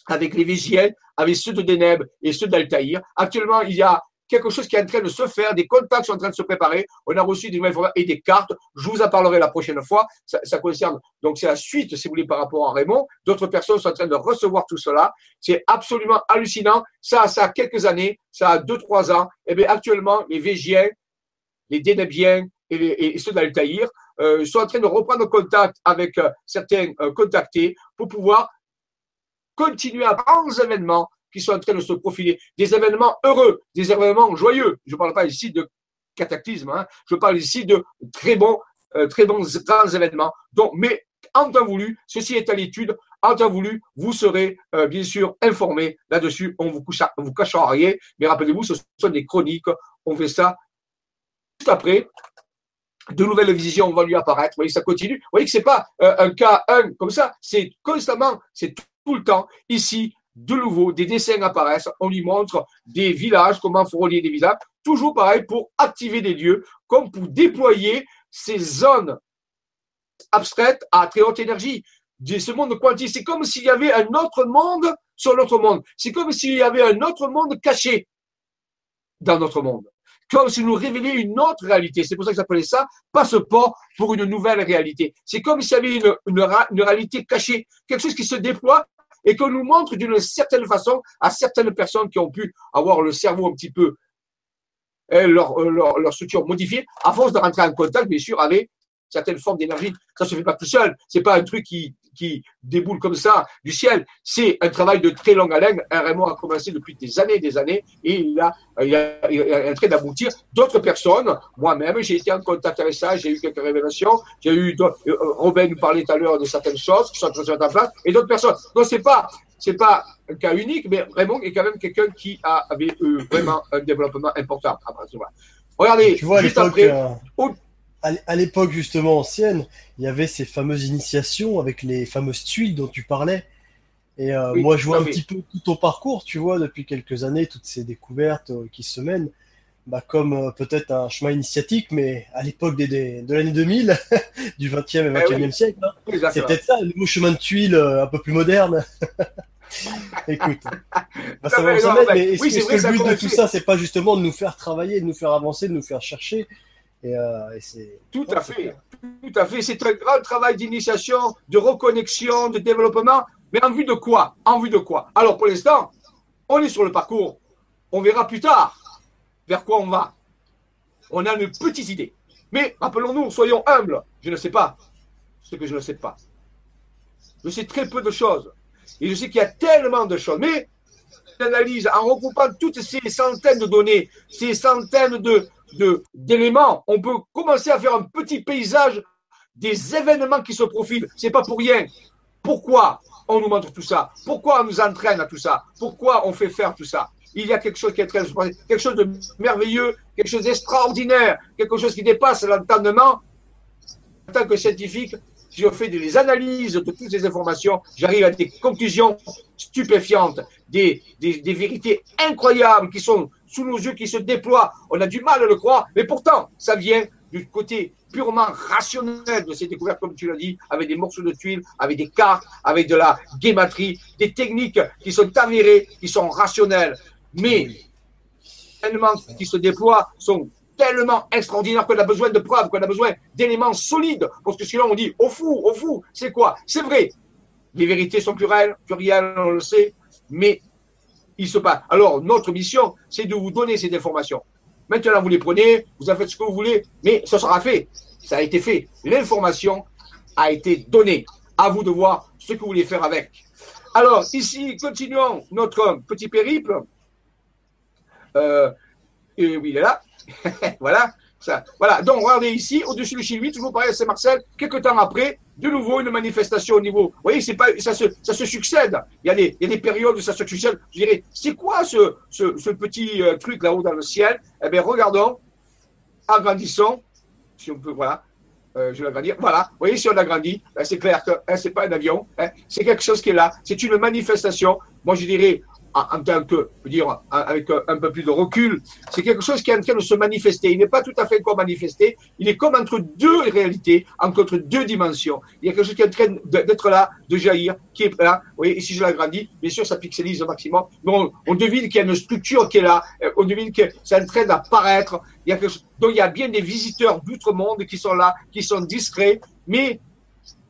avec les Végiens, avec ceux de Deneb et ceux d'Altaïr. Actuellement, il y a quelque chose qui est en train de se faire, des contacts sont en train de se préparer. On a reçu des nouvelles et des cartes. Je vous en parlerai la prochaine fois. Ça, ça concerne, donc c'est la suite, si vous voulez, par rapport à Raymond. D'autres personnes sont en train de recevoir tout cela. C'est absolument hallucinant. Ça, ça a quelques années, ça a deux, trois ans. Et eh bien, actuellement, les Végiens, les Dénébiens et, ceux d'Altaïr euh, sont en train de reprendre contact avec euh, certains euh, contactés pour pouvoir continuer à grands événements qui sont en train de se profiler, des événements heureux, des événements joyeux. Je ne parle pas ici de cataclysme, hein. je parle ici de très bons, euh, très bons grands événements. Donc, mais en temps voulu, ceci est à l'étude, en temps voulu, vous serez euh, bien sûr informés là-dessus. On vous, vous cachera rien, mais rappelez-vous, ce sont des chroniques. On fait ça juste après. De nouvelles visions vont lui apparaître. Vous voyez, ça continue. Vous voyez que c'est pas euh, un cas un comme ça. C'est constamment, c'est tout le temps. Ici, de nouveau, des dessins apparaissent, on lui montre des villages, comment faut relier des villages, toujours pareil pour activer des lieux, comme pour déployer ces zones abstraites à très haute énergie. Ce monde quantique, c'est comme s'il y avait un autre monde sur notre monde. C'est comme s'il y avait un autre monde caché dans notre monde. Comme si nous révélait une autre réalité. C'est pour ça que j'appelais ça passeport pour une nouvelle réalité. C'est comme s'il y avait une, une réalité cachée, quelque chose qui se déploie et qu'on nous montre d'une certaine façon à certaines personnes qui ont pu avoir le cerveau un petit peu, leur, euh, leur, leur structure modifiée, à force de rentrer en contact, bien sûr, avec certaines formes d'énergie. Ça se fait pas tout seul. C'est pas un truc qui, qui déboule comme ça du ciel. C'est un travail de très longue haleine. Un Raymond a commencé depuis des années et des années et il a, il a, il a en train d'aboutir. D'autres personnes, moi-même, j'ai été en contact avec ça, j'ai eu quelques révélations. J'ai eu, euh, Robin nous parlait tout à l'heure de certaines choses qui sont mettre en place et d'autres personnes. Donc c'est pas, c'est pas un cas unique, mais Raymond est quand même quelqu'un qui a, avait eu vraiment un développement important. Regardez, tu vois, juste après, euh, à l'époque justement ancienne, il y avait ces fameuses initiations avec les fameuses tuiles dont tu parlais. Et euh, moi, je vois un petit peu tout ton parcours, tu vois, depuis quelques années, toutes ces découvertes euh, qui se mènent, bah, comme euh, peut-être un chemin initiatique, mais à l'époque des, de l'année 2000, du 20e et 21e eh siècle, hein. c'est peut-être ça, un nouveau chemin de tuiles un peu plus moderne. Écoute, bah, ça va mais est-ce que le but de tout ça, c'est pas justement de nous faire travailler, de nous faire avancer, de nous faire chercher euh, et, tout à fait, tout à fait. C'est un grand travail d'initiation, de reconnexion, de développement. Mais en vue de quoi? En vue de quoi? Alors pour l'instant, on est sur le parcours. On verra plus tard vers quoi on va. On a une petite idée. Mais rappelons-nous, soyons humbles. Je ne sais pas ce que je ne sais pas. Je sais très peu de choses. Et je sais qu'il y a tellement de choses. Mais l'analyse, en regroupant toutes ces centaines de données, ces centaines de, d'éléments, on peut commencer à faire un petit paysage des événements qui se profilent. C'est pas pour rien. Pourquoi on nous montre tout ça? Pourquoi on nous entraîne à tout ça? Pourquoi on fait faire tout ça? Il y a quelque chose qui est très, quelque chose de merveilleux, quelque chose d'extraordinaire, quelque chose qui dépasse l'entendement. En tant que scientifique, si je fais des analyses de toutes ces informations, j'arrive à des conclusions stupéfiantes, des, des, des vérités incroyables qui sont sous nos yeux qui se déploie. On a du mal à le croire, mais pourtant, ça vient du côté purement rationnel de ces découvertes, comme tu l'as dit, avec des morceaux de tuiles, avec des cartes, avec de la guématrie, des techniques qui sont avérées, qui sont rationnelles. Mais les éléments qui se déploient sont tellement extraordinaires qu'on a besoin de preuves, qu'on a besoin d'éléments solides. Parce que sinon, on dit au fou, au fou, c'est quoi? C'est vrai. Les vérités sont plurielles, plurielles, on le sait, mais il se passe. Alors, notre mission, c'est de vous donner ces informations. Maintenant, vous les prenez, vous en faites ce que vous voulez, mais ce sera fait. Ça a été fait. L'information a été donnée. À vous de voir ce que vous voulez faire avec. Alors, ici, continuons notre petit périple. Euh, et oui, il est là. voilà. Voilà. Donc, regardez ici, au-dessus de chez lui, toujours pareil à Saint-Marcel, quelques temps après, de nouveau une manifestation au niveau. Vous voyez, pas, ça se, ça se succède. Il y a des, il y a des périodes où ça se succède. Je dirais, c'est quoi ce, ce, petit euh, truc là-haut dans le ciel? Eh bien, regardons, agrandissons. si on peut, voilà, euh, je vais l'agrandir. Voilà, vous voyez, si on l'agrandit, ben, c'est clair que hein, c'est pas un avion, hein, c'est quelque chose qui est là, c'est une manifestation. Moi, je dirais, en, tant que, je veux dire, avec un, peu plus de recul, c'est quelque chose qui est en train de se manifester. Il n'est pas tout à fait encore manifesté. Il est comme entre deux réalités, entre deux dimensions. Il y a quelque chose qui est en train d'être là, de jaillir, qui est là. Vous voyez, et si je l'agrandis, bien sûr, ça pixelise au maximum. Mais on, devine qu'il y a une structure qui est là. Euh, on devine que c'est en train d'apparaître. Donc il y a bien des visiteurs d'outre-monde qui sont là, qui sont discrets, mais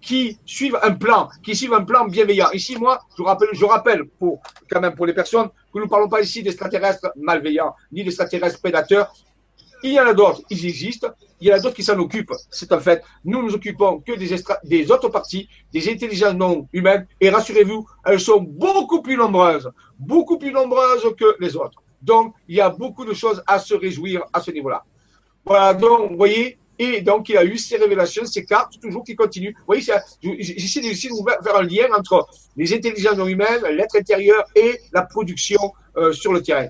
qui suivent un plan, qui suivent un plan bienveillant. Ici, moi, je rappelle, je rappelle pour, quand même pour les personnes que nous ne parlons pas ici d'extraterrestres malveillants, ni d'extraterrestres prédateurs. Il y en a d'autres, ils existent. Il y en a d'autres qui s'en occupent. C'est en fait, nous nous occupons que des, des autres parties, des intelligences non humaines. Et rassurez-vous, elles sont beaucoup plus nombreuses, beaucoup plus nombreuses que les autres. Donc, il y a beaucoup de choses à se réjouir à ce niveau-là. Voilà, donc, vous voyez, et donc, il a eu ces révélations, ces cartes, toujours qui continuent. Vous voyez, j'essaie de vous faire un lien entre les intelligences humaines, l'être intérieur et la production euh, sur le terrain.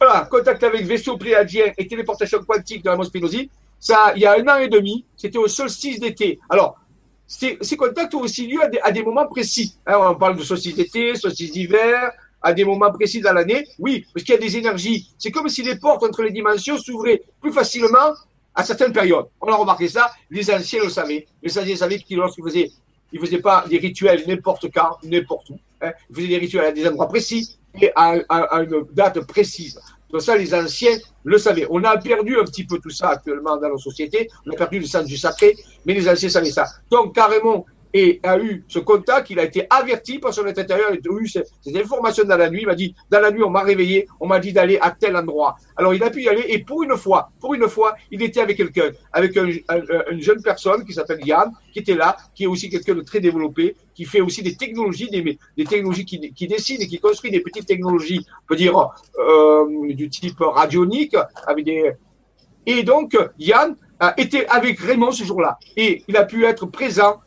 Voilà, contact avec vaisseau pléadien et téléportation quantique de la Spinozzi. Ça, il y a un an et demi, c'était au solstice d'été. Alors, ces contacts ont aussi lieu à des, moments précis. Hein, on parle de solstice d'été, solstice d'hiver, à des moments précis dans l'année, oui, parce qu'il y a des énergies. C'est comme si les portes entre les dimensions s'ouvraient plus facilement à certaines périodes. On a remarqué ça, les anciens le savaient. Les anciens savaient qu'ils lorsqu'ils faisaient, ils faisaient pas des rituels n'importe quand, n'importe où. Hein. Ils faisaient des rituels à des endroits précis et à, une date précise. Donc ça, les anciens le savaient. On a perdu un petit peu tout ça actuellement dans nos sociétés. On a perdu le sens du sacré, mais les anciens savaient ça. Donc carrément, et a eu ce contact, il a été averti par son intérieur, il a eu cette, information dans la nuit, il m'a dit, dans la nuit, on m'a réveillé, on m'a dit d'aller à tel endroit. Alors il a pu y aller, et pour une fois, pour une fois, il était avec quelqu'un, avec un, une jeune personne qui s'appelle Yann, qui était là, qui est aussi quelqu'un de très développé, qui fait aussi des technologies, des, technologies qui, décide et qui construit des petites technologies, on peut dire, euh, du type radionique, avec des... Et donc, Yann été avec Raymond ce jour-là, et il a pu être présent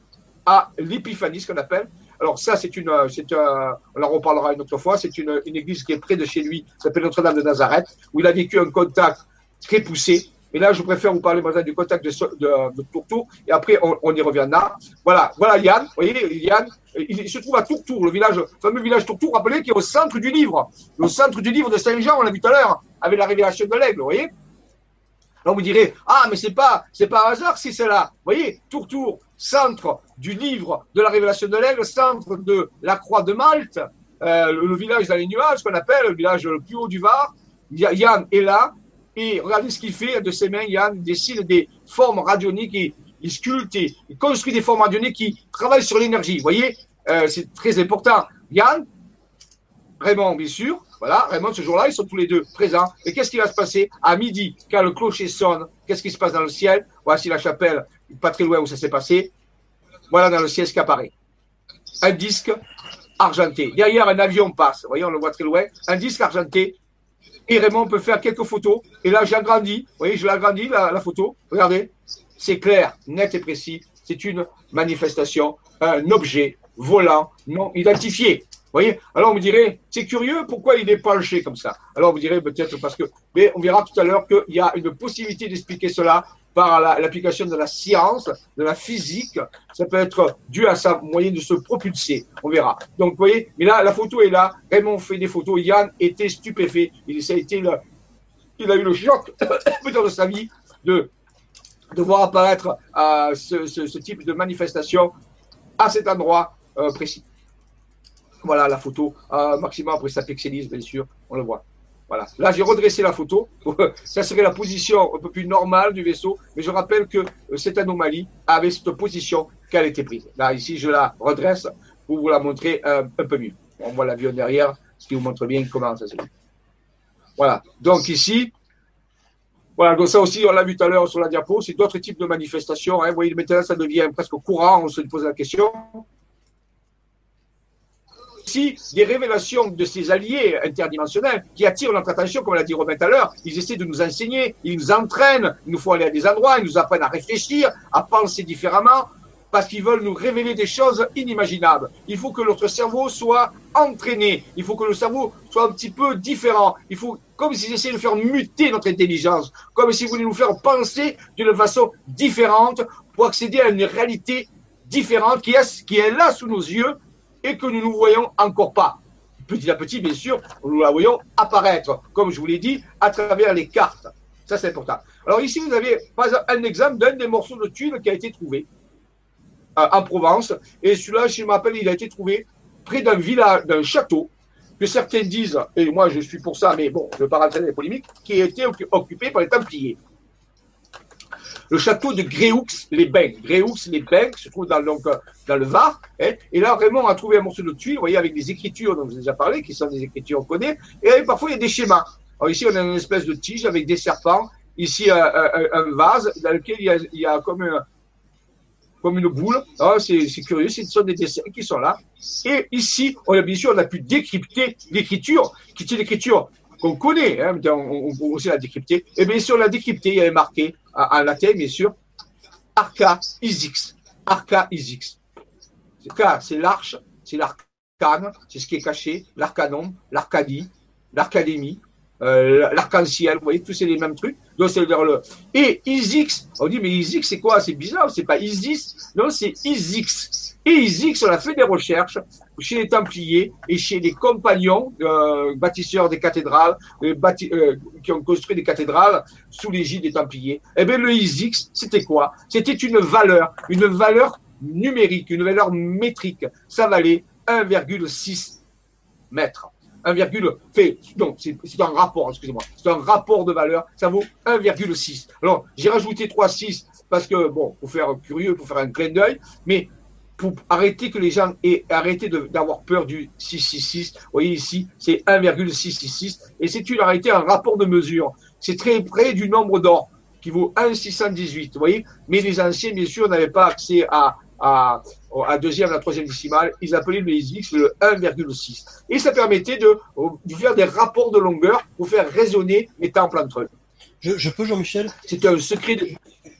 à l'épiphanie, ce qu'on appelle. Alors ça, c'est une, c'est un, on en reparlera une autre fois, c'est une, église qui est près de chez lui, s'appelle Notre-Dame de Nazareth, où il a vécu un contact très poussé. Et là, je préfère vous parler maintenant du contact de, Tourtour, et après, on, y reviendra. Voilà, voilà Yann, vous voyez, Yann, il, se trouve à Tourtour, le village, le fameux village Tourtour, rappelez, qui est au centre du livre, au centre du livre de Saint-Jean, on l'a vu tout à l'heure, avec la révélation de l'aigle, vous voyez alors vous direz, ah, mais c'est pas, c'est pas un hasard si c'est là. Vous voyez, Tourtour, centre du livre de la révélation de l'aigle, centre de la croix de Malte, euh, le, village dans les nuages qu'on appelle le village le plus haut du Var. Yann est là et regardez ce qu'il fait de ses mains. Yann dessine des formes radioniques et il sculpte et il construit des formes radioniques qui travaillent sur l'énergie. Vous voyez, euh, c'est très important. Yann, Raymond, bien sûr, voilà, Raymond, ce jour-là, ils sont tous les deux présents. Et qu'est-ce qui va se passer à midi, quand le clocher sonne? Qu'est-ce qui se passe dans le ciel? Voici la chapelle, pas très loin où ça s'est passé. Voilà dans le ciel ce qui apparaît. Un disque argenté. Derrière, un avion passe. Voyez, on le voit très loin. Un disque argenté. Et Raymond peut faire quelques photos. Et là, j'agrandis. Vous voyez, je l'agrandis, la, la photo. Regardez. C'est clair, net et précis. C'est une manifestation, un objet volant non identifié Alors on me dirait, c'est curieux, pourquoi il est penché comme ça? Alors vous direz peut-être parce que, mais on verra tout à l'heure qu'il y a une possibilité d'expliquer cela par l'application de la science, de la physique. Ça peut être dû à sa moyen de se propulser. On verra. Donc vous voyez, mais là la photo est là. Raymond fait des photos. Yann était stupéfait. Il, a été le, il a eu le choc de sa vie de voir apparaître euh, ce, ce, type de manifestation à cet endroit euh, précis. Voilà la photo. Euh, maximum après ça pixelise, bien sûr, on le voit. Voilà. Là, j'ai redressé la photo. ça serait la position un peu plus normale du vaisseau. Mais je rappelle que euh, cette anomalie avait cette position qu'elle était prise. Là, ici, je la redresse pour vous la montrer euh, un peu mieux. On voit l'avion derrière, ce qui vous montre bien comment ça se fait. Voilà. Donc ici, voilà, donc ça aussi, on l'a vu tout à l'heure sur la diapo, c'est d'autres types de manifestations. Hein. Vous voyez, maintenant, ça devient presque courant, on se pose la question des révélations de ces alliés interdimensionnels qui attirent notre attention, comme l'a dit Robin tout à l'heure. Ils essaient de nous enseigner, ils nous entraînent, il nous faut aller à des endroits, ils nous apprennent à réfléchir, à penser différemment. parce qu'ils veulent nous révéler des choses inimaginables. Il faut que notre cerveau soit entraîné. Il faut que le cerveau soit un petit peu différent. Il faut, comme s'ils essayaient de faire muter notre intelligence, comme s'ils voulaient nous faire penser d'une façon différente pour accéder à une réalité différente qui est là sous nos yeux et que nous ne voyons encore pas. Petit à petit, bien sûr, nous la voyons apparaître, comme je vous l'ai dit, à travers les cartes. Ça, c'est important. Alors ici, vous avez un exemple d'un des morceaux de tuile qui a été trouvé euh, en Provence. Et celui-là, je me rappelle, il a été trouvé près d'un village, d'un château, que certains disent, et moi je suis pour ça, mais bon, je ne veux pas rentrer dans les polémiques, qui a été occupé par les Templiers. Le château de Gréoux-les-Bains. Gréoux-les-Bains se trouve dans, dans le Var. Hein, et là, on a trouvé un morceau de tuile, vous voyez, avec des écritures dont je vous ai déjà parlé, qui sont des écritures qu'on connaît. Et parfois, il y a des schémas. Alors ici, on a une espèce de tige avec des serpents. Ici, un, vase dans lequel il y a, comme un, comme une boule. Ah, c'est curieux, ce sont des dessins qui sont là. Et ici, on a bien sûr, on a pu décrypter l'écriture, qui est l'écriture qu'on connaît, hein, on, peut aussi la décrypter. Et bien sûr, on l'a décrypté, il y avait marqué en, latin, bien sûr, Arca Isix. Arca Isix. C'est l'arche, c'est l'arcane, c'est ce qui est caché, l'arcanon, l'arcadie, l'arcadémie, euh, l'arc-en-ciel, vous voyez, tous c'est les mêmes trucs. Le et Isix, on dit mais Isix c'est quoi? C'est bizarre, c'est pas Isis, non c'est Isix. Et Isix, on a fait des recherches chez les Templiers et chez les compagnons euh, bâtisseurs des cathédrales, euh, euh, qui ont construit des cathédrales sous l'égide des Templiers. Eh bien le Isix, c'était quoi? C'était une valeur, une valeur numérique, une valeur métrique. Ça valait 1,6 mètres. 1, fait, donc c'est un rapport, excusez-moi, c'est un rapport de valeur, ça vaut 1,6. Alors, j'ai rajouté 3,6 parce que, bon, pour faire curieux, pour faire un clin d'œil, mais pour arrêter que les gens aient arrêté d'avoir peur du 666, vous voyez ici, c'est 1,666, et c'est une arrêté un rapport de mesure. C'est très près du nombre d'or, qui vaut 1,618, vous voyez, mais les anciens, bien sûr, n'avaient pas accès à, à, à deuxième, à la troisième décimale, ils appelaient le X le 1,6. Et ça permettait de, de, faire des rapports de longueur pour faire résonner les temples entre eux. Je, je peux, Jean-Michel? C'est un secret de.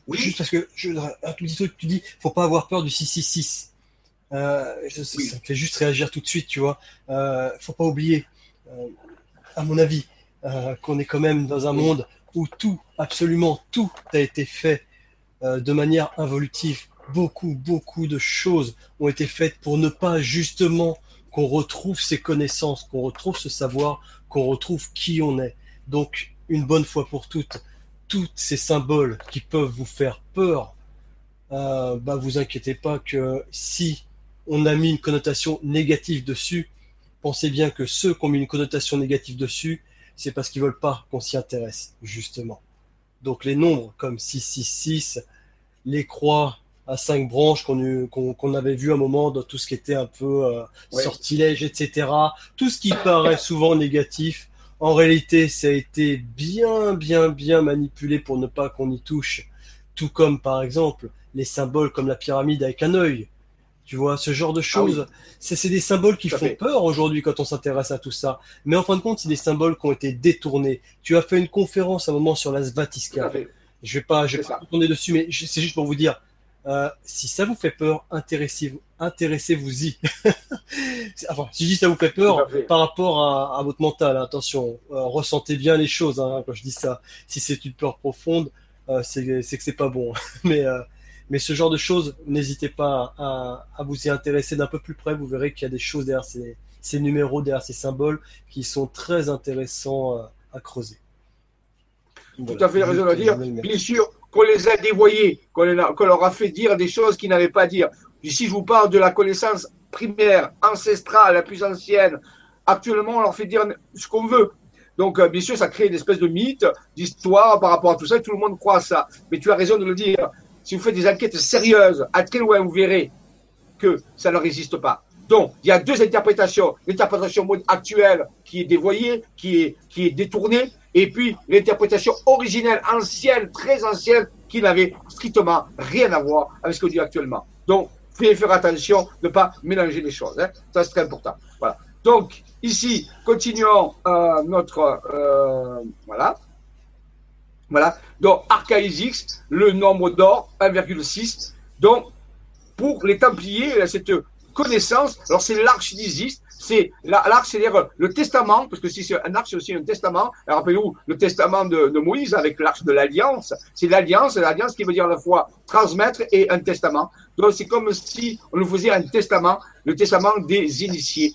Oui. Juste parce que, je, un tout petit truc, tu dis, faut pas avoir peur du 666. Euh, Ça me fait juste réagir tout de suite, tu vois. Euh, faut pas oublier, euh, à mon avis, qu'on est quand même dans un monde où tout, absolument tout, a été fait de manière involutive beaucoup, beaucoup de choses ont été faites pour ne pas justement qu'on retrouve ces connaissances, qu'on retrouve ce savoir, qu'on retrouve qui on est. Donc, une bonne fois pour toutes, tous ces symboles qui peuvent vous faire peur, euh, bah vous inquiétez pas que si on a mis une connotation négative dessus, pensez bien que ceux qui ont mis une connotation négative dessus, c'est parce qu'ils veulent pas qu'on s'y intéresse, justement. Donc les nombres comme 666, les croix à cinq branches qu'on avait vu à un moment dans tout ce qui était un peu euh, sortilège, etc. Tout ce qui paraît souvent négatif, en réalité, ça a été bien, bien, bien manipulé pour ne pas qu'on y touche. Tout comme, par exemple, les symboles comme la pyramide avec un œil. Tu vois, ce genre de ah choses, c'est des symboles qui font peur aujourd'hui quand on s'intéresse à tout ça. Mais en fin de compte, c'est des symboles qui ont été détournés. Tu as fait une conférence à un moment sur la Svatiska. Je vais pas, je vais pas tourner dessus, mais c'est juste pour vous dire, euh, si ça vous fait peur, intéressez-vous, intéressez-vous-y. enfin, si je dis ça vous fait peur, par rapport à, à votre mental, hein, attention, euh, ressentez bien les choses hein, quand je dis ça. Si c'est une peur profonde, euh, c'est que c'est pas bon. mais mais ce genre de choses, n'hésitez pas à, à, vous y intéresser d'un peu plus près. Vous verrez qu'il y a des choses derrière ces, ces numéros, derrière ces symboles, qui sont très intéressants euh, à creuser. Tout à fait raison à dire. Bien sûr, qu'on les a dévoyés, qu'on leur a fait dire des choses qu'ils n'avaient pas à dire. Ici, je vous parle de la connaissance primaire, ancestrale, la plus ancienne. Actuellement, on leur fait dire ce qu'on veut. Donc, euh, bien sûr, ça crée une espèce de mythe, d'histoire par rapport à tout ça, et tout le monde croit à ça. Mais tu as raison de le dire. Si vous faites des enquêtes sérieuses, à très loin, vous verrez que ça ne résiste pas. Donc, il y a deux interprétations. L'interprétation actuelle qui est dévoyée, qui est, qui est détournée, et puis l'interprétation originelle, ancienne, très ancienne, qui n'avait strictement rien à voir avec ce qu'on dit actuellement. Donc, faites faire attention de ne pas mélanger les choses. Hein. Ça, c'est très important. Voilà. Donc, ici, continuons euh, notre... Euh, voilà. Voilà. Donc, Archaïsix, le nombre d'or, 1,6. Donc, pour les Templiers, cette connaissance. Alors c'est l'arche d'Isis, c'est l'arche, c'est-à-dire le testament, parce que si c'est un arche, c'est aussi un testament. Rappelez-vous le testament de, Moïse avec l'arche de l'alliance. C'est l'alliance, l'alliance qui veut dire à la fois transmettre et un testament. Donc c'est comme si on nous faisait un testament, le testament des initiés,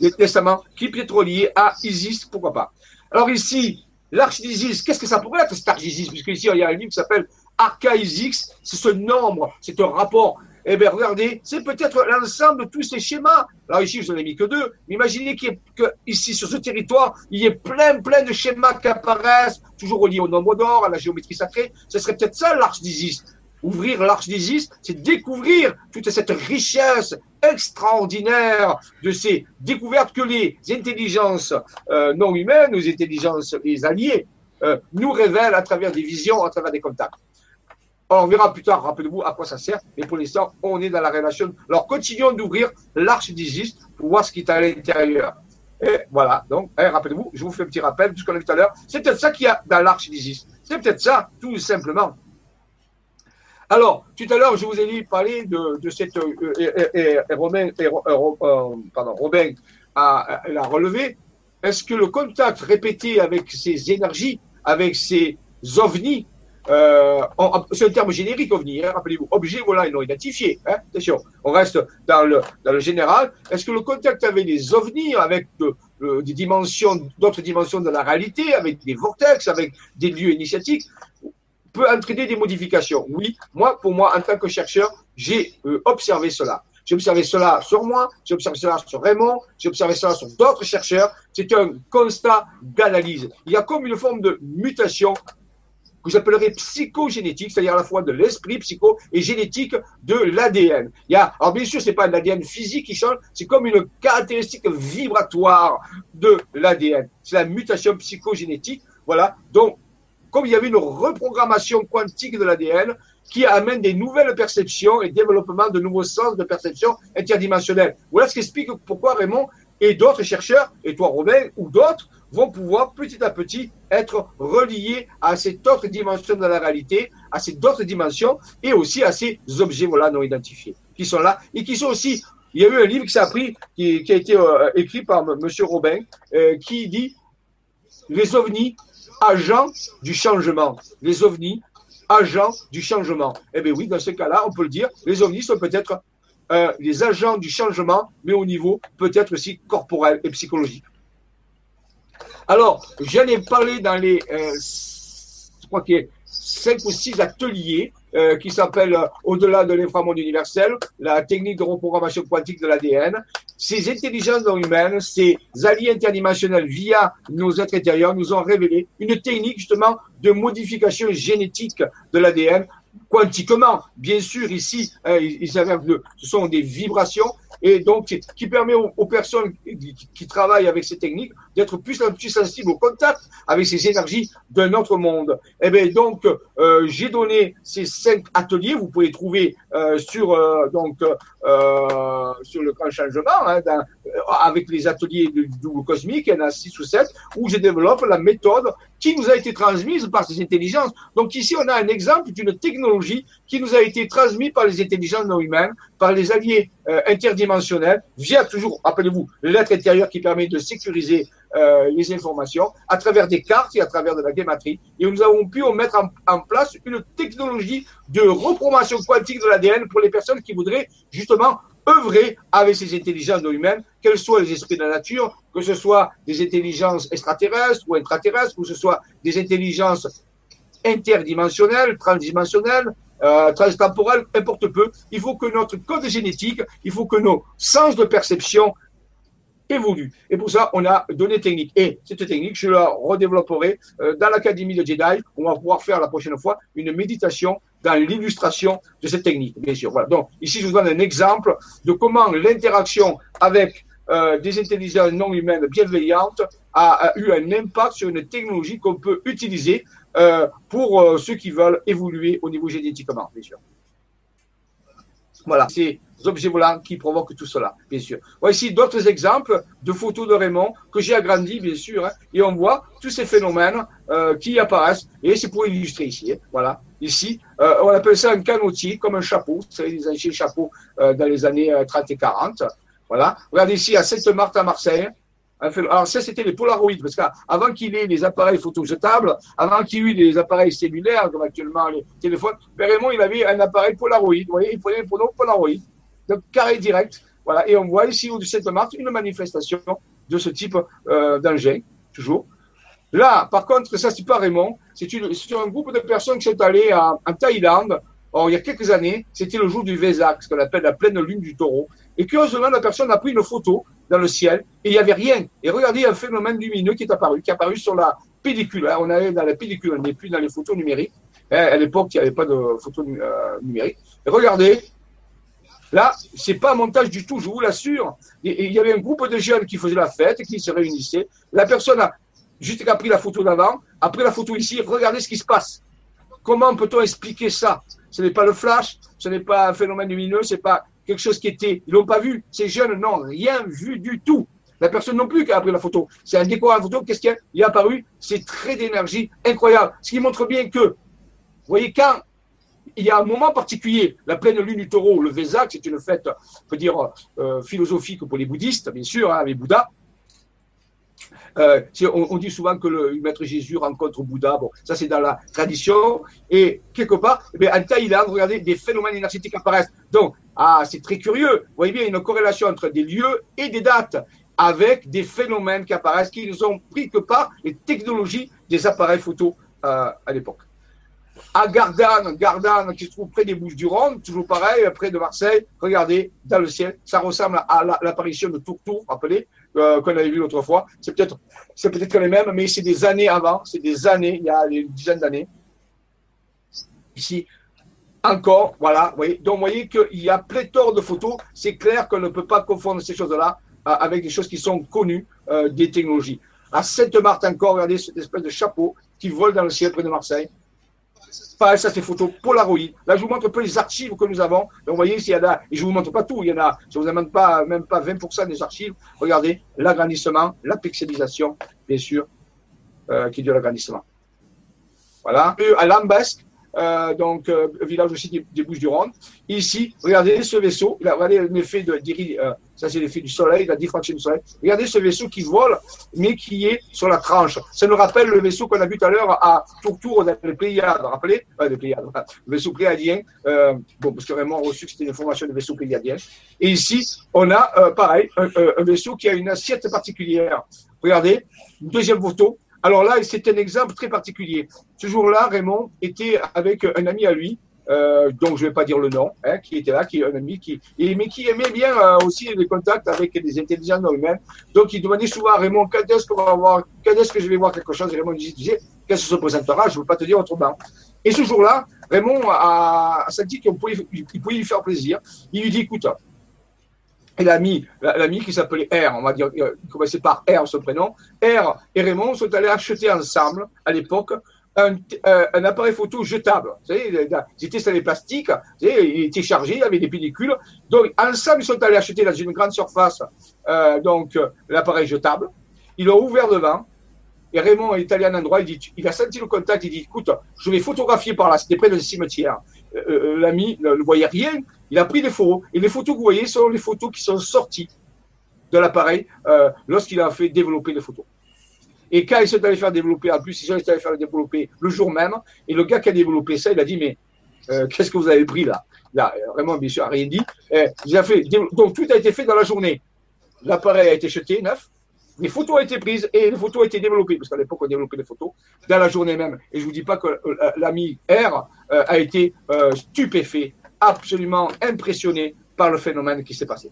le testament qui pétrolier à Isis, pourquoi pas. Alors ici, l'arche d'Isis, qu'est-ce que ça pourrait être cette arche d'Isis Puisque ici il y a un livre qui s'appelle Archaïsix, c'est ce nombre, c'est un rapport eh bien, regardez, c'est peut-être l'ensemble de tous ces schémas. Alors ici, je n'en ai mis que deux. Mais imaginez qu'il que ici, sur ce territoire, il y ait plein, plein de schémas qui apparaissent, toujours reliés au nombre d'or, à la géométrie sacrée. Ce serait peut-être ça l'arche d'Isis. Ouvrir l'arche d'Isis, c'est découvrir toute cette richesse extraordinaire de ces découvertes que les intelligences euh, non humaines, les intelligences, les alliés, euh, nous révèlent à travers des visions, à travers des contacts. On verra plus tard, rappelez-vous à quoi ça sert, mais pour l'instant, on est dans la relation. Alors, continuons d'ouvrir l'arche d'Isis pour voir ce qui est à l'intérieur. Et voilà, donc, hein, rappelez-vous, je vous fais un petit rappel de ce a vu tout à l'heure. C'est peut-être ça qu'il y a dans l'arche d'Isis. C'est peut-être ça, tout simplement. Alors, tout à l'heure, je vous ai dit parler de, cette. Et, Romain, Robin a, a relevé. Est-ce que le contact répété avec ces énergies, avec ces ovnis, euh, c'est un terme générique, OVNI, hein, rappelez-vous, objet volant non identifié. Hein, attention, on reste dans le, dans le général. Est-ce que le contact avec des ovnis, avec des dimensions, d'autres dimensions de la réalité, avec des vortex, avec des lieux initiatiques, peut entraîner des modifications Oui, moi, pour moi, en tant que chercheur, j'ai euh, observé cela. J'ai observé cela sur moi, j'ai observé cela sur Raymond, j'ai observé cela sur d'autres chercheurs. C'est un constat d'analyse. Il y a comme une forme de mutation que j'appellerais psychogénétique, c'est-à-dire à la fois de l'esprit psycho et génétique de l'ADN. Il y a, alors bien sûr, c'est pas l'ADN physique qui change, c'est comme une caractéristique vibratoire de l'ADN. C'est la mutation psychogénétique. Voilà. Donc, comme il y avait une reprogrammation quantique de l'ADN qui amène des nouvelles perceptions et développement de nouveaux sens de perception interdimensionnelle. Voilà ce qui explique pourquoi Raymond et d'autres chercheurs, et toi Robin, ou d'autres, vont pouvoir petit à petit être reliés à cette autre dimension de la réalité, à cette autre dimension, et aussi à ces objets voilà, non identifiés, qui sont là, et qui sont aussi... Il y a eu un livre qui, a, pris, qui, qui a été euh, écrit par M. Robin, euh, qui dit Les ovnis, agents du changement. Les ovnis, agents du changement. Eh bien oui, dans ce cas-là, on peut le dire, les ovnis sont peut-être euh, les agents du changement, mais au niveau peut-être aussi corporel et psychologique. Alors, j'en ai parlé dans les, euh, je crois qu'il y a cinq ou six ateliers euh, qui s'appellent euh, Au-delà de l'inframonde universel, la technique de reprogrammation quantique de l'ADN. Ces intelligences humaines, ces alliés interdimensionnels via nos êtres intérieurs nous ont révélé une technique justement de modification génétique de l'ADN quantiquement. Bien sûr, ici, hein, ils savent que ce sont des vibrations et donc qui permet aux, personnes qui, travaillent avec ces techniques d'être plus, plus sensibles au contact avec ces énergies d'un autre monde. Et eh bien donc, euh, j'ai donné ces cinq ateliers, vous pouvez trouver euh, sur euh, donc sur le grand changement, hein, avec les ateliers du double cosmique, il y en a six ou sept, où je développe la méthode qui nous a été transmise par ces intelligences. Donc ici, on a un exemple d'une technologie qui nous a été transmise par les intelligences non humaines, par les alliés euh, interdimensionnels, via toujours, rappelez-vous, l'être intérieur qui permet de sécuriser euh, les informations à travers des cartes et à travers de la guématrie. Et nous avons pu mettre en, en place une technologie de reprogrammation quantique de l'ADN pour les personnes qui voudraient justement œuvrer avec ces intelligences non humaines, quels soient les esprits de la nature, que ce soit des intelligences extraterrestres ou intraterrestres, que ce soit des intelligences interdimensionnelles, transdimensionnelles, euh, transtemporelles, importe peu. Il faut que notre code génétique, il faut que nos sens de perception évoluent. Et pour ça, on a donné technique. Et cette technique, je la redévelopperai euh, dans l'Académie de Jedi. On va pouvoir faire la prochaine fois une méditation dans l'illustration de cette technique, bien sûr. Voilà. Donc, ici, je vous donne un exemple de comment l'interaction avec euh, des intelligences non humaines bienveillantes a, eu un impact sur une technologie qu'on peut utiliser euh, pour euh, ceux qui veulent évoluer au niveau génétiquement, bien sûr. Voilà, c'est objets volants qui provoquent tout cela, bien sûr. Voici d'autres exemples de photos de Raymond que j'ai agrandi, bien sûr, hein, et on voit tous ces phénomènes qui apparaissent. Et c'est pour illustrer ici. Hein, voilà, ici, on appelle ça un canotier, comme un chapeau. C'est les anciens chapeaux dans les années 30 et 40. Voilà. Regardez ici à Sainte-Marthe à Marseille. Alors ça, c'était les Polaroids, parce qu'avant qu'il ait les appareils photojetables, avant qu'il ait eu les appareils cellulaires, comme actuellement les téléphones, Raymond, il avait un appareil Polaroid. Vous voyez, il prenait un Polaroid, donc carré direct. Voilà. Et on voit ici au 7 mars une manifestation de ce type euh, d'engin, toujours. Là, par contre, ça, c'est pas Raymond, c'est un groupe de personnes qui sont allées en, Thaïlande. il y a quelques années, c'était le jour du Vesak, ce qu'on appelle la pleine lune du taureau. Et curieusement, la personne a pris une photo dans le ciel et il n'y avait rien. Et regardez un phénomène lumineux qui est apparu, qui est apparu sur la pellicule. Hein, on est dans la pellicule, on n'est plus dans les photos numériques. Hein, à l'époque, il n'y avait pas de photos euh, numériques. Et regardez, là, c'est pas un montage du tout, je vous l'assure. Il y avait un groupe de jeunes qui faisaient la fête, qui se réunissaient. La personne a juste pris la photo d'avant, après la photo ici, regardez ce qui se passe. Comment peut-on expliquer ça? Ce n'est pas le flash, ce n'est pas un phénomène lumineux, c'est pas quelque chose qui était. Ils l'ont pas vu. Ces jeunes n'ont rien vu du tout. La personne non plus qui a pris la photo. C'est un décor à la photo. Qu'est-ce qui est apparu C'est très d'énergie incroyable. Ce qui montre bien que, vous voyez, quand il y a un moment particulier, la pleine lune du taureau, le Vesak, c'est une fête, on peut dire, euh, philosophique pour les bouddhistes, bien sûr, hein, avec Bouddha. Euh, on, dit souvent que le maître Jésus rencontre Bouddha. Bon, ça c'est dans la tradition. Et quelque part, eh en Thaïlande, regardez, des phénomènes énergétiques apparaissent. Donc, ah, c'est très curieux. Vous voyez bien une corrélation entre des lieux et des dates avec des phénomènes qui apparaissent, qui ne sont pris que par les technologies des appareils photo euh, à l'époque. À Gardanne, Gardanne qui se trouve près des Bouches-du-Rhône, toujours pareil, près de Marseille, regardez dans le ciel, ça ressemble à l'apparition de Tourtour, rappelez, euh, qu'on avait vu l'autre fois. C'est peut-être c'est peut-être les mêmes, mais c'est des années avant, c'est des années, il y a une dizaine d'années. Ici, encore, voilà, voyez. Donc, vous voyez qu'il y a pléthore de photos. C'est clair qu'on ne peut pas confondre ces choses-là euh, avec des choses qui sont connues euh, des technologies. À Sainte-Marthe encore, regardez cette espèce de chapeau qui vole dans le ciel près de Marseille. Pareil, ça c'est photos Polaroid. Là, je vous montre un peu les archives que nous avons. Donc, vous voyez, s'il y en a, et je vous montre pas tout, il y en a, je vous amène pas, même pas 20% des archives. Regardez, l'agrandissement, la pixelisation, bien sûr, euh, qui dit l'agrandissement. Voilà. À Lambesque, euh, donc euh, village aussi des, Bouches-du-Rhône. Ici, regardez ce vaisseau, regardez l'effet de, euh, ça c'est l'effet du soleil, la diffraction du soleil. Regardez ce vaisseau qui vole, mais qui est sur la tranche. Ça nous rappelle le vaisseau qu'on a vu tout à l'heure à Tourtour dans les Pléiades, rappelez? Euh, les Pléiades, le vaisseau pléiadien. Bon, parce que vraiment reçu que c'était une information de vaisseau pléiadien. Et ici, on a pareil un, vaisseau qui a une assiette particulière. Regardez, deuxième photo. Alors là, c'est un exemple très particulier. Ce jour-là, Raymond était avec un ami à lui, euh, donc je ne vais pas dire le nom, hein, qui était là, qui est un ami qui, mais qui aimait bien euh, aussi les contacts avec des intelligences humaines. Donc il demandait souvent à Raymond quand est-ce qu'on va voir, quand est-ce que je vais voir quelque chose? Et Raymond disait, qu'est-ce que se présentera Je ne veux pas te dire autrement. Et ce jour-là, Raymond a, a senti qu'il pouvait, pouvait lui faire plaisir. Il lui dit, écoute, et l'ami, l'ami qui s'appelait R, on va dire, il commençait par R, ce prénom, R et Raymond sont allés acheter ensemble, à l'époque, un, euh, un, appareil photo jetable. Vous savez, ils étaient sur les plastiques, vous savez, il était chargé, il avait des pellicules. Donc, ensemble, ils sont allés acheter dans une grande surface, euh, donc, l'appareil jetable. Ils l'ont ouvert devant. Et Raymond est allé à un endroit, il, dit, il a senti le contact, il dit, écoute, je vais photographier par là, c'était près d'un cimetière. Euh, euh L'ami ne voyait rien, il a pris des photos. Et les photos que vous voyez sont les photos qui sont sorties de l'appareil euh, lorsqu'il a fait développer les photos. Et quand ils sont allés faire développer, en plus, ils sont allés faire développer le jour même. Et le gars qui a développé ça, il a dit, mais euh, qu'est-ce que vous avez pris là? Là, vraiment, bien sûr, rien dit. Euh, donc, tout a été fait dans la journée. L'appareil a été jeté, neuf. Les photos ont été prises et les photos ont été développées, parce qu'à l'époque, on développait les photos dans la journée même. Et je vous dis pas que l'ami R a été stupéfait absolument impressionné par le phénomène qui s'est passé.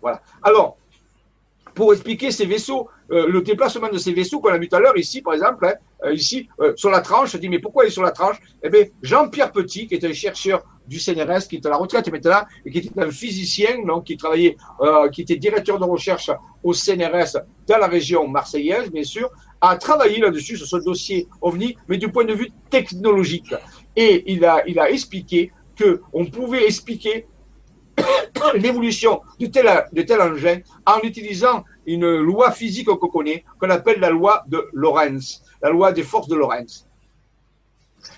Voilà. Alors, pour expliquer ces vaisseaux, euh, le déplacement de ces vaisseaux qu'on a vu tout à l'heure, ici par exemple, hein, euh, ici euh, sur la tranche, je dis mais pourquoi il est sur la tranche? Eh bien, Jean-Pierre Petit, qui est un chercheur du CNRS, qui est à la retraite maintenant, et qui était un physicien, donc qui travaillait, qui était directeur de recherche au CNRS dans la région marseillaise, bien sûr, a travaillé là-dessus sur ce dossier OVNI, mais du point de vue technologique. Et il a, il a expliqué qu'on pouvait expliquer l'évolution de tel, de engin en utilisant une loi physique qu'on connaît, qu'on appelle la loi de Lorentz, la loi des forces de Lorentz.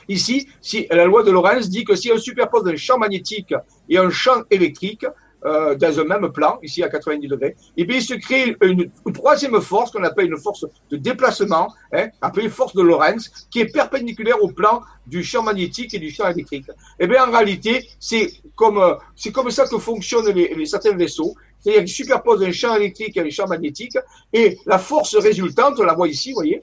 Ici, la loi de Lorentz dit que si on superpose un champ magnétique et un champ électrique, euh, dans un même plan, ici à 90 degrés, et bien il se crée une, troisième force qu'on appelle une force de déplacement, hein, appelée force de Lorentz, qui est perpendiculaire au plan du champ magnétique et du champ électrique. Et eh bien en réalité, c'est comme euh, c'est comme ça que fonctionnent les, les certains vaisseaux. C'est-à-dire qu'ils superposent un champ électrique et un champ magnétique, et la force résultante, on la voit ici, vous voyez,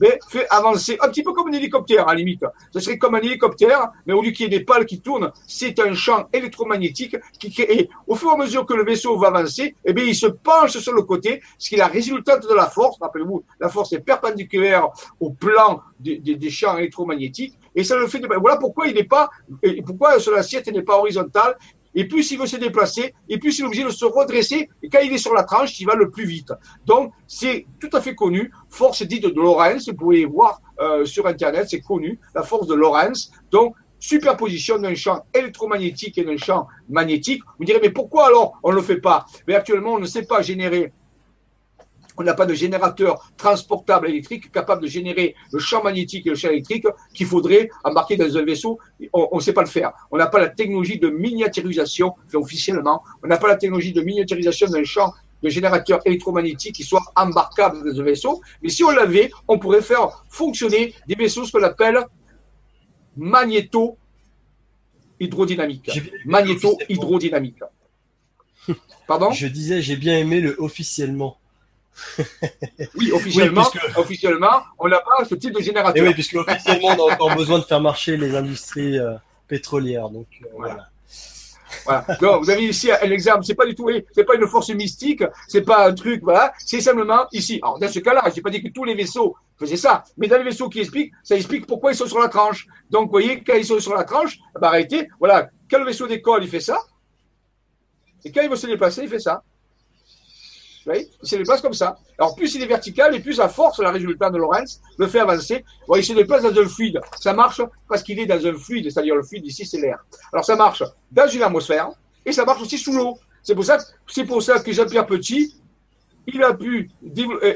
mais fait avancer un petit peu comme un hélicoptère à la limite. Ce serait comme un hélicoptère, mais au lieu qu'il y ait des pales qui tournent, c'est un champ électromagnétique qui crée. au fur et à mesure que le vaisseau va avancer, eh bien, il se penche sur le côté, ce qui est la résultante de la force. Rappelez-vous, la force est perpendiculaire au plan des, des, champs électromagnétiques. Et ça le fait de... Voilà pourquoi il n'est pas, pourquoi sur l'assiette n'est pas horizontale et plus il veut se déplacer, et plus il est obligé de se redresser, et quand il est sur la tranche, il va le plus vite. Donc, c'est tout à fait connu, force dite de Lorentz, vous pouvez voir euh, sur Internet, c'est connu, la force de Lorentz. Donc, superposition d'un champ électromagnétique et d'un champ magnétique. Vous direz, mais pourquoi alors on ne le fait pas? Mais actuellement, on ne sait pas générer on n'a pas de générateur transportable électrique capable de générer le champ magnétique et le champ électrique qu'il faudrait embarquer dans un vaisseau. On ne sait pas le faire. On n'a pas la technologie de miniaturisation, officiellement, on n'a pas la technologie de miniaturisation d'un champ de générateur électromagnétique qui soit embarquable dans un vaisseau. Mais si on l'avait, on pourrait faire fonctionner des vaisseaux, ce qu'on appelle magnéto-hydrodynamique. Magnéto-hydrodynamique. Pardon? Je disais, j'ai bien aimé le officiellement. Oui, officiellement, officiellement, on n'a pas ce type de générateur. Et oui, puisque officiellement, on a encore besoin de faire marcher les industries euh, pétrolières. Donc, euh, voilà. voilà. vous avez ici un exemple. C'est pas du tout, c'est pas une force mystique, c'est pas un truc, voilà. C'est simplement ici. Alors, dans ce cas-là, j'ai pas dit que tous les vaisseaux faisaient ça, mais dans les vaisseaux qui expliquent, ça explique pourquoi ils sont sur la tranche. Donc, vous voyez, quand ils sont sur la tranche, bah, arrêtez. Voilà. Quand le vaisseau décolle, il fait ça? Et quand il veut se déplacer, il fait ça. Il se déplace comme ça. Alors, plus il est vertical et plus à force, la résultat de Lorentz le fait avancer. Il se déplace dans un fluide. Ça marche parce qu'il est dans un fluide, c'est-à-dire le fluide ici, c'est l'air. Alors, ça marche dans une atmosphère et ça marche aussi sous l'eau. C'est pour ça, pour ça que Jean-Pierre Petit, a pu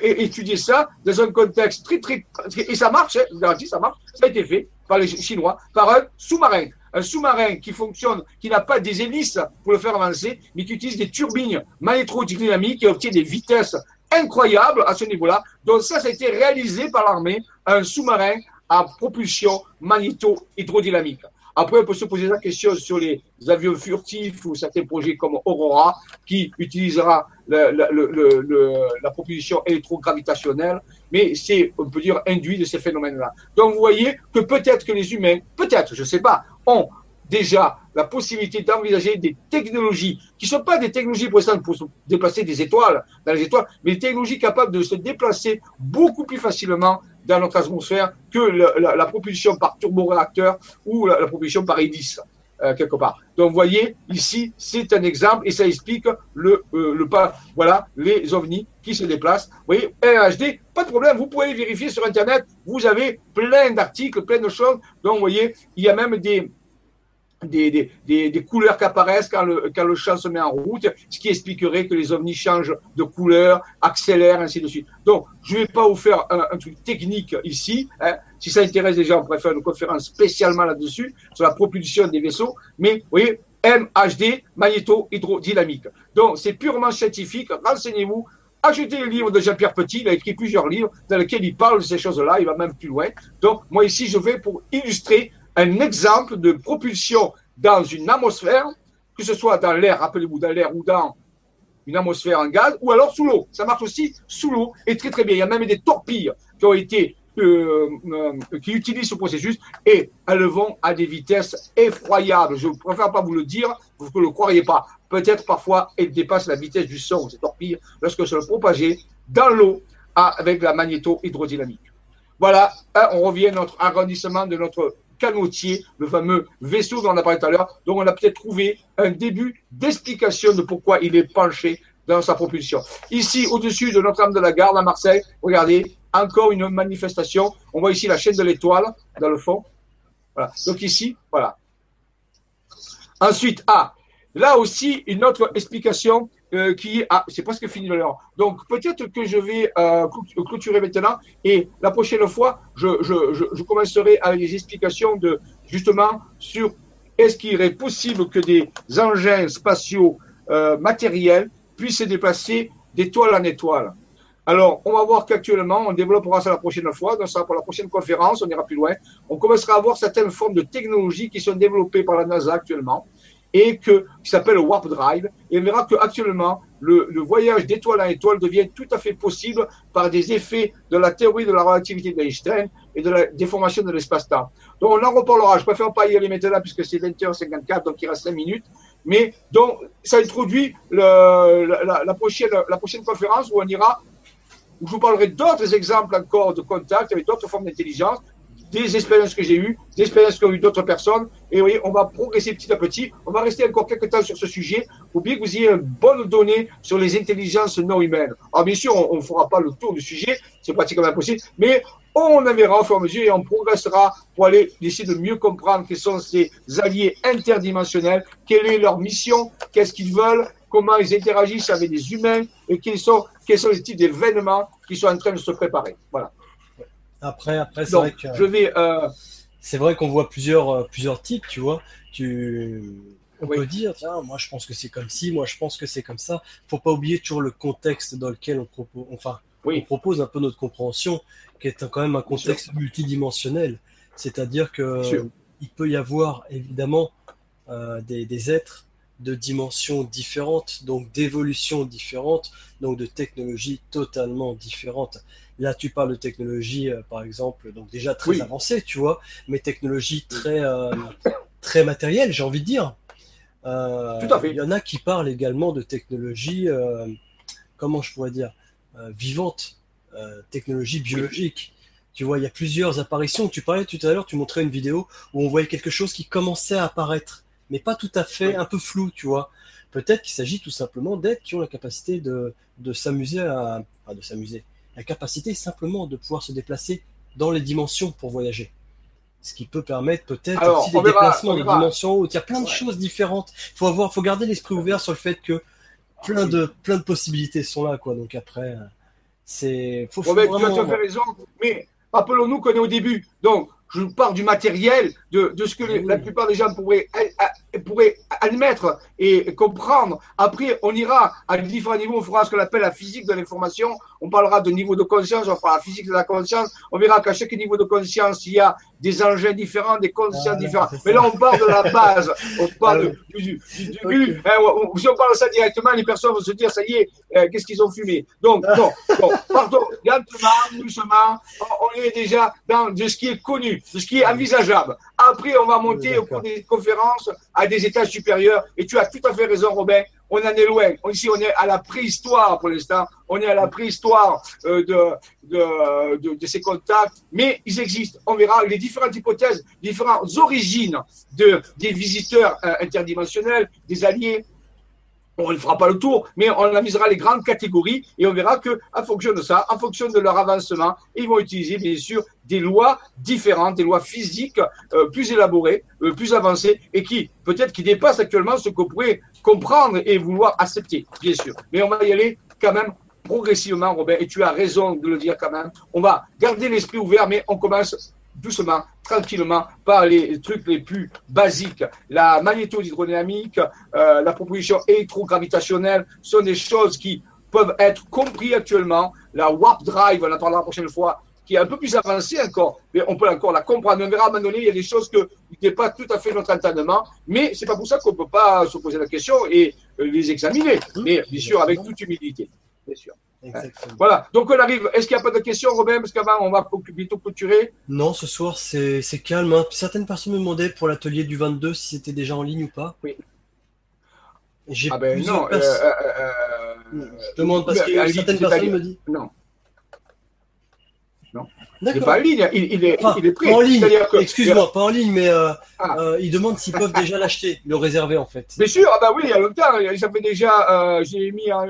étudier ça dans un contexte très, très, et ça marche, hein, je vous garantis, ça marche. Ça a été fait par les Chinois, par un sous-marin un sous-marin qui fonctionne, qui n'a pas des hélices pour le faire avancer, mais qui utilise des turbines magnétro-dynamiques et obtient des vitesses incroyables à ce niveau-là. Donc ça, ça a été réalisé par l'armée, un sous-marin à propulsion magnéto-hydrodynamique. Après, on peut se poser la question sur les avions furtifs ou certains projets comme Aurora, qui utilisera la propulsion électrogravitationnelle, mais c'est, on peut dire, induit de ces phénomènes-là. Donc, vous voyez que peut-être que les humains, peut-être, je ne sais pas, ont déjà la possibilité d'envisager des technologies qui ne sont pas des technologies pour, se déplacer des étoiles dans les étoiles, mais des technologies capables de se déplacer beaucoup plus facilement dans notre atmosphère que la, propulsion par turboréacteur ou la, propulsion par hélice. Euh, quelque part. Donc, vous voyez, ici, c'est un exemple et ça explique le, euh, le pas, voilà, les ovnis qui se déplacent. Vous voyez, HD, pas de problème, vous pouvez vérifier sur Internet, vous avez plein d'articles, plein de choses. Donc, vous voyez, il y a même des, des, des, des, couleurs qui apparaissent quand le, quand le champ se met en route, ce qui expliquerait que les ovnis changent de couleur, accélèrent, ainsi de suite. Donc, je ne vais pas vous faire un, truc technique ici. Hein. Si ça intéresse les gens, on pourrait faire une conférence spécialement là-dessus, sur la propulsion des vaisseaux. Mais, vous voyez, MHD, magnéto-hydrodynamique. Donc, c'est purement scientifique. Renseignez-vous. Achetez le livre de Jean-Pierre Petit. Il a écrit plusieurs livres dans lesquels il parle de ces choses-là. Il va même plus loin. Donc, moi, ici, je vais pour illustrer un exemple de propulsion dans une atmosphère, que ce soit dans l'air, rappelez-vous, dans l'air ou dans une atmosphère en gaz, ou alors sous l'eau. Ça marche aussi sous l'eau et très très bien. Il y a même des torpilles qui ont été euh, euh, qui utilisent ce processus et elles vont à des vitesses effroyables. Je ne préfère pas vous le dire, vous ne le croiriez pas. Peut-être parfois elles dépassent la vitesse du son, ces torpilles, lorsque se propager dans l'eau avec la magnéto-hydrodynamique. Voilà, hein, on revient à notre arrondissement de notre canotier, le fameux vaisseau dont on a parlé tout à l'heure. Donc on a peut-être trouvé un début d'explication de pourquoi il est penché dans sa propulsion. Ici, au-dessus de Notre-Dame de la Garde à Marseille, regardez, encore une manifestation. On voit ici la chaîne de l'étoile dans le fond. Voilà. Donc ici, voilà. Ensuite, ah, là aussi, une autre explication euh, qui ah, c'est presque fini l'heure. Donc peut-être que je vais euh, clôturer maintenant et la prochaine fois, je, commencerai avec des explications de justement sur est-ce qu'il est possible que des engins spatiaux euh, matériels puissent se déplacer d'étoile en étoile. Alors, on va voir qu'actuellement, on développera ça la prochaine fois, donc ça pour la prochaine conférence, on ira plus loin. On commencera à voir certaines formes de technologies qui sont développées par la NASA actuellement et que, qui s'appelle Warp Drive. Et on verra qu'actuellement, le, le voyage d'étoile en étoile devient tout à fait possible par des effets de la théorie de la relativité d'Einstein et de la déformation de l'espace-temps. Donc, on en reparlera. Je préfère pas y aller maintenant puisque c'est 20h54, donc il reste 5 minutes. Mais donc, ça introduit la, prochaine, la prochaine conférence où on ira où je vous parlerai d'autres exemples encore de contact avec d'autres formes d'intelligence, des expériences que j'ai eues, des expériences qu'ont eu d'autres personnes. Et vous voyez, on va progresser petit à petit. On va rester encore quelques temps sur ce sujet pour bien que vous ayez une bonne donnée sur les intelligences non humaines. Alors bien sûr, on ne fera pas le tour du sujet, c'est pratiquement impossible, mais on en verra au fur et à mesure et on progressera pour aller essayer de mieux comprendre quels sont ces alliés interdimensionnels, quelle est leur mission, qu'est-ce qu'ils veulent, comment ils interagissent avec les humains et quels sont, quels sont les types d'événements qui sont en train de se préparer. Voilà. Après, après, c'est vrai que. Je vais. Euh... C'est vrai qu'on voit plusieurs, euh, plusieurs types, tu vois. Tu. On peut dire, tiens, moi je pense que c'est comme ci, moi je pense que c'est comme ça. Faut pas oublier toujours le contexte dans lequel on propose, enfin, oui. on propose un peu notre compréhension, qui est quand même un contexte multidimensionnel. C'est-à-dire que il peut y avoir évidemment euh, des, des êtres de dimensions différentes, donc d'évolutions différentes, donc de technologies totalement différentes. Là, tu parles de technologies, euh, par exemple, donc déjà très Oui. avancées, tu vois, mais technologies très, euh, très matérielles, j'ai envie de dire. Euh, Tout à fait. Il y en a qui parlent également de technologies, euh, comment je pourrais dire, vivantes, euh, technologies biologiques. Tu vois, il y a plusieurs apparitions. Tu parlais tout à l'heure, tu montrais une vidéo où on voyait quelque chose qui commençait à apparaître, mais pas tout à fait, Oui. un peu flou, tu vois. Peut-être qu'il s'agit tout simplement d'êtres qui ont la capacité de, de s'amuser à, de s'amuser, la capacité simplement de pouvoir se déplacer dans les dimensions pour voyager. Ce qui peut permettre peut-être aussi des déplacements on de verra. dimensions hautes. Il y a plein de Ouais. choses différentes. Faut avoir, faut garder l'esprit ouvert sur le fait que plein de, plein de possibilités sont là, quoi. Donc après, euh, c'est, faut, faut tu as vraiment- fait raison, mais rappelons-nous qu'on est au début. Donc, je pars du matériel, de, de ce que les- Oui. la plupart des gens pourraient, admettre et comprendre. Après, on ira à différents niveaux, on fera ce qu'on appelle la physique de l'information. On parlera de niveau de conscience, on fera la physique de la conscience. On verra qu'à chaque niveau de conscience, il y a des engins différents, des consciences Ah, différentes. Mais là, on part de la base. On parle Ah du, du- du début. Hein, on- on- si on parle de ça directement, les personnes vont se dire, ça y est, euh, qu'est-ce qu'ils ont fumé? Donc, non, bon, pardon, lentement, doucement, on, on est déjà dans de ce qui est connu, ce qui est envisageable. Après, on va monter au cours des conférences à des étages supérieurs. Et tu as tout à fait raison, Robin. On en est loin. Ici, on est à la préhistoire pour l'instant. On est à la préhistoire euh, de, de, de, de ces contacts. Mais ils existent. On verra les différentes hypothèses, différentes origines de, des visiteurs euh, interdimensionnels, des alliés. On ne fera pas le tour, mais on avisera les grandes catégories et on verra que, en fonction de ça, en fonction de leur avancement, ils vont utiliser bien sûr des lois différentes, des lois physiques euh, plus élaborées, euh, plus avancées et qui peut-être qui dépassent actuellement ce qu'on pourrait comprendre et vouloir accepter, bien sûr. Mais on va y aller quand même progressivement, Robert, et tu as raison de le dire quand même. On va garder l'esprit ouvert, mais on commence doucement, tranquillement, par les trucs les plus basiques. La magnéto-hydrodynamique, euh, la proposition électrogravitationnelle sont des choses qui peuvent être comprises actuellement. La warp drive, on en parlera la prochaine fois, qui est un peu plus avancée encore, mais on peut encore la comprendre. On verra à un moment donné, il y a des choses que n'est pas tout à fait notre entendement, mais c'est pas pour ça qu'on peut pas se poser la question et euh, les examiner, mais bien sûr avec toute humilité, bien sûr. Exactement. Voilà, donc on arrive. Est-ce qu'il n'y a pas de questions, Robin? Parce qu'avant, on va bientôt clôturer. Non, ce soir, c'est calme. hein. Certaines personnes me demandaient pour l'atelier du 22 si c'était déjà en ligne ou pas. Oui. J'ai Ah ben non, euh, euh, euh, Je demande parce que certaines personnes ligne. me disent. Non, il n'est pas en ligne, il, il est, Enfin, il est prêt. pas en ligne. Que- Excuse-moi, pas en ligne, mais euh, Ah. euh, ils demandent s'ils peuvent déjà l'acheter, le réserver en fait. Bien sûr, ah bah oui, il y a longtemps, ça fait déjà, euh, j'ai mis en-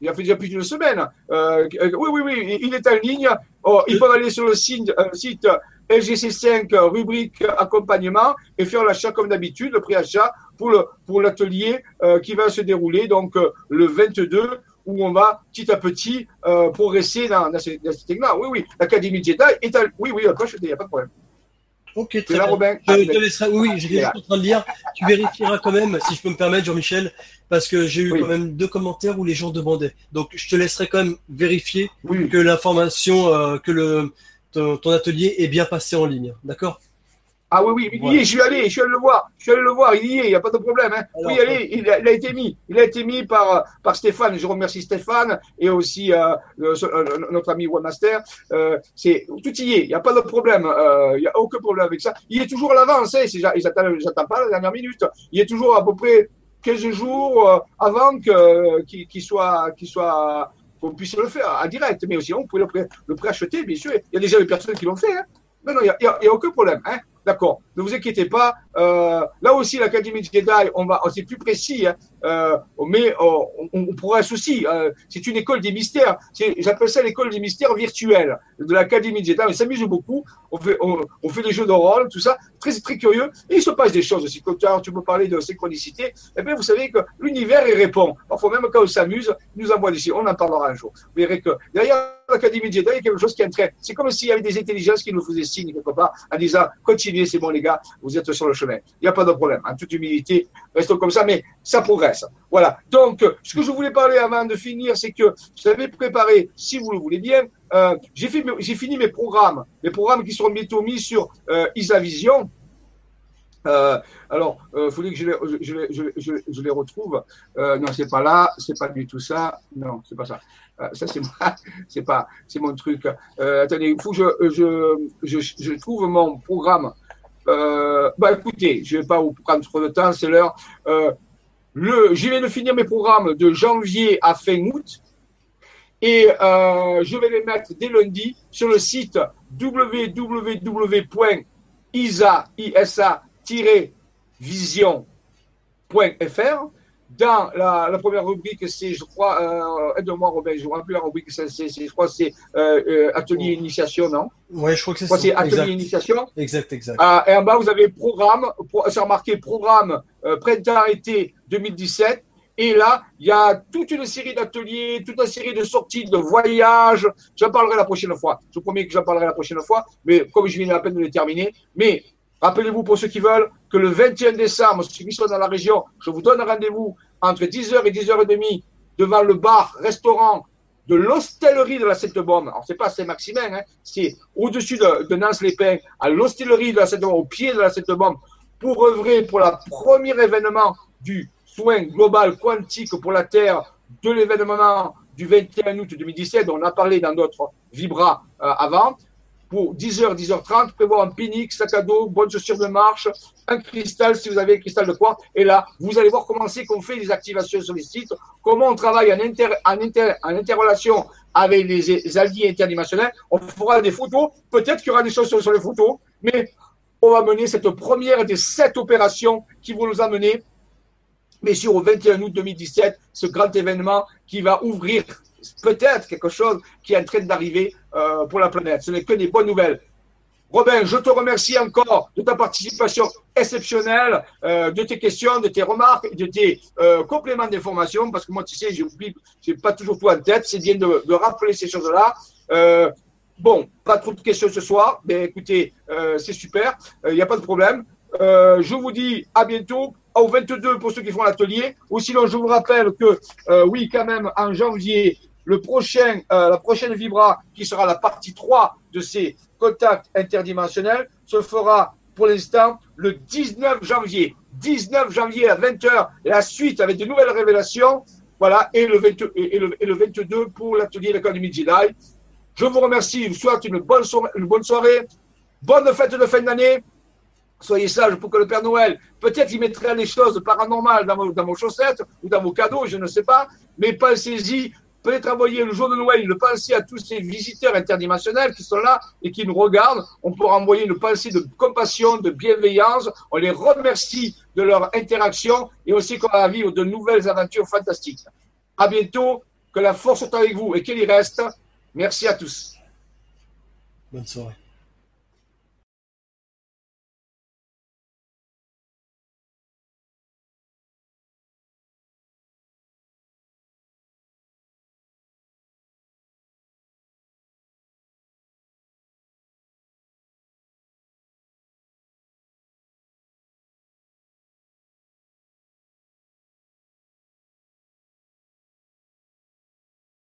il a fait déjà plus d'une semaine. Euh, euh, oui, oui, oui, il est en ligne. Oh, ils peuvent aller sur le site, euh, site LGC5 rubrique accompagnement et faire l'achat comme d'habitude, le prix achat pour le pour l'atelier qui va se dérouler donc le 22 où on va petit à petit progresser dans, dans, ces, dans là Oui, oui, l'Académie Jedi est à, oui, oui, il n'y a pas de problème. Ok, très bien. Robin. Je te laisserai, oui, j'étais juste en train de lire. Tu vérifieras quand même, si je peux me permettre, Jean-Michel, parce que j'ai eu quand même deux commentaires où les gens demandaient. Donc, je te laisserai quand même vérifier que l'information, euh, que le, ton, atelier est bien passé en ligne. D'accord? Ah oui, oui, il y est, je suis allé, je suis allé le voir, je suis allé le voir, il y est, il n'y a pas de problème. Hein. oui, allez, il a, il a, été mis, il a été mis par, par Stéphane, je remercie Stéphane et aussi euh, notre ami Webmaster. Euh, c'est tout y est, il n'y a pas de problème, euh, il n'y a aucun problème avec ça. Il est toujours à l'avance, hein, j'attends pas la dernière minute, il est toujours à peu près 15 jours euh, avant qu'il soit, qu'il soit qu'on puisse le faire en direct, mais aussi on peut le, le préacheter, bien sûr. Il y a déjà des personnes qui l'ont fait. Hein. Non, non, il n'y a, a, aucun problème. Hein. D'accord. Ne vous inquiétez pas. Euh, là aussi, l'Académie Jedi, on va, c'est plus précis, hein, euh, mais on, on progresse aussi. Euh, c'est une école des mystères. J'appelle ça l'école des mystères virtuels de l'Académie Jedi. On s'amuse beaucoup. On fait, on, des jeux de rôle, tout ça. Très, très curieux. Et il se passe des choses aussi. Quand tu peux parler de synchronicité, eh bien, vous savez que l'univers, il répond. Parfois, même quand on s'amuse, il nous envoie signes. On en parlera un jour. Vous verrez que derrière l'Académie Jedi, il y a quelque chose qui entraîne. C'est comme s'il y avait des intelligences qui nous faisaient signe quelque part en disant, c'est bon, les gars, vous êtes sur le chemin. Il n'y a pas de problème. En toute humilité, restons comme ça, mais ça progresse. Voilà. Donc, ce que je voulais parler avant de finir, c'est que j'avais préparé, si vous le voulez bien, euh, j'ai fini mes programmes, mes programmes qui seront bientôt mis sur euh, Isavision. Euh, alors, il euh, faudrait que je les, retrouve. Euh, non, c'est pas là, c'est pas du tout ça. Non, c'est pas ça. Ça, c'est moi, c'est pas, c'est mon truc. Attendez, il faut que je, trouve mon programme. Euh, bah, écoutez, je vais pas vous prendre trop de temps, c'est l'heure. Euh, le, je viens de finir mes programmes de janvier à fin août et euh, je vais les mettre dès lundi sur le site www.isa-vision.fr dans la, la, première rubrique, c'est, je crois, euh, aide-moi Robin, je ne me rappelle la rubrique, c'est, c'est, je crois c'est euh, euh, atelier initiation, non? Oui, je crois que c'est ça. c'est atelier initiation. Exact, exact. Ah, et en bas, vous avez programme, c'est remarqué programme euh, printemps-été 2017. Et là, il y a toute une série d'ateliers, toute une série de sorties, de voyages. J'en parlerai la prochaine fois. Je vous promets que j'en parlerai la prochaine fois. Mais comme je viens à peine de les terminer. Mais Rappelez-vous pour ceux qui veulent que le 21 décembre, ceux qui sont dans la région, je vous donne rendez-vous entre 10h et 10h30 devant le bar, restaurant de l'hostellerie de la Seine-Bombe. Alors, c'est pas Saint-Maximin, hein, c'est au-dessus de, de Nance-les-Pins, à l'hostellerie de la Seine-Bombe, au pied de la Seine-Bombe, pour œuvrer pour le premier événement du soin global quantique pour la Terre de l'événement du 21 août 2017, dont on a parlé dans notre Vibra euh, avant pour 10h, 10h30, prévoir un pique sac à dos, bonne chaussure de marche, un cristal si vous avez un cristal de quartz. Et là, vous allez voir comment c'est qu'on fait les activations sur les sites, comment on travaille en, inter, en, inter, en interrelation avec les, alliés interdimensionnels. On fera des photos, peut-être qu'il y aura des choses sur, les photos, mais on va mener cette première des sept opérations qui vont nous amener, mais sur au 21 août 2017, ce grand événement qui va ouvrir peut-être quelque chose qui est en train d'arriver euh, pour la planète. Ce n'est que des bonnes nouvelles. Robin, je te remercie encore de ta participation exceptionnelle, euh, de tes questions, de tes remarques, de tes euh, compléments d'information, parce que moi, tu sais, j'oublie, j'ai pas toujours tout en tête. C'est bien de, rappeler ces choses-là. Bon, pas trop de questions ce soir, mais écoutez, c'est super, il n'y a pas de problème. Je vous dis à bientôt au 22 pour ceux qui font l'atelier. Ou sinon, je vous rappelle que oui, quand même, en janvier, le prochain, euh, la prochaine Vibra, qui sera la partie 3 de ces contacts interdimensionnels, se fera pour l'instant le 19 janvier. 19 janvier à 20h, la suite avec de nouvelles révélations. Voilà, et le, 22, et le, et le 22 pour l'atelier de l'Académie Jedi. Je vous remercie, je vous souhaite une bonne, soirée, une bonne soirée, bonne fête de fin d'année. Soyez sages pour que le Père Noël, peut-être il mettrait les choses paranormales dans vos, dans vos chaussettes ou dans vos cadeaux, je ne sais pas, mais pensez-y peut-être envoyer le jour de Noël une pensée à tous ces visiteurs interdimensionnels qui sont là et qui nous regardent. On peut envoyer une pensée de compassion, de bienveillance. On les remercie de leur interaction et aussi qu'on va vivre de nouvelles aventures fantastiques. À bientôt. Que la force soit avec vous et qu'il y reste. Merci à tous. Bonne soirée.